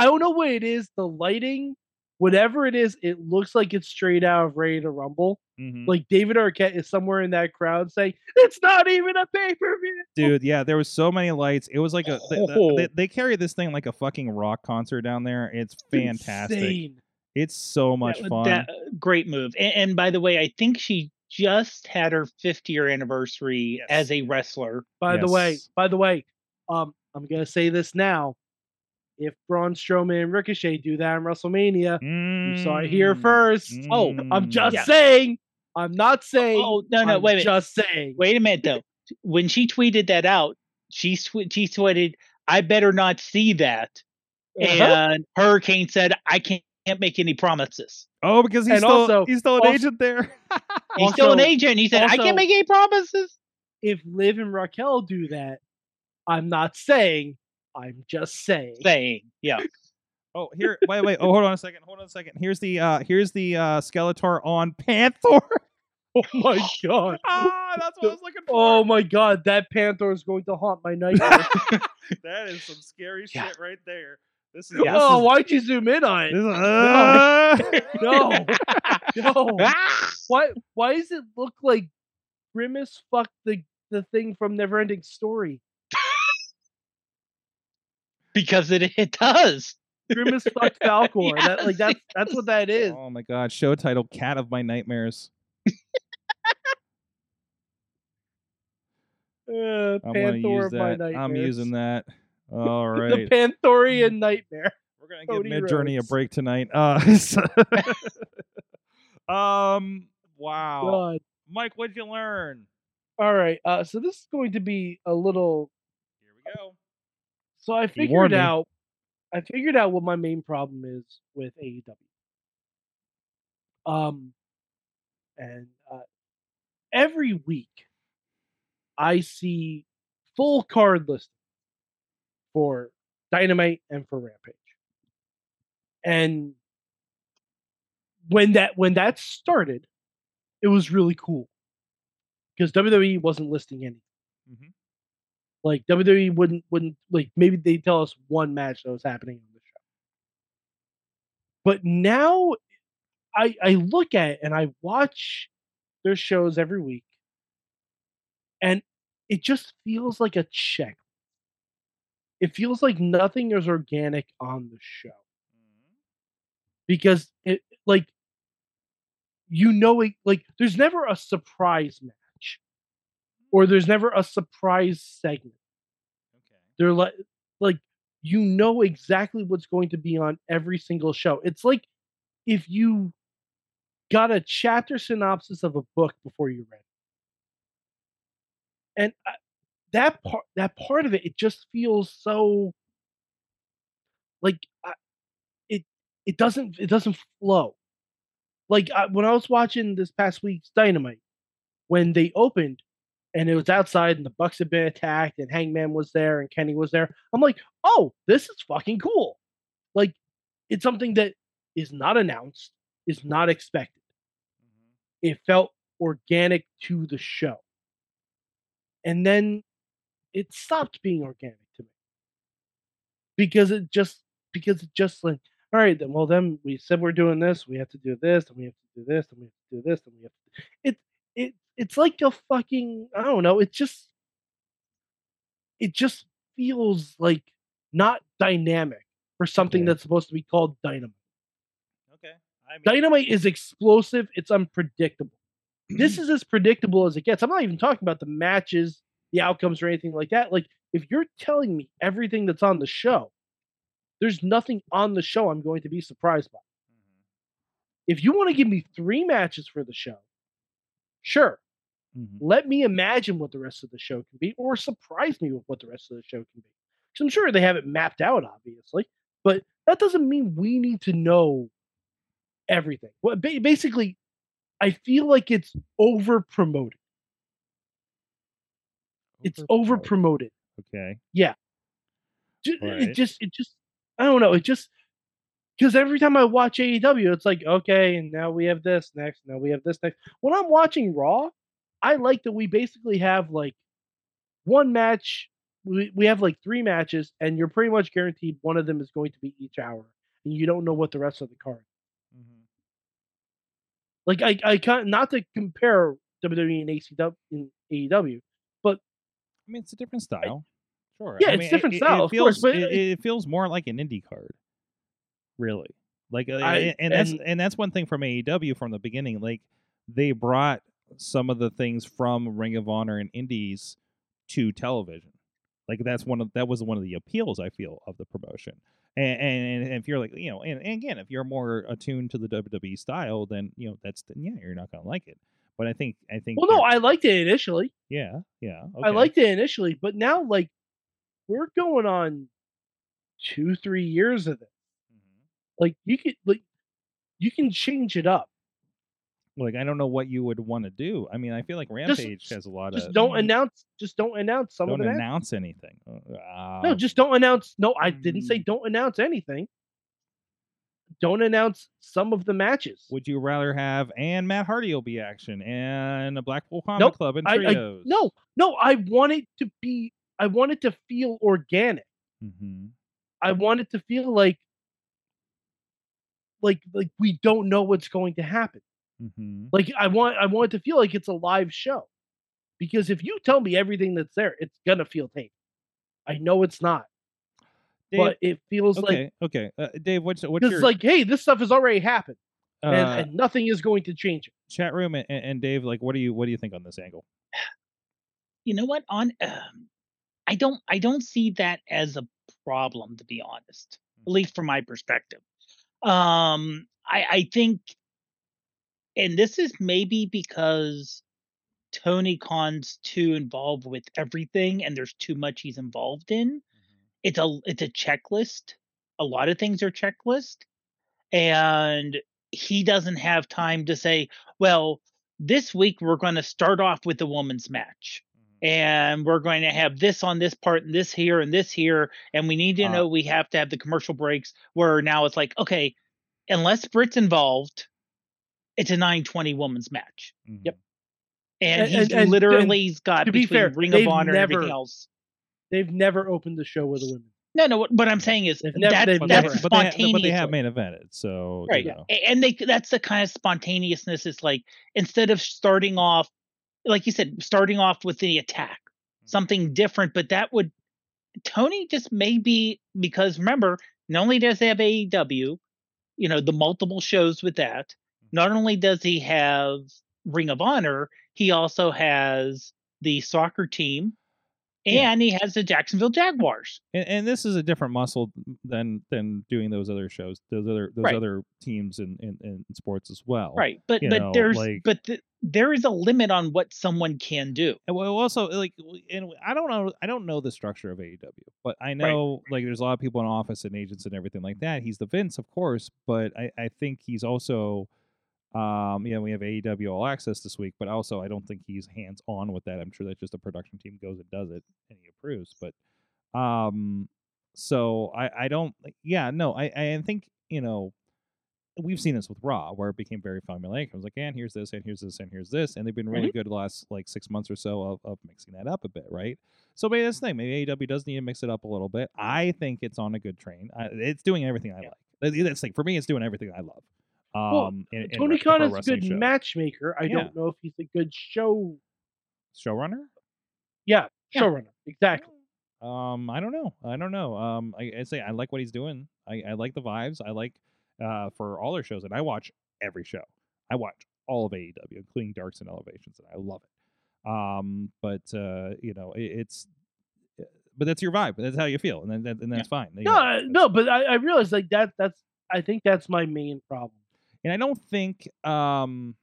I don't know what it is. The lighting, whatever it is, it looks like it's straight out of Ready to Rumble. mhm. Like David Arquette is somewhere in that crowd saying, "It's not even a pay per view." dude yeah there was so many lights it was like a they, Oh. they, they carry this thing like a fucking rock concert down there it's fantastic Insane. it's so much That- fun that- great move. And, and by the way, I think she just had her 50 year anniversary Yes. as a wrestler. By the way, by the way, um, I'm gonna say this now. If Braun Strowman and Ricochet do that in WrestleMania, you saw it here Mm, first. Oh, I'm just Yeah. saying. I'm not saying. Oh no, no, I'm wait a minute. Just saying. Wait a minute though. When she tweeted that out, she sw- she tweeted, "I better not see that." Uh-huh. And Hurricane said, "I can't, can't make any promises." oh because he's And still also- he's still an also- agent there He's still an agent. He said, "I can't make any promises." if Liv and Raquel do that, I'm not saying. I'm just saying. Saying, yeah. oh here wait wait oh hold on a second hold on a second here's the uh here's the uh skeletor on panther Oh my god. ah that's what i was looking for Oh my god, that Panther is going to haunt my nightmare. that is some scary Yeah. shit right there this is Yeah. this oh, is- why'd you zoom in on it? uh, No, no. Ah! Why? Why does it look like Grimace fucked the the thing from Neverending Story? Because it it does. Grimace fucked Falkor. That like that's that's what that is. oh my god show title cat of my nightmares Uh, I'm Panther gonna use my that. I'm using that. All right. the. Panthorian nightmare. We're gonna Cody give Mid Journey a break tonight. Uh, um. Wow. God. Mike, what'd you learn? All right. Uh, so this is going to be a little. Here we go. So I figured out. I figured out what my main problem is with AEW. Um, and uh, every week I see full card listing for Dynamite and for Rampage. And when that when that started, it was really cool because WWE wasn't listing anything. Mhm. Like WWE wouldn't wouldn't like maybe they tell us one match that was happening on the show. But now I I look at it and I watch their shows every week and it just feels like a check. It feels like nothing is organic on the show mm-hmm. because it like you know it like there's never a surprise match or there's never a surprise segment. Okay. they're like like you know exactly what's going to be on every single show. It's like if you got a chapter synopsis of a book before you read it and I, that part that part of it it just feels so like I, it it doesn't it doesn't flow. Like I, when i was watching this past week's dynamite when they opened and it was outside and the bucks had been attacked and hangman was there and kenny was there. I'm like oh this is fucking cool. Like it's something that is not announced is not expected. Mm-hmm. It felt organic to the show. And then it stopped being organic to me. Because it just because it just like all right then well then we said we're doing this we have to do this and we have to do this and we have to do this and we have to it it it's like a fucking i don't know it just it just feels like not dynamic for something Okay. that's supposed to be called dynamite Okay. I mean, dynamite is explosive it's unpredictable this is as predictable as it gets i'm not even talking about the matches the outcomes or anything like that like if you're telling me everything that's on the show there's nothing on the show i'm going to be surprised by mm-hmm. if you want to give me three matches for the show sure Mhm. let me imagine what the rest of the show can be or surprise me with what the rest of the show can be 'Cause i'm sure they have it mapped out obviously but that doesn't mean we need to know everything well, ba- basically i feel like it's over promoted it's over promoted. Okay. Ju- Right. it just it just i don't know it just because every time i watch aew it's like okay and now we have this next now we have this next when i'm watching raw i like that we basically have like one match we, we have like three matches and you're pretty much guaranteed one of them is going to be each hour and you don't know what the rest of the card Mhm. like i i can't not to compare wwe and acw in aew but I mean, it's a different style. Sure. Yeah, I it's mean, different it, style, It of feels, course, but it, it- it feels more like an indie card. Really. Like, uh, I- and that's and- and that's one thing from AEW from the beginning. Like, they brought some of the things from Ring of Honor and Indies to television. Like that's one of that was one of the appeals I feel of the promotion. And, and, and if you're like you know, and, and again, if you're more attuned to the WWE style, then you know that's yeah, you're not gonna like it. But I think I think well no i liked it initially yeah yeah I liked it initially, but now like we're going on two, three years of it. Mhm. Like you could like you can change it up. Like I don't know what you would want to do. I mean, I feel like Rampage has a lot Just of don't announce just don't announce some don't of announce anything. Uh, No, just don't announce no, I didn't say Mm. don't announce anything. Don't announce some of the matches. would you rather have and Matt Hardy will be action and a Blackpool Comic Nope, Club and I, I trios? no, no, I want it to be I want it to feel organic. hmm I want it to feel like like like we don't know what's going to happen. Hmm Like I want I want it to feel like it's a live show. Because if you tell me everything that's there, it's gonna feel taped. I know it's not, Dave, but it feels like okay, okay. Uh, Dave, what's what's your it's like, hey, this stuff has already happened, uh, and, and nothing is going to change it. chat room and, and Dave? Like, what do you what do you think on this angle? you know what on um, i don't i don't see that as a problem, to be honest, at least from my perspective. Um, I, I think, and this is maybe because Tony Khan's too involved with everything, and there's too much he's involved in. It's a it's a checklist. A lot of things are checklist, and he doesn't have time to say, well, this week we're going to start off with the women's match and we're going to have this on this part and this here and this here and we need to Uh, know we have to have the commercial breaks where now it's like okay unless brit's involved it's a 920 woman's match Mhm. Yep. and, And- he's and- and- literally he's got to be between fair, ring of honor and everything else They've never opened the show with a women. no no what, what i'm saying is They've never- that, they've that's never- they, but, they, spontaneous but they have main evented, so right You know. And they that's the kind of spontaneousness is like instead of starting off like you said starting off with the attack something different but that would tony just maybe because remember not only does they have aew you know the multiple shows with that not only does he have ring of honor he also has the soccer team Yeah. and he has the jacksonville jaguars and, and this is a different muscle than than doing those other shows, those other those Right. other teams in, in, in sports as well. right but you but know, there's like- but th- there is a limit on what someone can do And well, also like, and I don't know, I don't know the structure of AEW, but I know like there's a lot of people in office and agents and everything like that. He's the Vince, of course, but I, I think he's also, um, you know, we have AEW All Access this week, but also I don't think he's hands on with that. I'm sure that just the production team goes and does it and he approves, but, um, so I, I don't, yeah, no, I, I think you know we've seen this with Raw, where it became very formulaic. I was like, and here's this, and here's this, and here's this, and they've been really good the last like six months or so of, of mixing that up a bit, right? So maybe that's the thing. Maybe AEW does need to mix it up a little bit. I think it's on a good train. I, it's doing everything I Yeah. like. That- That's the thing for me. It's doing everything I love. Well, Um, in- in Tony re- Khan is a good show. matchmaker. I Yeah. don't know if he's a good show. showrunner. Yeah, Yeah. showrunner. Exactly. Um, I don't know. I don't know. Um, I, I say I like what he's doing. I, I like the vibes. I like uh for all their shows, and I watch every show. I watch all of AEW, including Darks and Elevations, and I love it. Um, but uh, you know, it, it's but that's your vibe. That's how you feel, and then that, and that's fine. you No, know, uh, that's- no, but I, I realize like that. That's I think that's my main problem. And I don't think um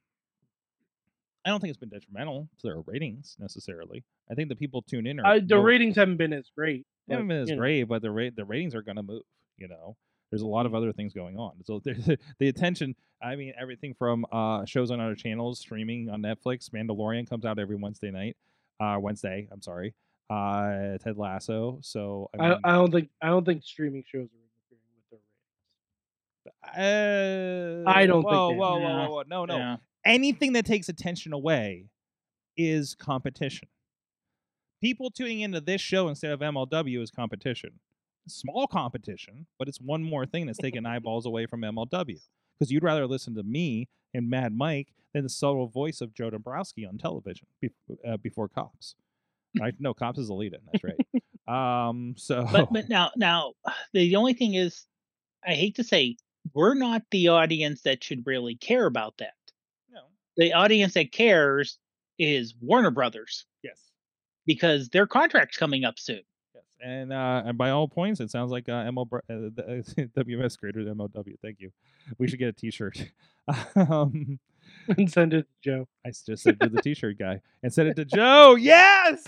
I don't think it's been detrimental to their ratings necessarily. I think the people tune in are I, the know- ratings haven't been as great. They haven't been as you know. great, but the rate the ratings are going to move. You know, there's a lot of other things going on. So the attention. I mean, everything from uh, shows on other channels, streaming on Netflix. Mandalorian comes out every Wednesday night. Uh, Wednesday, I'm sorry. Uh, Ted Lasso. So I, I, I don't think I don't think streaming shows are interfering with their ratings. Uh, I don't think whoa, they- whoa, whoa, Yeah. whoa, whoa, no, no. Yeah. anything that takes attention away is competition. People tuning into this show instead of MLW is competition. Small competition, but it's one more thing that's taking eyeballs away from MLW. Because you'd rather listen to me and Mad Mike than the subtle voice of Joe Dombrowski on television be- uh, before Cops. Right? No, Cops is a lead-in. That's right. um. So. but but now now the only thing is i hate to say we're not the audience that should really care about that no. the audience that cares is warner brothers Yes. because their contract's coming up soon Yes, and uh, and by all points, it sounds like uh, ML, uh, uh, WMS greater than MLW. Thank you. We should get a T-shirt. um, and send it to Joe. I just said to the T-shirt guy and send it to Joe. Yes,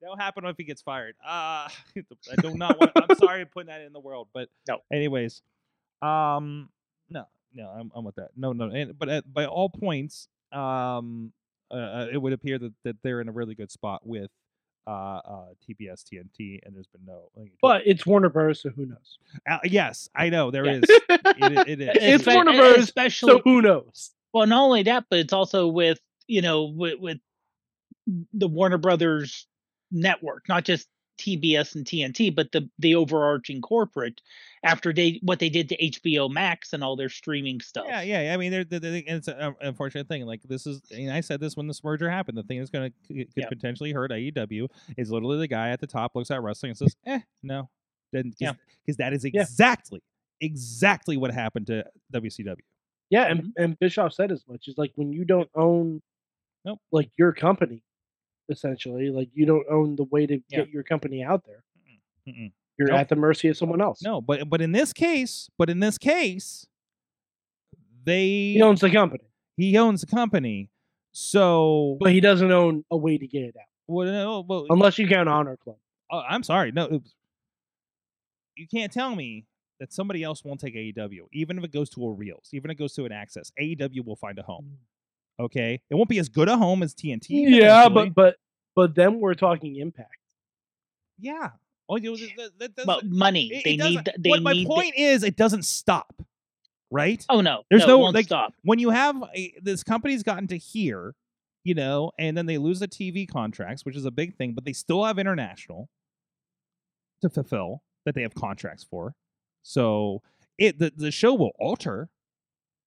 that'll happen if he gets fired. Uh, I do not want. I'm sorry putting that in the world, but No. Anyways, um, no, no, I'm, I'm with that. No, no, and but at, by all points, um, uh, uh, it would appear that, that they're in a really good spot with uh, uh, TBS TNT, and there's been no. like you told- But it's Warner Bros. So who knows? uh, yes, I know there Yeah. is. It, it is. It's Espe- Warner Bros., especially So who knows? well not only that but it's also with you know with, with the warner brothers network not just tbs and tnt but the the overarching corporate after they what they did to hbo max and all their streaming stuff Yeah, yeah. I mean, they're, they're, they and it's an unfortunate thing. Like this is, and I said this when this merger happened. The thing that's going to could Yeah. potentially hurt AEW is literally the guy at the top looks at wrestling and says, "Eh, no," then because Yeah. that is Yeah. exactly, exactly what happened to WCW. Yeah, and, and Bischoff said as much. It's like when you don't own Nope. like your company, essentially, like you don't own the way to Yeah. get your company out there. Mm-mm. You're Nope. at the mercy of someone else. No, but but in this case, but in this case, they he owns the company, he owns the company. So but he doesn't own a way to get it out, well, no, well, unless you count Honor Club. oh, I'm sorry, no, oops. you can't tell me that somebody else won't take AEW, even if it goes to a Reels, even if it goes to an Access. AEW will find a home. Mm. Okay, it won't be as good a home as TNT. Yeah, eventually. but but but then we're talking Impact. yeah. Oh, you know, that, that, that But money, it- it they doesn't- need. They what my need. the- point is, it doesn't stop, right? oh no, There's no, no, it won't like, stop. when you have a, this company's gotten to here, you know, and then they lose the TV contracts, which is a big thing, but they still have international to fulfill that they have contracts for. So it the, the show will alter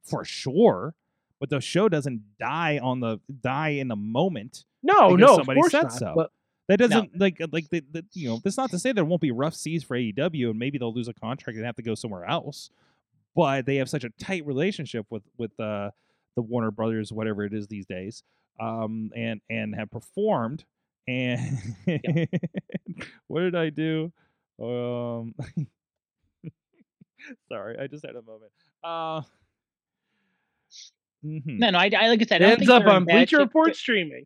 for sure, but the show doesn't die on the die in the moment. No, no, of somebody course said not. so. But That doesn't like like the, the you know that's not to say there won't be rough seas for AEW and maybe they'll lose a contract and have to go somewhere else, but they have such a tight relationship with with uh, the Warner Brothers whatever it is these days, um, and and have performed. And what did I do? Um, sorry, I just had a moment. Uh, mhm. No, no. I, I like I said, I don't ends up on Bleacher. Report streaming.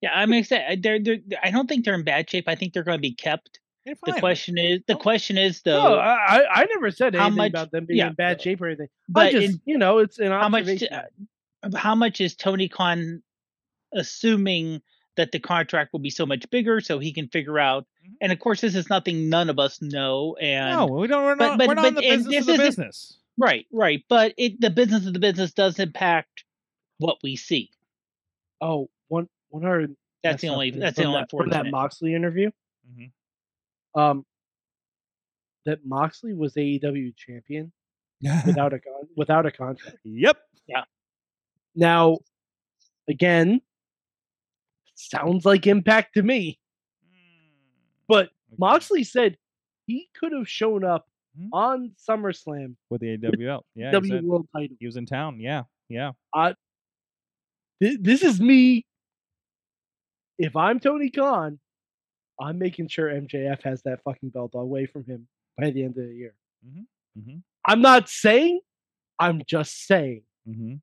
Yeah, I mean, I said they're, they're. I don't think they're in bad shape. I think they're going to be kept. The question is, the question is though, No, I I- I never said anything much- about them being yeah, in bad shape or anything. I but just in- you know it's an how much? observation. uh, how much is Tony Khan assuming that the contract will be so much bigger, so he can figure out? Mhm. And of course, this is nothing none of us know. And No, we don't. We're not. but- we're not in the business this of the business. Right, right. But it, the business of the business does impact what we see. oh, one one hundred. That's the only. That's the only that, from that. Moxley interview. Mhm. Um, that Moxley was AEW champion without a con- without a contract. Yep. Yeah. Now, again, sounds like Impact to me. But Moxley said he could have shown up. On SummerSlam with the AWL. Yeah, he, W said World Title. he was in town. Yeah, yeah. Th- This is me. If I'm Tony Khan, I'm making sure MJF has that fucking belt away from him by the end of the year. Mm-hmm. I'm not saying. I'm just saying. Mm-hmm.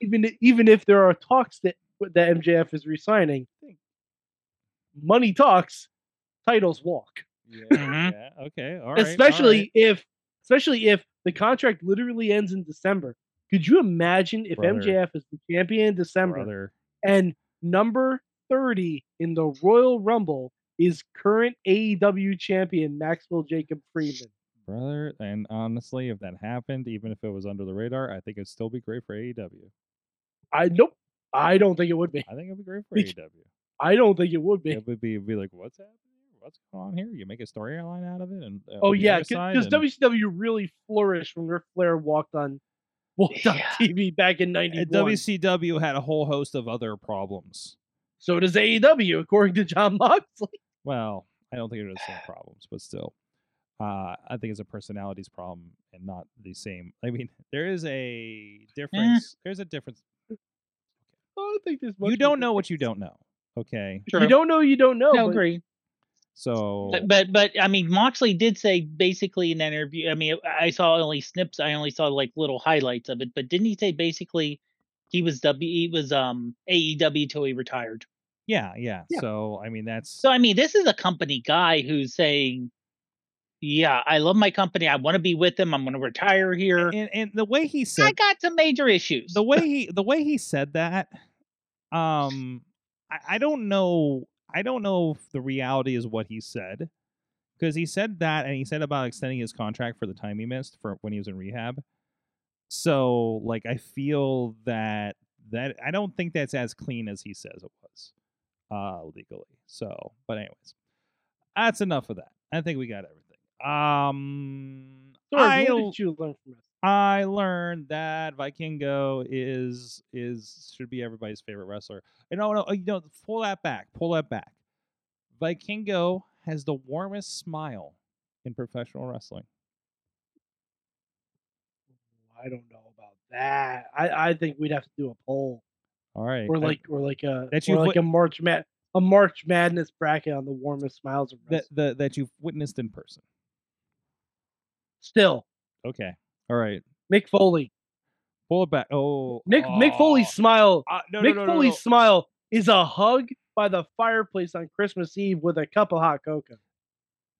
Even even if there are talks that that MJF is resigning, money talks, titles walk. Yeah, Mhm. yeah. Okay. All right. especially right. if especially if the contract literally ends in December. Could you imagine if Brother. MJF is the champion in December brother. and number 30 in the Royal Rumble is current AEW champion Maxwell Jacob Freeman? Brother, and honestly, if that happened, even if it was under the radar, I think it'd still be great for AEW. I nope. I don't think it would be. I think it'd be great for AEW. I don't think it would be. It would be be like, what's happening? Here? What's going on here? You make a storyline out of it, and uh, Oh yeah, because and- WCW really flourished when Ric Flair walked on walked on TV back in and '91. WCW had a whole host of other problems. so does AEW, according to Jon Moxley. Well, I don't think they're the same problems, but still, uh, I think it's a personalities problem and not the same. I mean, there is a difference. There's a difference. I don't think there's much You don't know what you don't know. Okay, True. You don't know. You don't know. no, agree. So But, but but I mean, Moxley did say basically in an interview. I mean, I saw only snips. I only saw like little highlights of it. But didn't he say basically he was W he was um AEW till he retired? yeah, yeah, Yeah. So I mean, that's So I mean, this is a company guy who's saying, "Yeah, I love my company. I want to be with them. I'm going to retire here. and, and the way he said, I got some major issues." the way he the way he said that um I, I don't know i don't know if the reality is what he said because he said that and he said about extending his contract for the time he missed for when he was in rehab. So like i feel that that i don't think that's as clean as he says it was uh legally. So but anyways that's enough of that. I think we got everything. Um Sorg, I what did you learn from this? I learned that Vikingo is is should be everybody's favorite wrestler. And no, no, uh, you know, pull that back, pull that back. Vikingo has the warmest smile in professional wrestling. I don't know about that. I, I think we'd have to do a poll, All right, or I- like, or like a, That or you've like a March Mad, a March Madness bracket on the warmest smiles of that the, that you've witnessed in person. Still, Okay. All right. Mick Foley. Pull it back. Oh, Mick Mick Foley's oh. smile. Uh, no, Mick no, no, Foley's smile is a hug by the fireplace on Christmas Eve with a cup of hot cocoa.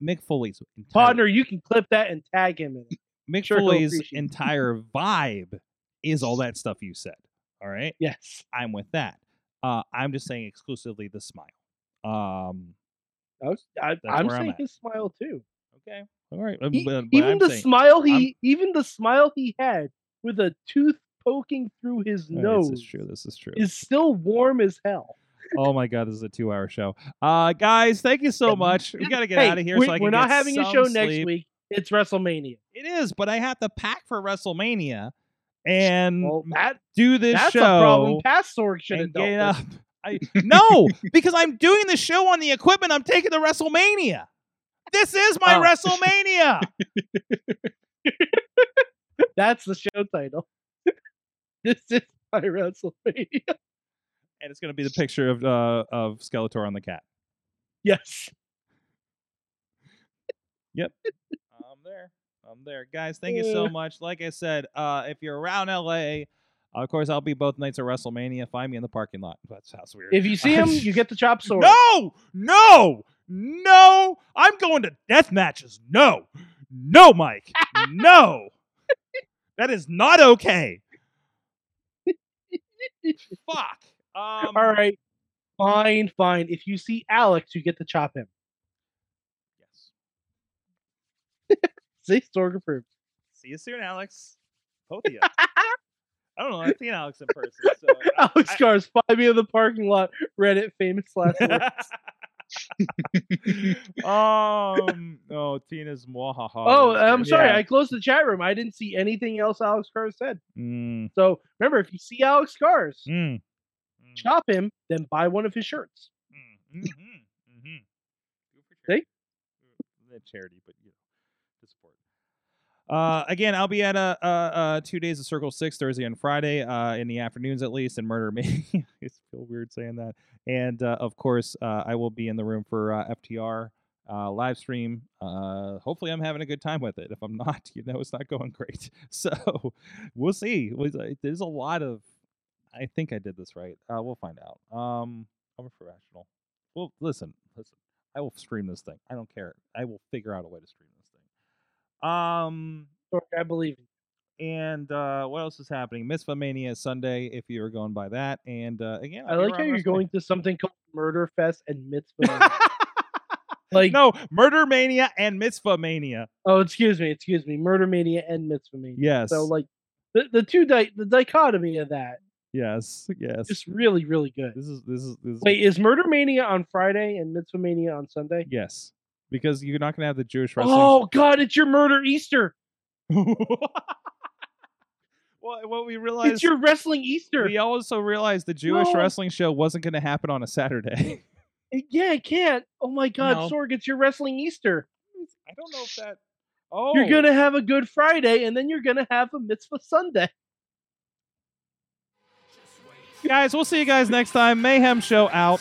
Mick Foley's entire, Partner, you can clip that and tag him in it. Mick sure Foley's entire vibe is all that stuff you said. All right. Yes. I'm with that. Uh, I'm just saying exclusively the smile. Um. I was, I, I'm where I'm saying his smile too. Okay. All right. Um, He- but even I'm the saying- smile he I'm- even the smile he had with a tooth poking through his right, nose This is true. This is true. is still warm as hell. oh my god, this is a two-hour show. Uh, guys, thank you so much. We gotta get Hey, out of here. we, so I can we're not having a show next week. It's WrestleMania. It is, but I have to pack for WrestleMania and Well, that do this that's show. a problem. Past Sorg should have up. I, no, because I'm doing the show on the equipment I'm taking to WrestleMania. This is my Oh. WrestleMania. That's the show title. this is my WrestleMania. and it's gonna be the picture of uh, of Skeletor on the cat. Yes. Yep. I'm there. I'm there. Guys, thank you so Uh. much. Like I said, uh, if you're around LA, of course, I'll be both nights at WrestleMania. Find me in the parking lot. That sounds weird. If you see him, you get the chop sword. No, no, no. I'm going to death matches. No, no, Mike. no. That is not okay. Fuck. Um, All right. Fine, fine. If you see Alex, you get to chop him. Yes. See, Sorg approved. See you soon, Alex. Both of you. I don't know. I've seen Alex in person. So Alex I- Cars, find me in the parking lot. Reddit famous last words. um. Oh, Tina's mwahaha. Oh, I'm sorry. Yeah. I closed the chat room. I didn't see anything else Alex Cars said. Mm, So remember, if you see Alex Cars, mm, mm, chop him, then buy one of his shirts. mm, mhm, mhm. It for See? charity. Do it- charity, but you know, to support. Uh, again, I'll be at uh, uh, uh, two days of Circle Six, Thursday and Friday, uh, in the afternoons at least, and Murder Me. I feel weird saying that. And uh, of course, uh, I will be in the room for uh, FTR uh, live stream. Hopefully, I'm having a good time with it. If I'm not, you know, it's not going great. So we'll see. There's a lot of. I think I did this right. We'll find out. Um, I'm a professional. Well, listen, listen. I will stream this thing. I don't care. I will figure out a way to stream this. Um, I believe and uh, what else is happening? Mitzvah Mania is Sunday, if you're going by that. And uh, again, I like how you're going to something called Murder Fest and Mitzvah. like, no, Murder Mania and Mitzvah Mania. oh, excuse me, excuse me, Murder Mania and Mitzvah Mania. Yes. So like, the the two di- the dichotomy of that yes, yes. is really really good. this is this is this. Is, Wait, is Murder Mania on Friday and Mitzvah Mania on Sunday? yes, because you're not gonna have the Jewish wrestling. Oh God, it's your Murder Easter. well, what we realized It's your wrestling Easter. we also realized the Jewish No. wrestling show wasn't going to happen on a Saturday. Yeah, it can't. Oh my God, No. Sorg, it's your wrestling Easter. I don't know if that. Oh, You're gonna have a Good Friday, and then you're gonna have a Mitzvah Sunday. guys. We'll see you guys next time. Mayhem show out.